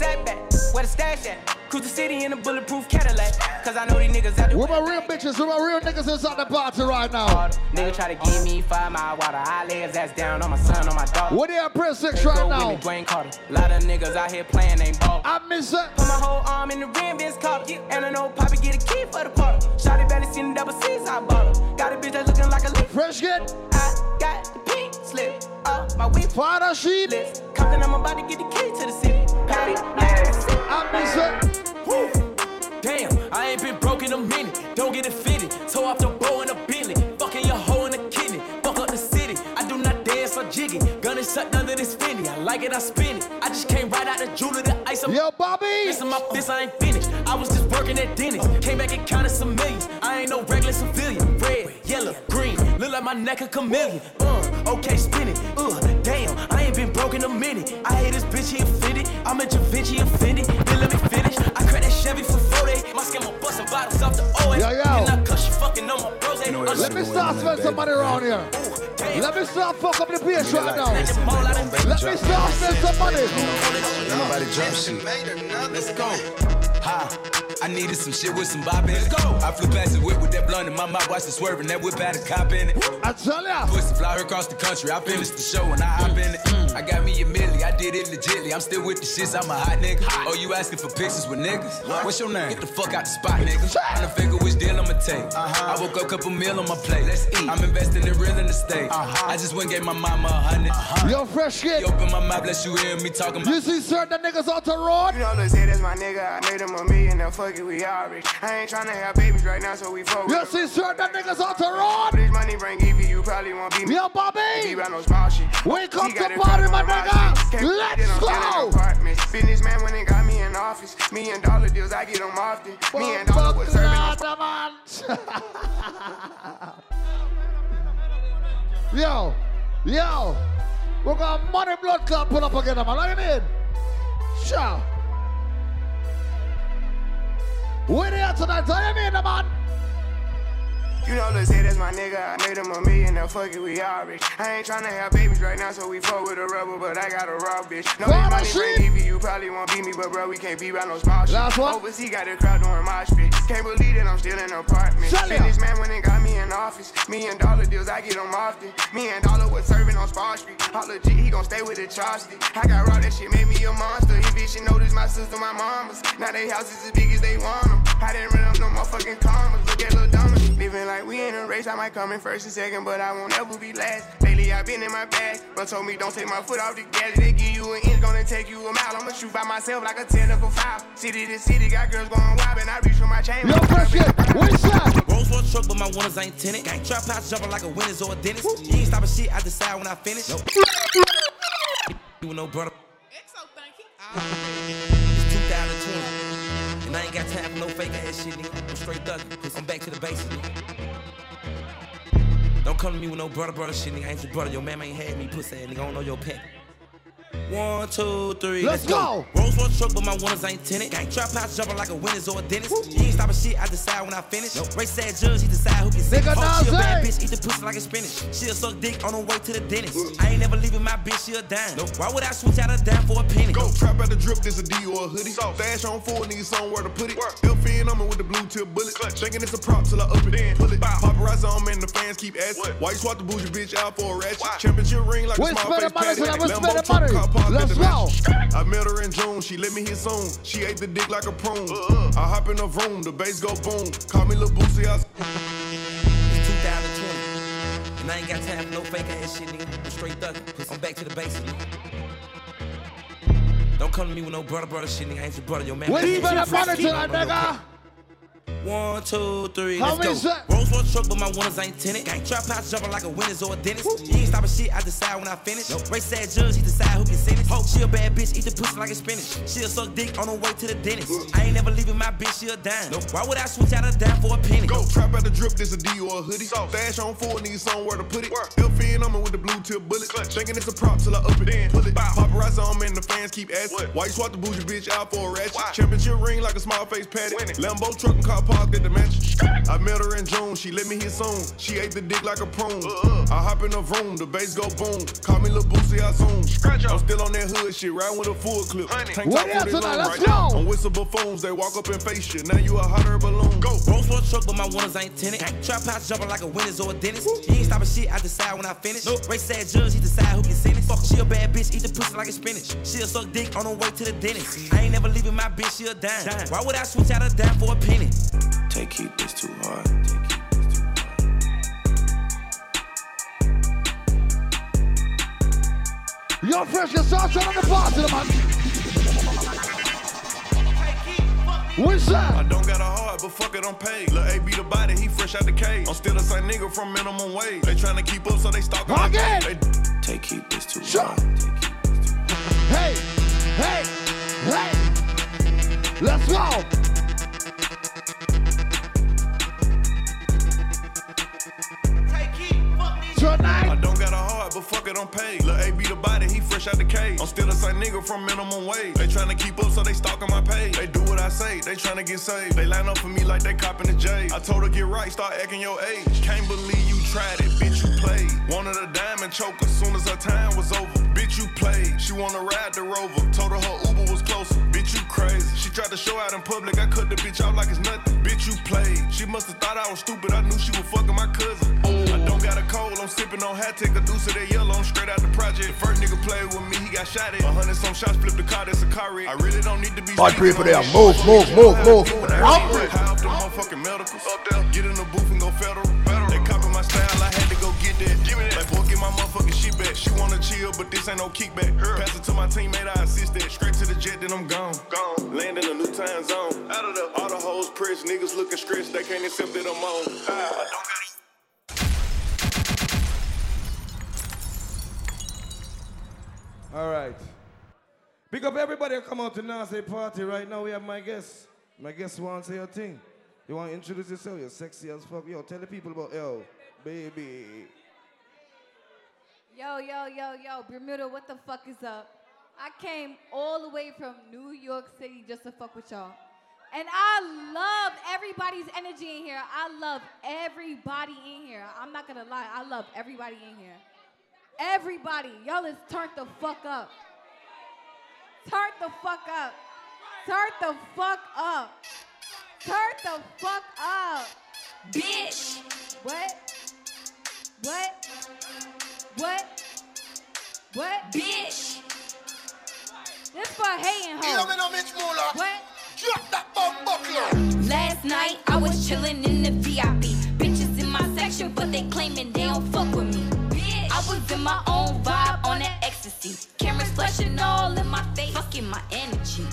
where I was at back. Where the stash at? Cruise the city in a bulletproof Cadillac. Cause I know these niggas out there. Where my real bitches, where my real niggas inside the party right now? Nigga try to give me five mile water. I lay his ass down on my son, on my daughter. What they at press six Go right with now? me, Dwayne Carter. Lot of niggas out here playing, ain't ball. I miss it. Put my whole arm in the rim, bitch caught And I know Poppy get a key for the party. Shotty barely seen the double C's, I bought her. Got a bitch that's looking like a leaf. Fresh get. I got the pink slip up my whip. Father sheet. Compton, I'm about to get the key to the city. Patty, I miss it. Damn, I ain't been broke in a minute. Don't get it fitted. Toe off the bow in a Bentley. Fucking your hoe in a kidney. Fuck up the city. I do not dance or jiggy. Gun is sucked under this Fendi. I like it, I spin it. I just came right out the jeweler, the ice. I'm Yo, Bobby. This my this I ain't finished. I was just working at Denny's. Came back and counted some millions. I ain't no regular civilian. Red, yellow, green. Look like my neck a chameleon. Uh, okay, spin it. Uh, damn, I ain't been broke in a minute. I hate this bitch, he offended. I'm a DaVinci offended. Then let me finish. I cracked that Chevy for 40. My skin, my busting bottles off the OA. Yo, yo. And I cuss you fucking on my bros. Let me start spend some money around here. Let me start fuck up the place right now. Let me start spend some money. Nobody drop shit. Let's go. Ha. I needed some shit with some bop in it. Let's go. I flew past the whip with that blunt in my mouth, watched it swerving. That whip had a cop in it. I tell ya. Pussy fly her across the country. I finished the show and I hop in it. Mm. I got me a milli, I did it legitly. I'm still with the shits, I'm a hot nigga. Oh, you asking for pictures with niggas? What's your name? Get the fuck out the spot, nigga. Trying to figure which deal I'ma take. take. I woke up, couple meal on my plate. Let's eat. I'm investing in real estate. Uh-huh. I just went and gave my mama a hundred. Uh-huh. Yo, Fresh Kidd. You open my mouth, bless you hear me talking about. You see certain niggas out the road? You know, let's say that's my nigga. I made him a million, now fuck it, we all rich. I ain't tryna have babies right now, so we fuck with You see certain niggas out the road? This money bring Evie, you probably won't be me. Yo, Bobby. About no small shit. We come to party, my nigga. Let's believe it, I'm still in go. Businessman when they got me in office. Million dollar deals, I get them often. Me and dollar was serving Yo, yo, we got money blood clot put up again, man. Look at it. Sure. We there tonight, tell you mean, the man. You know, let's say that's my nigga. I made him a million, now fuck it, we all rich. I ain't tryna have babies right now, so we fuck with a rubber, but I got a raw bitch. No, this money bring Evie, you probably won't beat me, but bro, we can't be about no small shit. Last one. Overseas got the crowd doing my shit. Can't believe that I'm still in an apartment. Sell it. Businessman when they got me in office. Million dollar deals, I get them often. Me and Dollar was serving on Spar Street. All legit, he gon' stay with the Charleston. I got raw, that shit made me a monster. He bitch, she noticed my sister, my mamas. Now they houses as big as they want them. I didn't run up no motherfucking commas. Look at Lil Donna. Living like we in a race, I might come in first and second, but I won't ever be last. Lately, I've been in my bag, but told me don't take my foot off the gas. They give you an inch, gonna take you a mile. I'ma shoot by myself like a technical foul. City to city, got girls going wild, and I reach for my chain. Yo, pressure, kid, what's up? Rolls Royce truck, but my winners ain't tenant. Gang trap house jumping like a winner's or a dentist. You ain't stopping shit, I decide when I finish. Nope. You with no brother. Ah. It's 2020. And I ain't got time for no fake ass shit, nigga. I'm straight cause I'm back to the basics, nigga. Don't come to me with no brother, brother shit, nigga. I ain't your brother. Your mama ain't had me, pussy ass, nigga. I don't know your pet. One, two, three, Let's go. Rolls Royce truck, but my winners ain't tenant. Gang trap house jumping like a winner's or a dentist. You ain't stopping shit, I decide when I finish. Race sad judge, he decide who can sit. Nigga, Oh, she a bad bitch, eat the pussy like a spinach. She'll suck dick on her way to the dentist. I ain't never leaving my bitch, she a dime. Why would I switch out a dime for a penny? Go trap at the drip, this a D or a hoodie. So. Stash on full, need somewhere to put it. Elf in on me with the blue tip bullet. Thinking it's a prop till I up it, then pull it. Paparazzi on me and the fans keep asking. Why you swap the bougie bitch out for a ratchet? Championship ring like We a small spending face money patty. tonight, we Lambo spending truck, money. Car parked Let's the go. mansion. I met her in June, she let me hit soon. She ate the dick like a prune. I hop in the room, the bass go boom. Call me Lil Boosie, I It's 2020. And I ain't got time for no fake ass shit, nigga. I'm straight thuggin'. I'm back to the basics. Don't come to me with no brother, brother shit, nigga. I ain't your brother, your man. We spending money tonight, nigga. One, two, three, How let's go. Rolls Royce truck, but my winners ain't tenant. Gang trap house jumping like a winner's or a dentist. You ain't stopping shit, I decide when I finish. Race sad judge, he decide who can sentence. Hope she a bad bitch, eat the pussy like a spinach. She'll suck dick on her way to the dentist. I ain't never leaving my bitch, she a dime. Why would I switch out a dime for a penny? Go trap at the drip, this a D or a hoodie. So. Stash on full, need somewhere to put it. Elf in on me with the blue tip bullet. Thinking it's a prop till I up it, then pull it. Paparazzi on me and the fans keep asking. Why you swap the bougie bitch out for a ratchet? Championship ring like a small face patty. Lambo truck and car parked at the mansion. I met her in June, she let me hit soon. She ate the dick like a prune. I hop in the room, the bass go boom. Call me Lil Boosie, I zoom. I'm still on that hood shit, riding with a full clip. Tank What top else for this tonight? Let's right go. now. I'm with some buffoons, they walk up and face you. Now you a hot air balloon. Go. Rolls Royce truck, but my winners ain't tenant. Gang trap house jumping like a winner's or a dentist. You ain't stopping shit, I decide when I finish. Race sad judge, he decide who can sentence. Fuck, she a bad bitch, eat the pussy like a spinach. She'll suck dick on her way to the dentist. I ain't never leaving my bitch, she a dime. Why would I switch out a dime for a penny? Take heat, this too hard. Yo, fresh, your sauce on the party, man. What's up? I don't got a heart, but fuck it, I'm paid. Lil' A be the body, he fresh out the cage. I'm still the same nigga from minimum wage. They tryna keep up, so they stalking my Again. page. Take keep this too hard. Hey, hey, hey. Let's go. A fuck it, I'm paid. Lil' A be the body, he fresh out the cage. I'm still the same nigga from minimum wage. They tryna keep up, so they stalking my page. They do what I say, they tryna get saved. They line up for me like they copping the J. I told her get right, start acting your age. Can't believe you tried it, bitch, you played. Wanted a diamond choker, soon as her time was over. Bitch, you played. She wanna ride the rover. Told her her Uber was closer. Bitch, you crazy. She tried to show out in public, I cut the bitch out like it's nothing. Bitch, you played. She must've thought I was stupid, I knew she was fucking my cousin. I don't got a cold, I'm sipping on hat, take a deuce of that yellow, I'm straight out the project. The first nigga played with me, he got shot at. A hundred some shots, flip the car, that's a car wreck. I really don't need to be Bad people there. Move, move, move, move. I Up. reach high off the motherfucking medicals. Up there, get in the booth and go federal. They copy my style, I had to go get that. Give me that. Like, boy, get my motherfucking shit back. She wanna chill, but this ain't no kickback. Pass it to my teammate, I assist that. Straight to the jet, then I'm gone. Gone. Land in a new time zone. Out of the all the hoes pressed, niggas looking stressed, they can't accept that I'm on. Ah. All right. Big up everybody who come out to Nazi party right now. We have my guest. My guest wants to say your thing. You want to introduce yourself? You're sexy as fuck. Yo, tell the people about yo, baby. Yo, yo, yo, yo, Bermuda, what the fuck is up? I came all the way from New York City just to fuck with y'all. And I love everybody's energy in here. I love everybody in here. I'm not gonna lie, I love everybody in here. Everybody, y'all is turned the fuck up. Turn the fuck up. Turn the fuck up. Turn the fuck up. Bitch. What? What? What? What? Bitch. This for hating hoes. What? Drop that bomb buckler. Last night I was chillin' in the VIP. Bitches in my section, but they claiming they don't fuck with me. I was in my own vibe on that ecstasy. Cameras flashing all in my face, fucking my energy.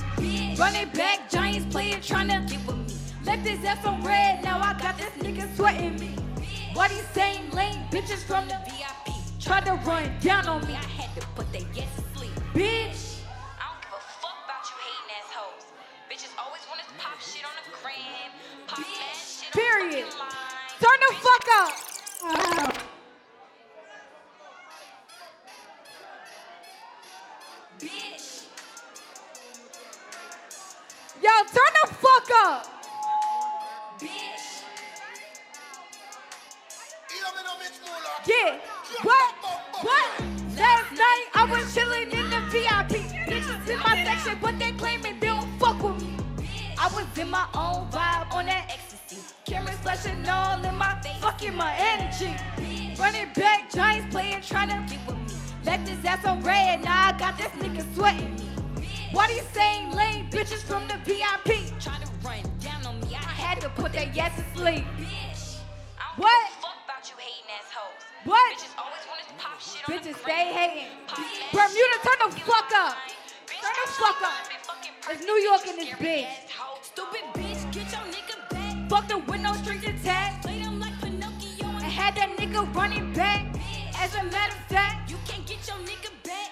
Running back, Giants player tryna get with me. Left his ass on red, now I got this nigga sweating me. Why these same lame bitches from the VIP tried to run down on me? I had to put their yes to sleep. Bitch. I don't give a fuck about you hating ass hoes. Bitches always wanna pop shit on the gram, pop mad shit on Period. fucking line. Turn the fuck up. Bitch. Yo, turn the fuck up. Bitch. Yeah. What? What? Last night I was chilling in the VIP. Bitches in my section, but they claiming they don't fuck with me. I was in my own vibe on that ecstasy. Cameras flashing all in my fucking my energy. Running back, Giants playing, trying to get with me. Left his ass on red, now I got this nigga sweating. Why these same lame bitches from the VIP try to run down on me? I had to put that yes to sleep. Bitch. What? give a fuck about you hating ass hoes. What? Bitches always wanna pop shit on Bitches stay hating. Bermuda, turn the fuck up. Turn the fuck up. It's New York in this bitch. Stupid bitch, get your nigga back. Fuck the window, strings attached. Played him like Pinocchio. And had that nigga running back. As a matter of fact,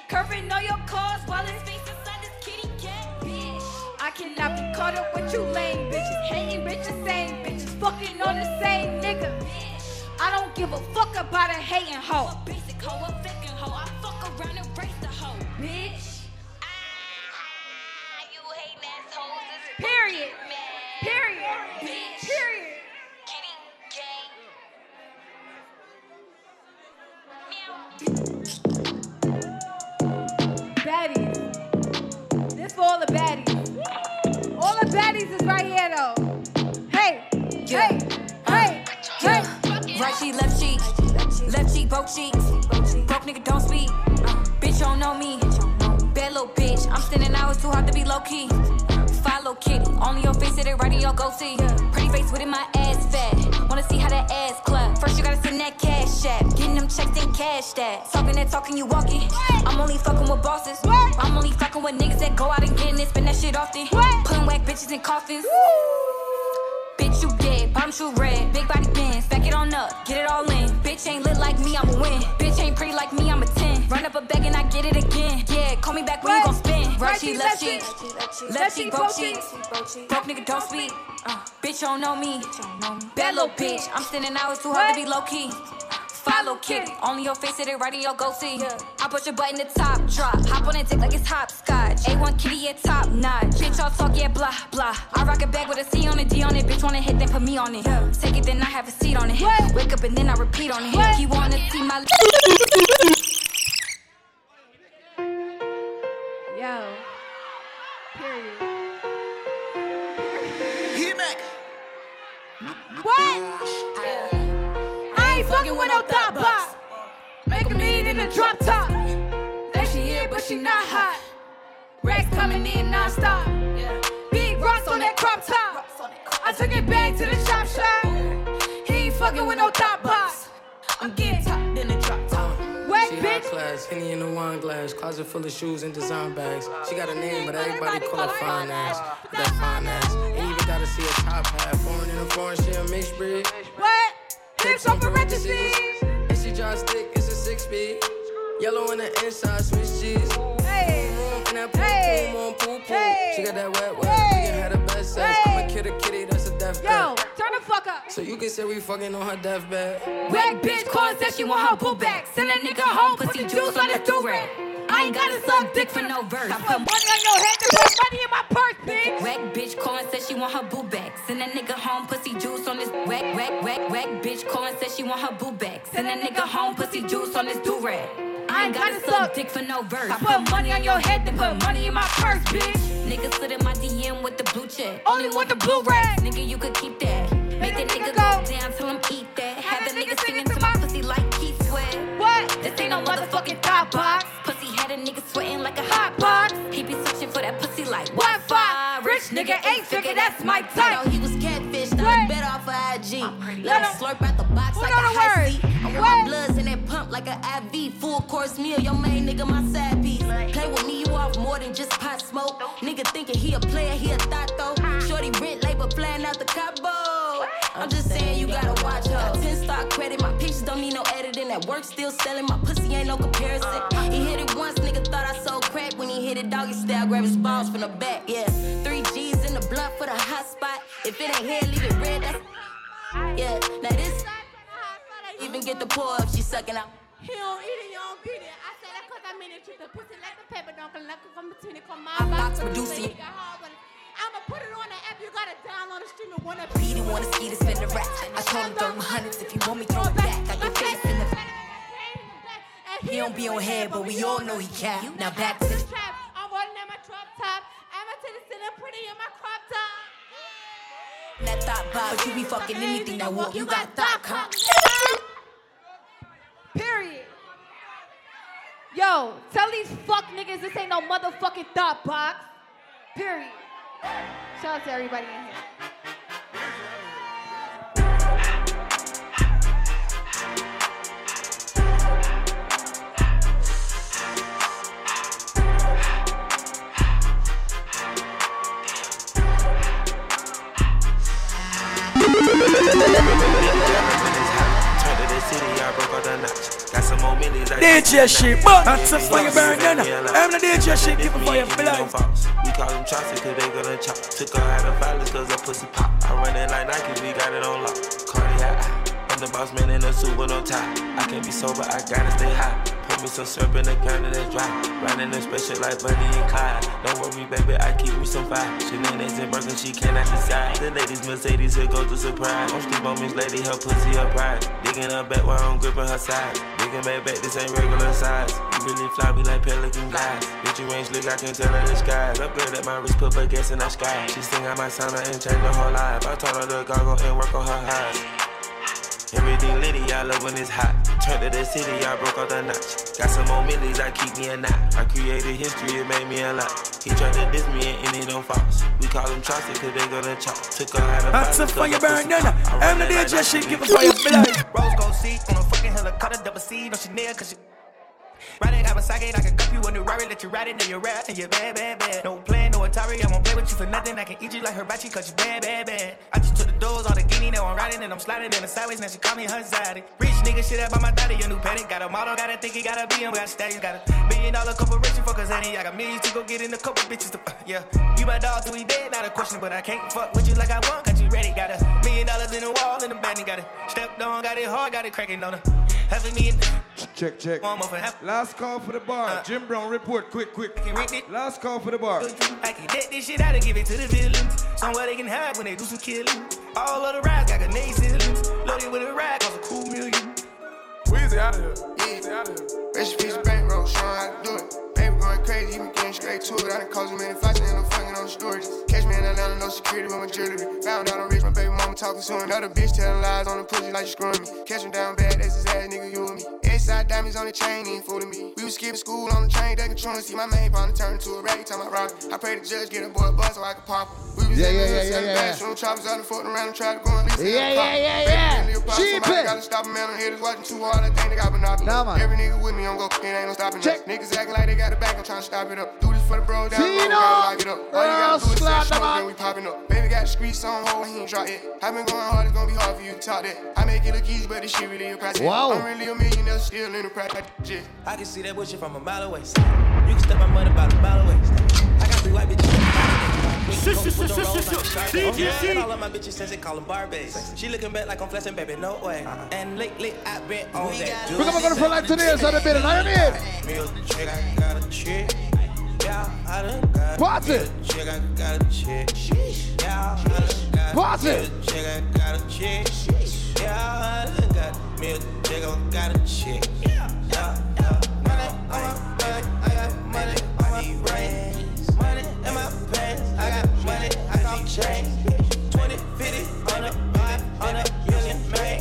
curving all your cars while his it's face inside this kitty cat. Bitch. I cannot be caught up with you lame bitches. Hating bitches, same bitches. Fucking on the same nigga. Bitch I don't give a fuck about a hating hoe. A basic hoe, a faking hoe. I fuck around and race the hoe. Bitch. Ah, you hating ass Period. Period. Bitch. Period. Kitty gang. Baddies. This for all the baddies. All the baddies is right here though. Hey, hey, hey, hey. Right cheek, left cheek. Left cheek, both cheeks. Broke nigga, don't speak. Bitch, don't know me. Bad little bitch. I'm standing out, it's too hard to be low key. Follow kitty. Only your face, it right in your goatee. Pretty face with it, my ass fat. Wanna see how that ass clap. First, you gotta send that cash app. Getting them checks, then cash that. Talking that talking, you walking. I'm only fucking with bosses. I'm only fucking with niggas that go out and get it, spend that shit often. Putting whack bitches in coffins. You shoe red, big body bends, back it on up, get it all in. Bitch ain't lit like me, I'ma win. Bitch ain't pretty like me, I'm a 10. Run up a bag and I get it again. Yeah, call me back when you gon' spin. Right cheek, left cheek, left cheek, both cheeks. Broke nigga, don't speak. Uh, bitch, don't know me. Bad little bitch, I'm standing out, it's too hard to be low key. Follow kitty, only your face, it ain't right in your goatee. I push a button, the top drop. Hop on a dick like it's hopscotch. A1 kitty, yeah, top notch. Bitch, all talk, yeah, blah, blah. I rock a bag with a C on it, D on it. Bitch, wanna hit, then put me on it. Take it, then I have a seat on it. Wake up and then I repeat on it. He wanna see my. Yo. Period. He-Mac. What? Fucking with no top box. Make a mean in the drop top. There she is, but she not hot. Racks coming in non-stop. Big rocks on that crop top. I took it back to the shop shop. He ain't fucking with no top box. I'm getting top in the drop top. She high class, Henny in the wine glass, closet full of shoes and design bags. She got a name, but everybody call her fine ass. That fine ass. Ain't even gotta see a top hat. Foreign in a foreign, she a mixed breed. What? Hips on parentheses. And she drive stick, it's a six speed. Yellow on the inside, Swiss cheese. Hey. And that poom poom on poom poom. She got that wet wet. We have the best sex. I'm a a kitty, that's a death Yo, bed. Turn fuck up. So you can say we fucking on her deathbed. Wet bitch calling said she want her boo back. Send a nigga home, pussy juice on the do-rag. I ain't gotta suck dick for no verse. I put money on your head to put money in my purse, bitch. Whack bitch calling said she want her boo back. Send a nigga home, pussy juice on this whack, whack, whack, whack bitch calling said she want her boo back. Send a nigga home, pussy juice on this do rag. I ain't gotta suck dick for no verse. I put money on your head, then put money in my purse, bitch. Nigga slid in my DM with the blue check. Only want the blue rag. Nigga, you could keep that. Make the nigga go down till him eat that. Have the nigga singing to my pussy like Keith Sweat. What? This ain't no motherfucking thought box. Pussy had a nigga sweating like a hot box. He be searching for that pussy like Wi-Fi. Rich nigga ain't figure, that's my type. He was catfish, I bet off of IG. Let him slurp out the box like a high? C. I want my bloods in that pump like an IV. Full course meal, your main nigga my side piece. Play with me, you off more than just pot smoke. Nigga thinking he a player, he a thought though. Uh-huh. Shorty rent labor flying out the Cabo. I'm just saying you gotta watch her. Got 10 star credit, my pictures don't need no editing. That work still selling, my pussy ain't no comparison. He hit it once, nigga thought I sold crack. When he hit it doggy style, grab his balls from the back. Yeah, three G's in the blunt for the hot spot. If it ain't here, leave it red. That's yeah. Now this even get the pour if she sucking out. He don't eat it, you don't beat it. I said that cause I mean it. Treat the pussy like the paper, don't collect it from between it. Come my box, box producer. I'ma put it on the app, you gotta download the stream and wanna He didn't wanna ski to spend the rap. I told him throw him hundreds if you want me, throw it back. I get face in the He don't be on head, but we all know he cap. Now back to the trap. I'm rolling in my drop top. I'm a titty sitting pretty in my crop top. that thought box. But you be fucking anything that walk. You got thought cop. Period. Yo, tell these fuck niggas this ain't no motherfucking thought box. Period. Shout out to everybody in here. Turn to the city, I broke all the notch. Got some more millions. I DJ shit, but that's a burn then. I'm the DJ shit, it for your blood. We call them choppers cause they gonna chop. Took her out of violence cause her pussy pop. I run it like Nike, we got it on lock. Cardiac, I'm the boss man in a suit with no tie. I can't be sober, I gotta stay high. Me some syrup in the counter that's dry. Riding a special like Bonnie and Clyde. Don't worry, baby, I keep me some fire. Shenanigans and Birkin, she cannot decide. The ladies Mercedes, here goes the surprise. Don't sleep on Miss Lady, her pussy, her pride. Digging her back while I'm gripping her side. Digging back back, this ain't regular size. You really fly me like pelican guys. Bitch, you ain't look, I can tell her the skies. Upgrade at my wrist, put her gas in the sky. She sing out my sound and change her whole life. I told her to goggle and work on her eyes. Everything litty, I love when it's hot. Turn to the city, I broke out the notch. Got some more millies, I keep me a knot. I created history, it made me a lot. He tried to diss me and ended on Fox. We call him Chaucer cause they gonna chop. Took her out of That's a fire burn then. I'm the DJ shit, keep it for your blood. Rose gold seat on a fucking helicopter, double C, don't no Chanel, cause you. Ride it, Kawasaki, I can cup you a new Rari, let you ride it, then you rap, and you bad, bad, bad. No plan, no Atari, I won't play with you for nothing. I can eat you like hibachi, cause you bad, bad, bad. I just took the doors, all the guinea, now I'm riding, and I'm sliding in the sideways, now she call me her zaddy. Rich nigga shit up on my daddy, a new paddock. Got a model, gotta think he gotta be him, got stallions, got a million dollar corporation, on it. I got millions to go get in a couple bitches to, uh, yeah. You my dog till we dead, not a question, but I can't fuck with you like I want, got you ready. Got a million dollars in the wall, in the band, got it. Stepped on, got it hard, got it cracking on her. Half a million. Check, check. One more for half. Last call for the bar. Uh. Jim Brown, report quick, quick. Last call for the bar. I can let this shit out and give it to the villains. Somewhere they can hide when they do some killing. All of the rides got grenade ceilings. Loaded with a rag, cost a cool million. Weezy out of here. Weezy out of here. Recipes bankroll, showing how to do it. Baby going crazy, been getting straight to it. I done caused a million fights and no fucking no storage. Catch me in Atlanta, no security with my jewelry. Found out I'm rich, my baby mama talking to. Another bitch telling lies on the pussy like she screwing me. Catch him down bad, that's his ass, nigga, you and me. Inside diamonds on the chain, ain't fooling me. We was skipping school on the train, they controlling. See my main partner turn into a rag, time I rock. I pray the judge get a boy a bus so I can pop him. We was Yeah, yeah, yeah, yeah, yeah. bags, choppers out and floating around and try to go and lease Yeah, yeah, yeah, yeah. Cheap it. gotta stop a man on haters watching too hard. I think they got monopoly. Nah, man. Every nigga with me on go, it ain't no stopping us. Niggas acting like they got it back, I'm trying to stop it up. Do this for the bros down the road, Tino. gotta lock it up. All you gotta do is Slap say smoke, then we popping up. Baby got the streets on hold, he ain't drop it. I been going hard, it's gonna be hard for you to talk that. I make it look easy, but this shit really a process. Wow. I'm really a millionaire, still in the practice. I can see that bullshit from a mile away. You can step my money about a mile away. I got three white bitches. And all of my bitches since they call them Barbies. She looking back like I'm flexing, baby, no way. Uh-huh. And lately I've been on that. We're gonna go for like today, so the bit, I mean. Me a chick, I got a chick. Yeah, I done got Party. me a chick, I got a chick. Yeah, I done got Party. me a chick, I got a chick. Yeah, I done got me a chick, I got a chick. Yeah, yeah. Money, I got, I got money, money, rings. Money in my pants, I got money, I got change. 20, 50, on a, on a million, man.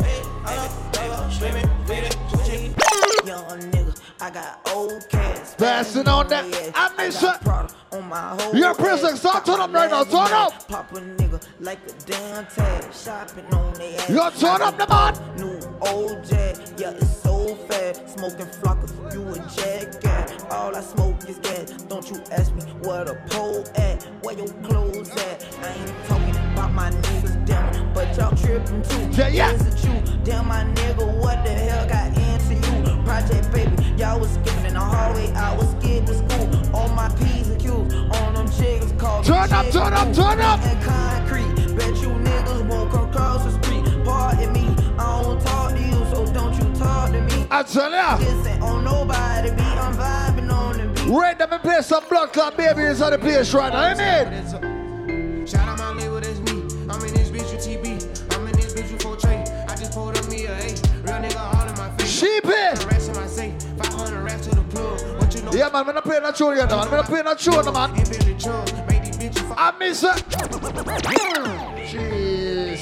Hey, on a, double, swimming, fitted, Gucci. Young nigga, I got old cash. Passing on that. I miss it. On my whole You're a prison, stop turn up right now, turn up. Pop a nigga like a damn tag. Shopping on they ass. Yo, turn up the man. New old jet, yeah, it's so fast. Smoking flocker, for you a jackass. All I smoke is gas. Don't you ask me where the pole at, where your clothes at. I ain't talking about my niggas, damn, but y'all tripping too. Yeah, yeah. Is it you? Damn, my nigga, what the hell got into you? Project baby, y'all was skipping in the hallway. I was scared to school. On my P's and Q's, on them chiggers called Turn up, turn up, turn up. And concrete, bet you niggas won't come across the street. Pardon me, I don't talk to you, so don't you talk to me. I tell ya. This on nobody beat, I'm vibing on the beat. Right, let me play some blood clot babies on the place right now, amen. Shout out my label, that's know? Yeah, man, I'm not playing that tune yet, man. I'm not playing that tune, man. I miss it. Jeez.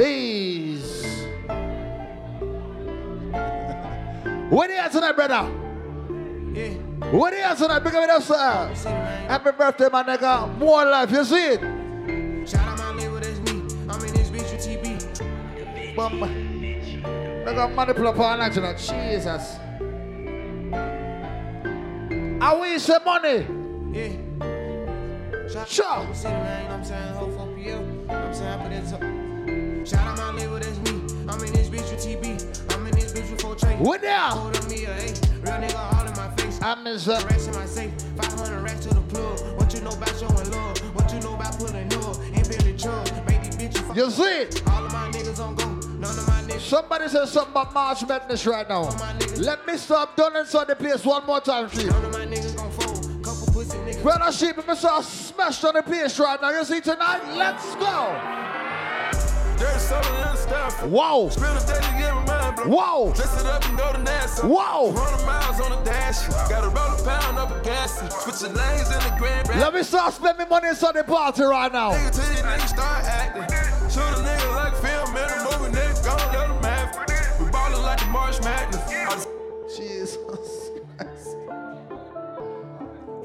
Ease. What are you tonight, brother? Yeah. What are you tonight? Big up it up, sir. Happy birthday, my nigga. More life, you see it? Shout out my label, that's me. I'm in this bitch with TB. Bum. Nigga, money pull up all night tonight. Jesus. I wish some money. Yeah. Sure. out City, man. You know what I'm saying? Hope for You I'm saying? I put that up. Shout out my label, that's me. I'm in this bitch with TB. I'm in this bitch with 4 tray. What now? Pulled up me a A. Real nigga all in my face. I miss it. Racks in my safe. 500 racks to the plug. What you know about showing love? What you know about pulling up? Ain't been the chug. Make these bitches. You see it? All of my niggas on go. None of my niggas. Somebody said something about March Madness right now. Let me stop done inside the place one more time, Chief. None of my niggas gon' fold. Couple. Brother Sheep, if I smashed on the place right now, you see tonight? Let's go. There's something in the. Wow. Spend a day to get my mind blown. Wow. Dress it up and go to NASA. Wow. 100 miles on the dash. Gotta roll a pound up a gas. Switching lanes in the grand Let me start spending money inside the party right now. Nigga till these niggas start acting. Shoot a nigga March Madness. Jesus.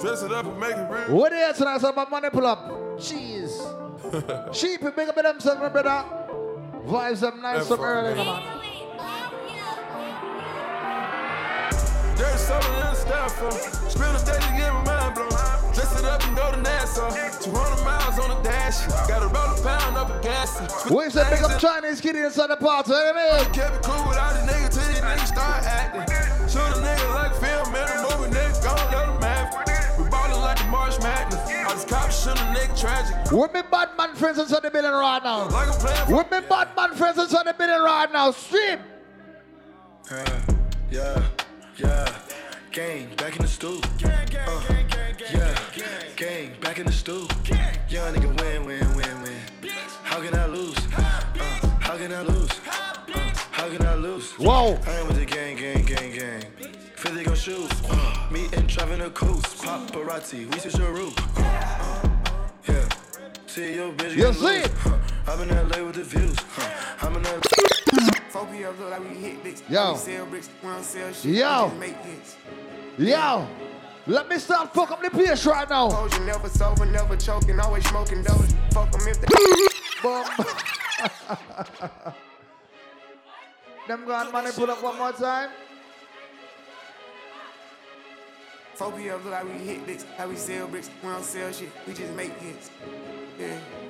Dress it up and make it real. What is tonight? So my money pull up. Jeez. Sheep, big up in themselves, my brother. Vibes them nice from early, man. There's something in the styrofoam. Spend a day to get my mind blown. Dress it up and go to Nassau. 200 miles on the dash. Gotta roll a pound up a gas. Where's that big up Chinese kitty inside the party? Hey, man. Kept it cool without a nigga till these niggas start acting. Shoot a nigga like film in a movie, nigga gon' let him have it. We ballin' like the March Madness. I just cop shoot a nigga tragic. With me bad man friends inside the building right now. With me bad man friends inside the building right now. Stream. Yeah, yeah, yeah. Gang, back in the stool. Uh, yeah, gang, back in the stool. Young nigga win, win, win, win. How can I lose? Uh, how can I lose? Uh, how can I lose? Whoa. I ain't with the gang, gang, gang, gang. Philly gon' shoes. Uh, me and driving a coast. Paparazzi, we see your roof. Uh, yeah. See your bitch. You see it? Huh. I'm in LA with the views. Huh. I'm in LA. 4 look like we hit bricks. Yo. We sell bricks, we don't sell shit. Yo. Make hits. Yo, let me start fuck up the place right now. Told you never sober, never choking, always smoking dope. Fuck them if they. Boom. Them gone money pull up one more time. 4 p.m. look like we hit bricks. How we sell bricks, we don't sell shit. We just make hits. Yeah.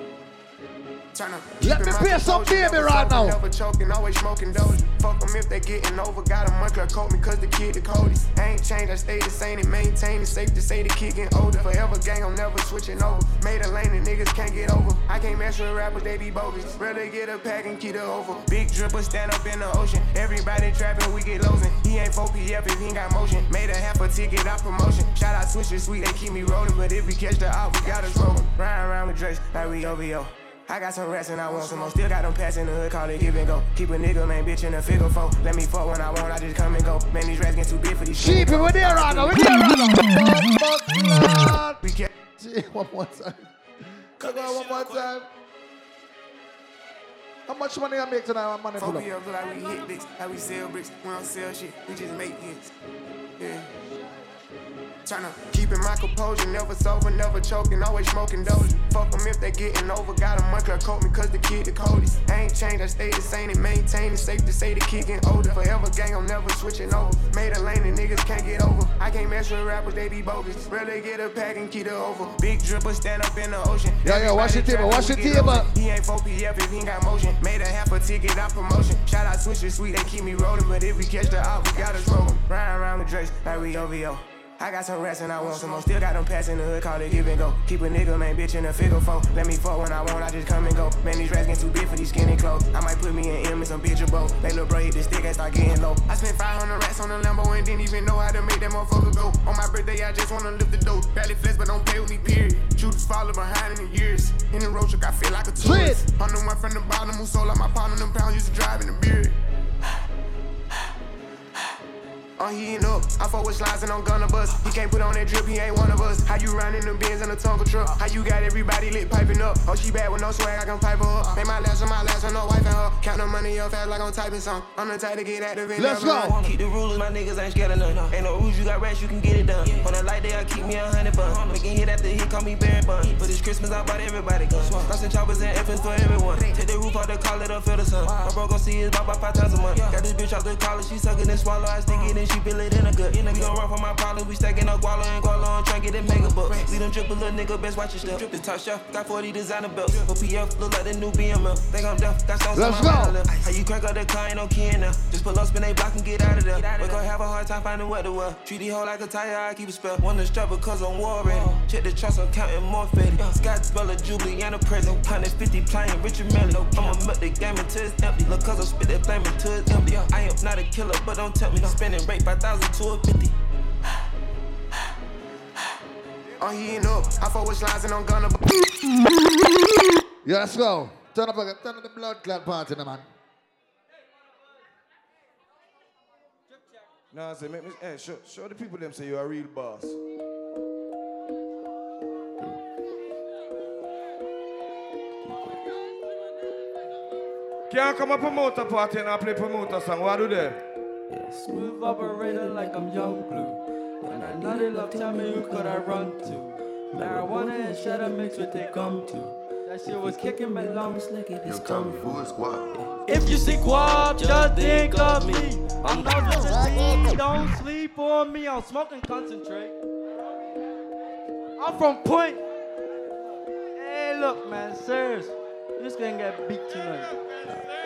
Let me in play some baby right now. Never choking, always smoking dope. Fuck them if they getting over. Got a month, coat me cause the kid the coldest. I ain't changed, I stay the same and maintain. It's safe to say the kid getting older. Forever gang, I'm never switching over. Made a lane and niggas can't get over. I can't mess with rappers, they be bogus. Rather get a pack and keep it over. Big dripper stand up in the ocean. Everybody trapping, we get losing. He ain't 4PF if he ain't got motion. Made a half a ticket out promotion. Shout out Switcher Sweet, they keep me rolling. But if we catch the out, we got us rolling. Ride around with Drakes like we OVO. I got some rats and I want some more. Still got them pass in the hood, call it give and go. Keep a nigga, man, bitch in a figure four. Let me fuck when I want, I just come and go. Man, these rats get too big for these Sheep, skinny we're there right now. We're there right now. We can't. See, one more time. Come on, one more time. How much money I make tonight? My Money pull 4 up. like we hit bricks, how we sell bricks. We don't sell shit, we just make hits. Yeah. Tryna keep in my composure, never sober, never choking, always smoking dope. Fuck them if they getting over. Got a month, coat me cause the kid the coldest. I ain't changed, I stay the same and maintain. It's safe to say the kid getting older. Forever gang, I'm never switching over. Made a lane and niggas can't get over. I can't mess with rappers, they be bogus. Rather get a pack and keep it over. Big dripper stand up in the ocean. Yo, yo, watch your table, watch your table. He ain't 4PF if he ain't got motion. Made a half a ticket out promotion. Shout out Switcher Sweet, they keep me rolling. But if we catch the out, we got us rolling. Ride around with Drakes like we OVO. I got some rats and I want some more. Still got them pass in the hood, call it give and go. Keep a nigga, man, bitch in a figure four. Let me fuck when I want, I just come and go. Man, these rats get too big for these skinny clothes. I might put me in M and some bitch or both. They little bro hit the stick and start getting low. I spent 500 rats on the Lambo and didn't even know how to make that motherfucker go. On my birthday, I just wanna lift the dough. Barely flex, but don't play with me, period. Shooters follow behind in the years. In the road truck, I feel like a tourist. I'm the one from the bottom who sold out my pound on them pounds, used to drive in the beard. I'm heating up. I fuck with slides and I'm gonna bust. He can't put on that drip, he ain't one of us. How you riding them bins in a Tonka truck? How you got everybody lit piping up? Oh, she bad with no swag, I can pipe her up. Make my last on my last on no wife and her. Count the money up fast like I'm typing some. I'm the type to get active and Let's Never go. run. Keep the rulers, my niggas ain't scared of none. Ain't no rules, you got rats, you can get it done. On a light day, I keep me a hundred bun. Making hit after hit, call me Barry Bonds. For this Christmas, I bought everybody guns. Bustin' choppers and F's for everyone. Take the roof off the call it up, feel the sun. My bro gon' see his bop about five times a month. Got this bitch out the collar, she suckin' and swallow. I stick it and she feel it in a gut. We gon' run for my problems, we stacking up guala and guala and try get it mega bucks. Leave them drip a little nigga, best watch your step. The top shelf, got 40 designer belts. 4PF, look like the new BMF. Think I'm deaf, got stones Let's on my go. mind. How you crank up the car, ain't no key in there. Just pull up, spin a block and get out of there. We gon' have a hard time finding what to wear. Treat the hoe like a tire, I keep a spell. Wanna strap because I'm war ready. Check the trust, I'm counting more fetty. Scott Speller, Jubilee, and a present. 150 playing Richard Mille. I'ma milk the game until it's empty. Look, cause I spit that flame until it's empty. I am not a killer, but don't tell me. Spending rate 5,000 to a 50. I'm heating up. I fuck with slides and I'm gonna. Yeah, let's go. Turn up, a- turn up the blood clot party, now, man. No, I say, make me, hey, show, show the people them say you're a real boss. Can't come a promoter party and I play promoter song. What do they? Smooth operator like I'm young blue. And I know they love, tell me who could I run to? Marijuana and shut up mixed with they gum too. That shit was kicking my lungs like it is kung fu. If you see Quab, just think of me. I'm not just a tea, don't sleep on me. I'm smoking concentrate. I'm from Point. Hey, look, man, serious. You just gonna get beat tonight.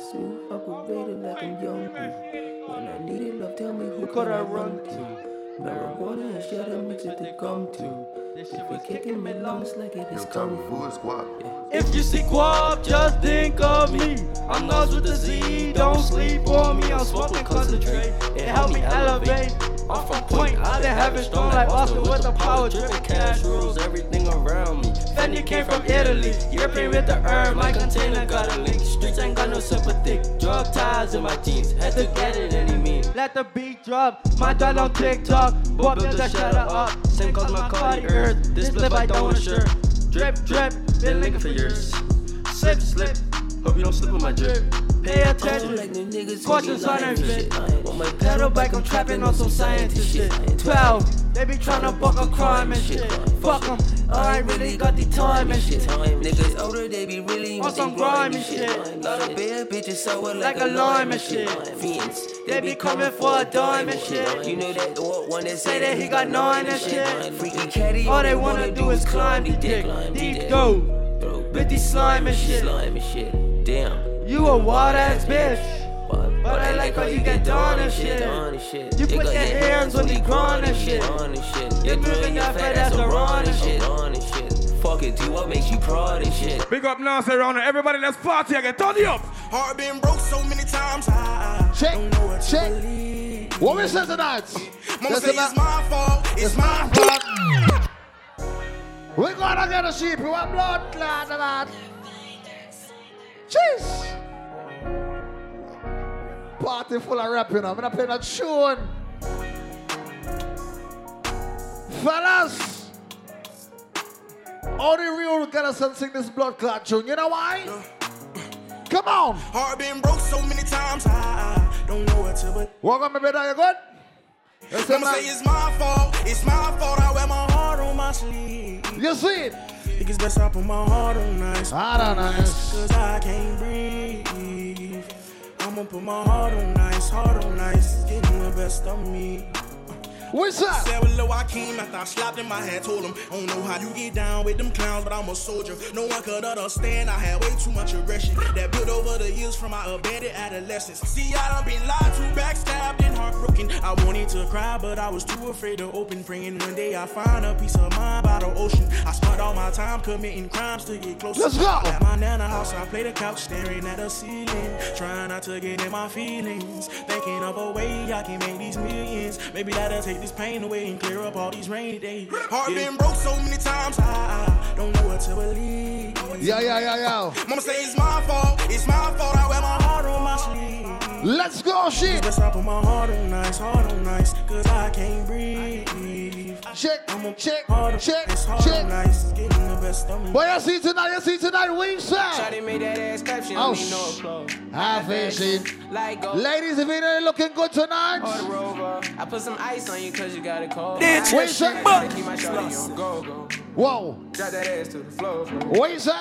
Smooth operated like I'm young. When I needed love, tell me who Who could I run to? Marijuana and shut up mixed with the gum too. This If it kicking my lungs like it is kung fu. If you see Quab, just think of me. I'm lost with the Z, don't sleep on me. I'm smoking concentrate. It help me elevate. Off a point, I done have it strong like Austin with the power dripping cash rules everything around me. Fendi came from Italy, European with the herb. My container got a link. Streets ain't got no sympathy. Drug ties in my jeans, had to get it any means. Let the beat drop, my dad on TikTok. Boy, better shut up. Same cause my Cardi earth. This flip I don't shirt. Drip, drip, been linking for years. Slip, slip, hope you don't slip on my drip. Pay attention, caution sign and shit. Pedal back, I'm trapping on some scientist shit. 12, they be tryna buck a crime and shit. Fuck Fuck 'em, I ain't really got the time and shit. Niggas older, they be really On some grimy shit. Lot of bad bitches sour Like a lime and shit. Fiends, They be coming for a dime and shit. You know that the one that Say that he got nine and shit. Freaky caddy, All they wanna do is climb the dick. Deep dope. With the slime and shit. Slime and shit. Damn. You a wild ass bitch. But I like how you get down and shit. You put your hands on the ground and shit. You're moving your fat ass around and shit. Fuck it, dude, what makes you proud and shit? Big up now, say around everybody, let's party again. Turn it up. Heart been broke so many times. I check, check. What we say tonight? Mama Listen say up. it's my fault. It's my fault. We're gonna get a sheep. We want blood clot and that. Jeez. Party full of rap, you know. I'm not playing a tune. Fellas. Only real gonna sing this blood clot tune. You know why? Come on. Heart been broke so many times. I don't know what to but. Welcome, my brother. You good? Yes, man. say it's my fault. It's my fault. I wear my heart on my sleeve. You see it? Best I put my heart on ice. Heart on ice. Cause I can't breathe. I'ma put my heart on ice. Heart on ice. It's getting the best of me. What's up? Said with Lil Akeem after I slapped him, I had told him, I don't know how you get down with them clowns, but I'm a soldier. No one could understand. I had way too much aggression that built over the years from my abandoned adolescence. See, I done been lied to, backstabbed, and heartbroken. I wanted to cry, but I was too afraid to open. Praying one day I find a piece of mind by the ocean. I spent all my time committing crimes to get closer. Let's go. At my nana house, I play the couch, staring at the ceiling, trying not to get in my feelings. Thinking of a way I can make these millions. Maybe that'll take this pain away and clear up all these rainy days. Heart been broke so many times, I don't know what to believe. Yeah, yeah, yeah, yeah. Mama say it's my fault, it's my fault. I wear my heart on my sleeve. Let's go, shit. Best I put my heart on ice, heart on ice, cause I can't breathe. Check, check, heart check, heart check. on ice, it's getting the best of me. What you see tonight? You see tonight? We say. Shawty made that ass clap, she Oh, don't need no sh- applause. High fashion. Like. Oh. Ladies, if you ain't looking good tonight. Or the rover. I put some ice on you cause you got it cold. Bitch, I wait a keep my shawty on go, go. Whoa. Drop that ass to the floor. floor. What you say?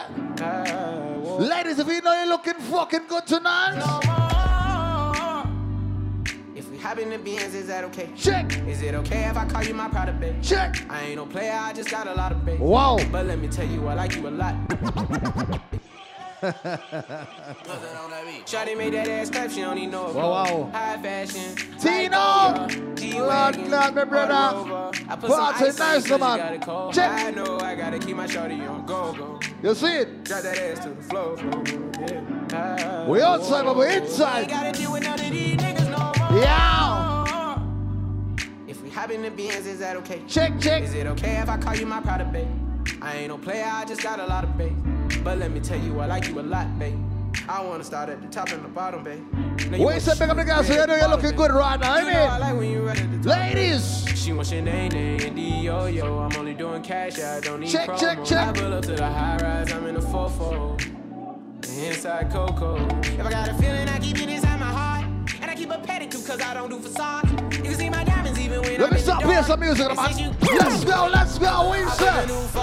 Ladies, if you know you're looking fucking good tonight. Hop in the beans, is that okay? Check. Is it okay if I call you my pride babe? Check. I ain't no player, I just got a lot of bait. Whoa. But let me tell you, I like you a lot. Shawty made that ass clap, she don't need no Wow, wow. applause. High fashion. Tino. G-Wagon. Clot, my brother. I put some ice nice, man. it. Check. I know I gotta keep my shawty on go, go. You see it? Drop that ass to the floor, floor. Yeah. We outside, but we inside. Yeah. If we hop in the beans, is that okay? Check, check. Is it okay if I call you my pride babe? I ain't no player, I just got a lot of bait. But let me tell you, I like you a lot, babe. I wanna start at the top and the bottom, babe. Wait, want say pick up the guys so you know you're looking good right now. You know I I like when you right at the top. ladies. She wants your name, name, and yo yo. I'm only doing cash, I don't need Check, promo. check, check. I pull up to the high rise, I'm in the fofo. Inside Coco. If I got a feeling, I keep it inside keep a pedicure cause I don't do facade. You can see my diamonds even when Let I'm me stop playing some music, man. you- Let's go, let's go. We I put new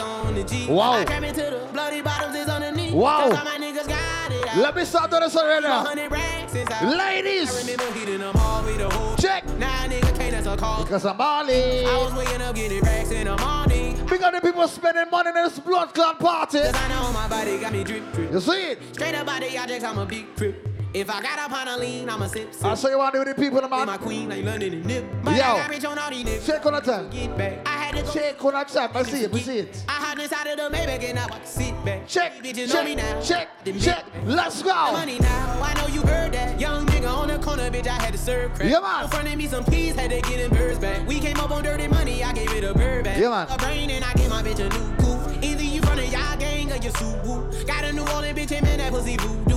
on the Wow. I the bloody bottoms is underneath. Wow. My niggas got it. out. Let me start doing this already now. 100 racks inside. Ladies. I remember hitting them all with the whole Check. Nah, nigga can't answer calls. Because I'm balling. I was waking up getting racks in the morning. Big up the people spending money in this blood clot party. Cause I know my body got me drip drip. You see it? Straight up body objects, I'm a big trip. If I got up on a lean, I'm a sip sip. I say you want to do with the people, Be man. my queen, like London and Nip. But Yo. I got rich on all these niggas. Check on the time. Get back. I had to go. Check on that chat. I see it. We see it. I had inside of the Maybach and I walk sit back. Check, Bitches know me check, now. check, Them check. Let's go. Money now, I know you heard that. Young nigga on the corner, bitch, I had to serve crack. Yeah, man. Fronted me some peas, had to get them birds back. We came up on dirty money, I gave it a bird back. Yeah, man. A brain and I gave my bitch a new coupe. Either you from the y'all gang or you Subaru. Got a New Orleans bitch, and man, that pussy voodoo.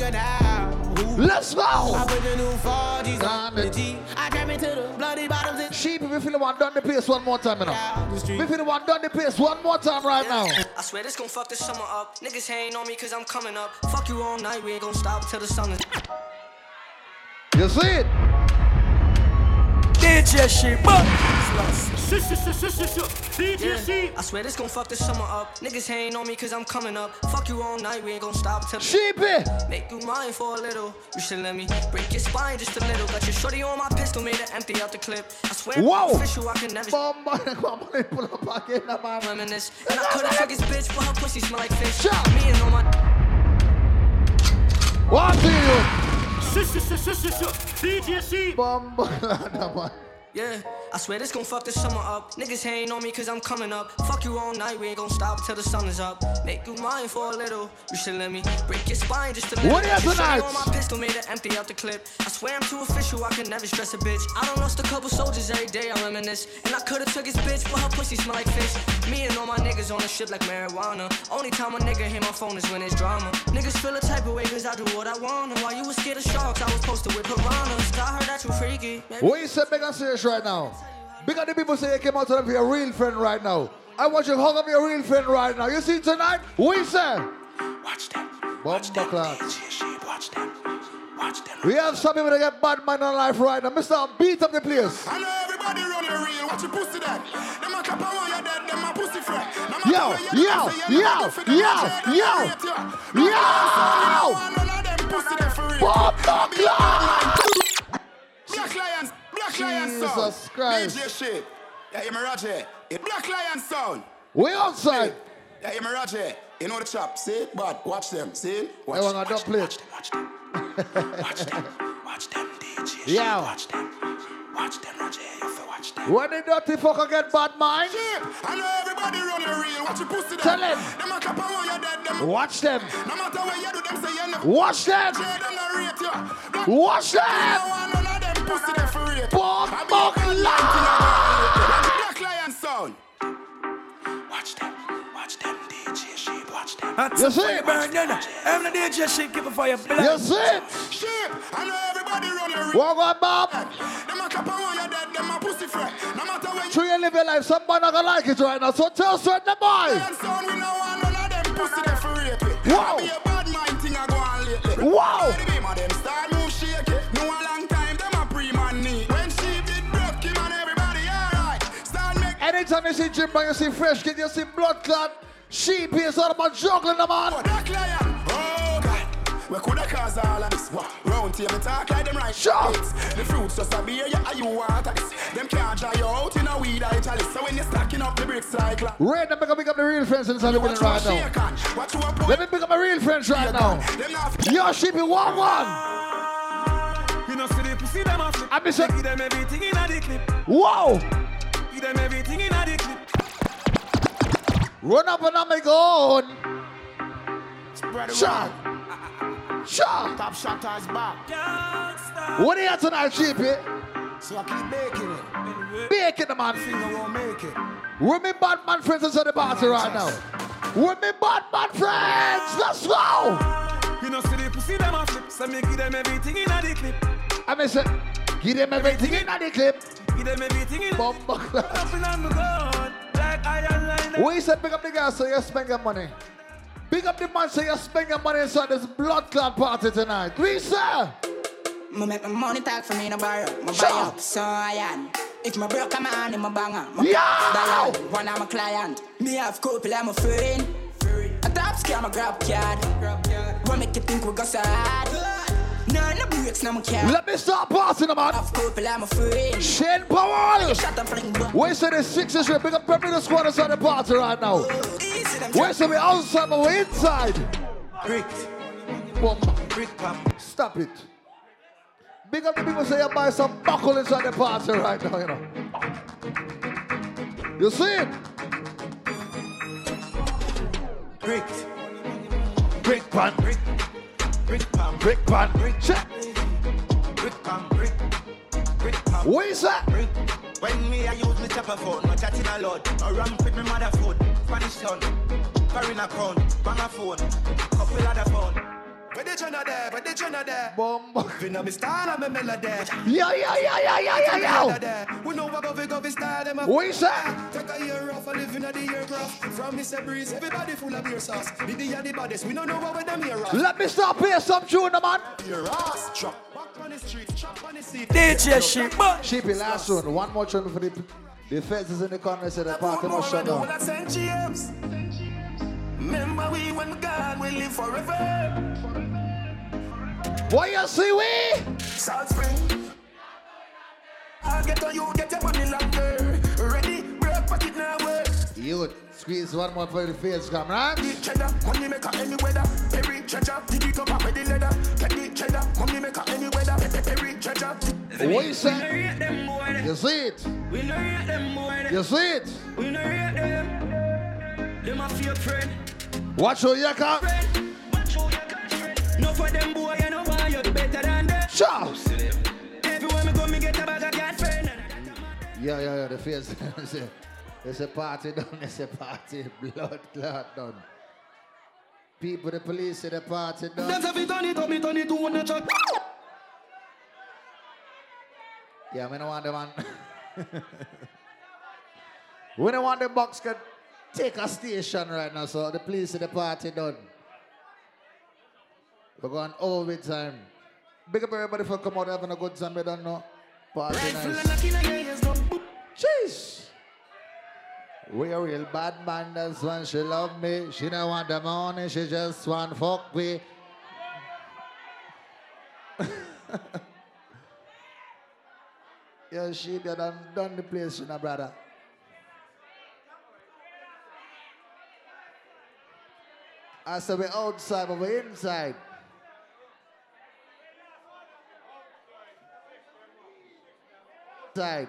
And I'm nigga now. Ooh. Let's go. I put the new 4Gs on the G. I trap into the bloody bottoms and Sheep, if you feel the one done the pace one more time, you know. If you feel the one done the pace one more time right now. I swear this gon' fuck the summer up. Niggas hating on me cause I'm coming up. Fuck you all night, we ain't gon' stop till the sun is. You see it? DJ Sheep, but Yeah, I swear this gon' fuck the summer up. Niggas hating on me cause I'm coming up. Fuck you all night, we ain't gon' stop till the Sheepy. Make you mine for a little. You should let me break your spine just a little. Got your shorty on my pistol, made it empty out the clip. I swear, Whoa. I'm official, I can never Bomba, bomba, pull up again, man. reminisce. And I could've took his bitch, but her pussy smell like fish. Me and all my What do you? DJ C. Bomba, man. Yeah, I swear this gon' fuck the summer up. Niggas hating on me cause I'm coming up. Fuck you all night, we ain't gon' stop till the sun is up. Make you mine for a little. You should let me break your spine just a little. What is tonight? on my pistol made it empty out the clip. I swear I'm too official, I can never stress a bitch. I done lost a couple soldiers every day, I reminisce. And I could've took his bitch, but her pussy smell like fish. Me and all my niggas on the ship like marijuana. Only time a nigga hit my phone is when it's drama. Niggas feel a type of way cause I do what I want. And while you was scared of sharks, I was posted with piranhas. I heard that you freaky. Maybe What you say big and serious right now? Big the people say you came out to them for your real friend right now. I want you to hug up your real friend right now. You see tonight? You say? Watch them. Bomba class. Watch them. Watch them. We have some people that get bad mind on life right now. Mr. Beat up the place. I know everybody running real. Watch your pussy that. Them a clap on you dead. Them a pussy. No matter Yo, yo, go, say you yo, them, yo, them, yo, I rate you. yo. None of them pussy there for real. Bomba class. Black Lions, Black Lions sound. Jesus Christ. DJ shit. Yeah, hear me Roger. Yeah, Black Lions sound. We outside. Yeah, hear me Roger. You know the chop, see? But watch them, see? Watch I want to double plate. Yeah. Watch them. Watch them, Roger. You feel watch them. When the dirty fucker get bad mind, I know everybody running real. Watch your pussy Tell there. him. Them a clap on you dead. Them watch them. No matter where you do, them say you never. Watch them. Share them, no rate you. Black- Watch You them. Know I none of them pussy there for real. Bomba Black Lion sound. Watch them. Watch them. DJ Sheep. Watch them. That's You a see fire it? burn, you know. I'm DJ Sheep, keep it fire black. You see it? Sheep. I know everybody running real. Walk on, Bob. Them a clap on you dead. Them a pussy fret. No matter where you True, you live your life. Somebody not gonna like it right now. So tell certain boy. Lion sound, we know I none of them pussy there for rape it. Wow. Be Anytime you see Jim Brown, you see Fresh Kidd, you see blood clot. Sheep is all about juggling them on. Black Lion. Oh God. We coulda cause all of this. What? Round here, me talk like them right. It's The fruits just a beer, yeah, you want this. Them can't dry you out in a weed or chalice. So when you're stacking up the bricks like that. Right now, pick up, pick up the real friends inside the building right now. Watch you. Let me pick up my real friends right now. Them Yo, Sheepy, one one. You know, see the pussy, them flip. I miss it. Give them everything in a the clip. Whoa. Give them everything in a the clip. Run up and I'm going. Spread Shot. Shot. Top shot is back. What are you tonight, Sheepy? So I keep baking it. Baking the man. Finger won't make it. With me bad man friends inside the party right now. With me bad man friends. Let's go. You know, see the pussy, them a flip. So me give them everything in a the clip. I miss it. Give them everything in the clip. Give them everything in Bumba Up and on my gun. Like iron line. We said pick up the gas so you spend your money. Pick up the man so you spend your money inside this blood clot party tonight. We say. Me make my money talk for me in a bar. My Sure. buy up, so I am. If my broke, come on, in my banger. My Yo! dial, one of my client. Me have couple, I'm a friend. A top scam, a grab card. What make you think we got sad? No, no breaks, no, my car. Let me start passing them out. Have couple, I'm a friend. Shane Powell. Shut up, fling back. We say the sixes here. Pick up every the squad inside the party right now. We say we outside but we inside. Brick. Boom. Brick pop. Stop it. Big up the people say you buy some buckle inside the party right now, you know. You see it? Brick. Brick pan. Brick. Brick pan. Brick pan. Brick check. Brick pan. Brick. Brick pan. What is that? Brick. When me I use me chopper phone, no chatting a lot. No ramp with me mother food. Spanish son. Foreign account. Bang a phone. Couple other phone. Where the Jenna there? Where the Jenna there? Bomb. Finna me style and me melody. Yeah, yeah, yeah, yeah, yeah, yeah, yeah. We know what go go we style them up. What is that? Take a year off and live in the aircraft. From Mr. Breeze, everybody full of beer sauce. The day of the baddest, we don't know what them here off. Let me start play some tune, man. Your ass drop. Back on the street, chop on the seat. DJ Sheep, but Sheepy, last one. One more tune for the the feds is in the corner. Say the party must shut down. That's Remember we when God we live forever. What you see, we? Salt Spring. I'll get on you, get your money longer. Ready, break pocket now work. You squeeze one more for the face, come right? Cheddar, money maker any weather. Perry treasure, dig it up with the leather. Get the cheddar, money maker any weather. Perry treasure. What you say? You see it? We know rate them boy. You see it? We know rate them. Them a fake friend. Watch who you come. No for them boy, you know why you better than them. Everywhere me go, me get a bag of. Yeah, yeah, yeah. The face. It's a party done. It's a party. Blood clot done. People, the police say the party done. It turn it up, me turn it to one truck. Yeah, we don't want the man. we don't want the box can take a station right now, so the police say the party done. We're going all the overtime. Big up everybody for coming out having a good time. We don't know. Party nice. Jeez. We a real bad man, that's when she love me. She don't want the money, she just want fuck me. yeah, she done, done the place, you know, brother. I said we're outside, but we're inside. Inside.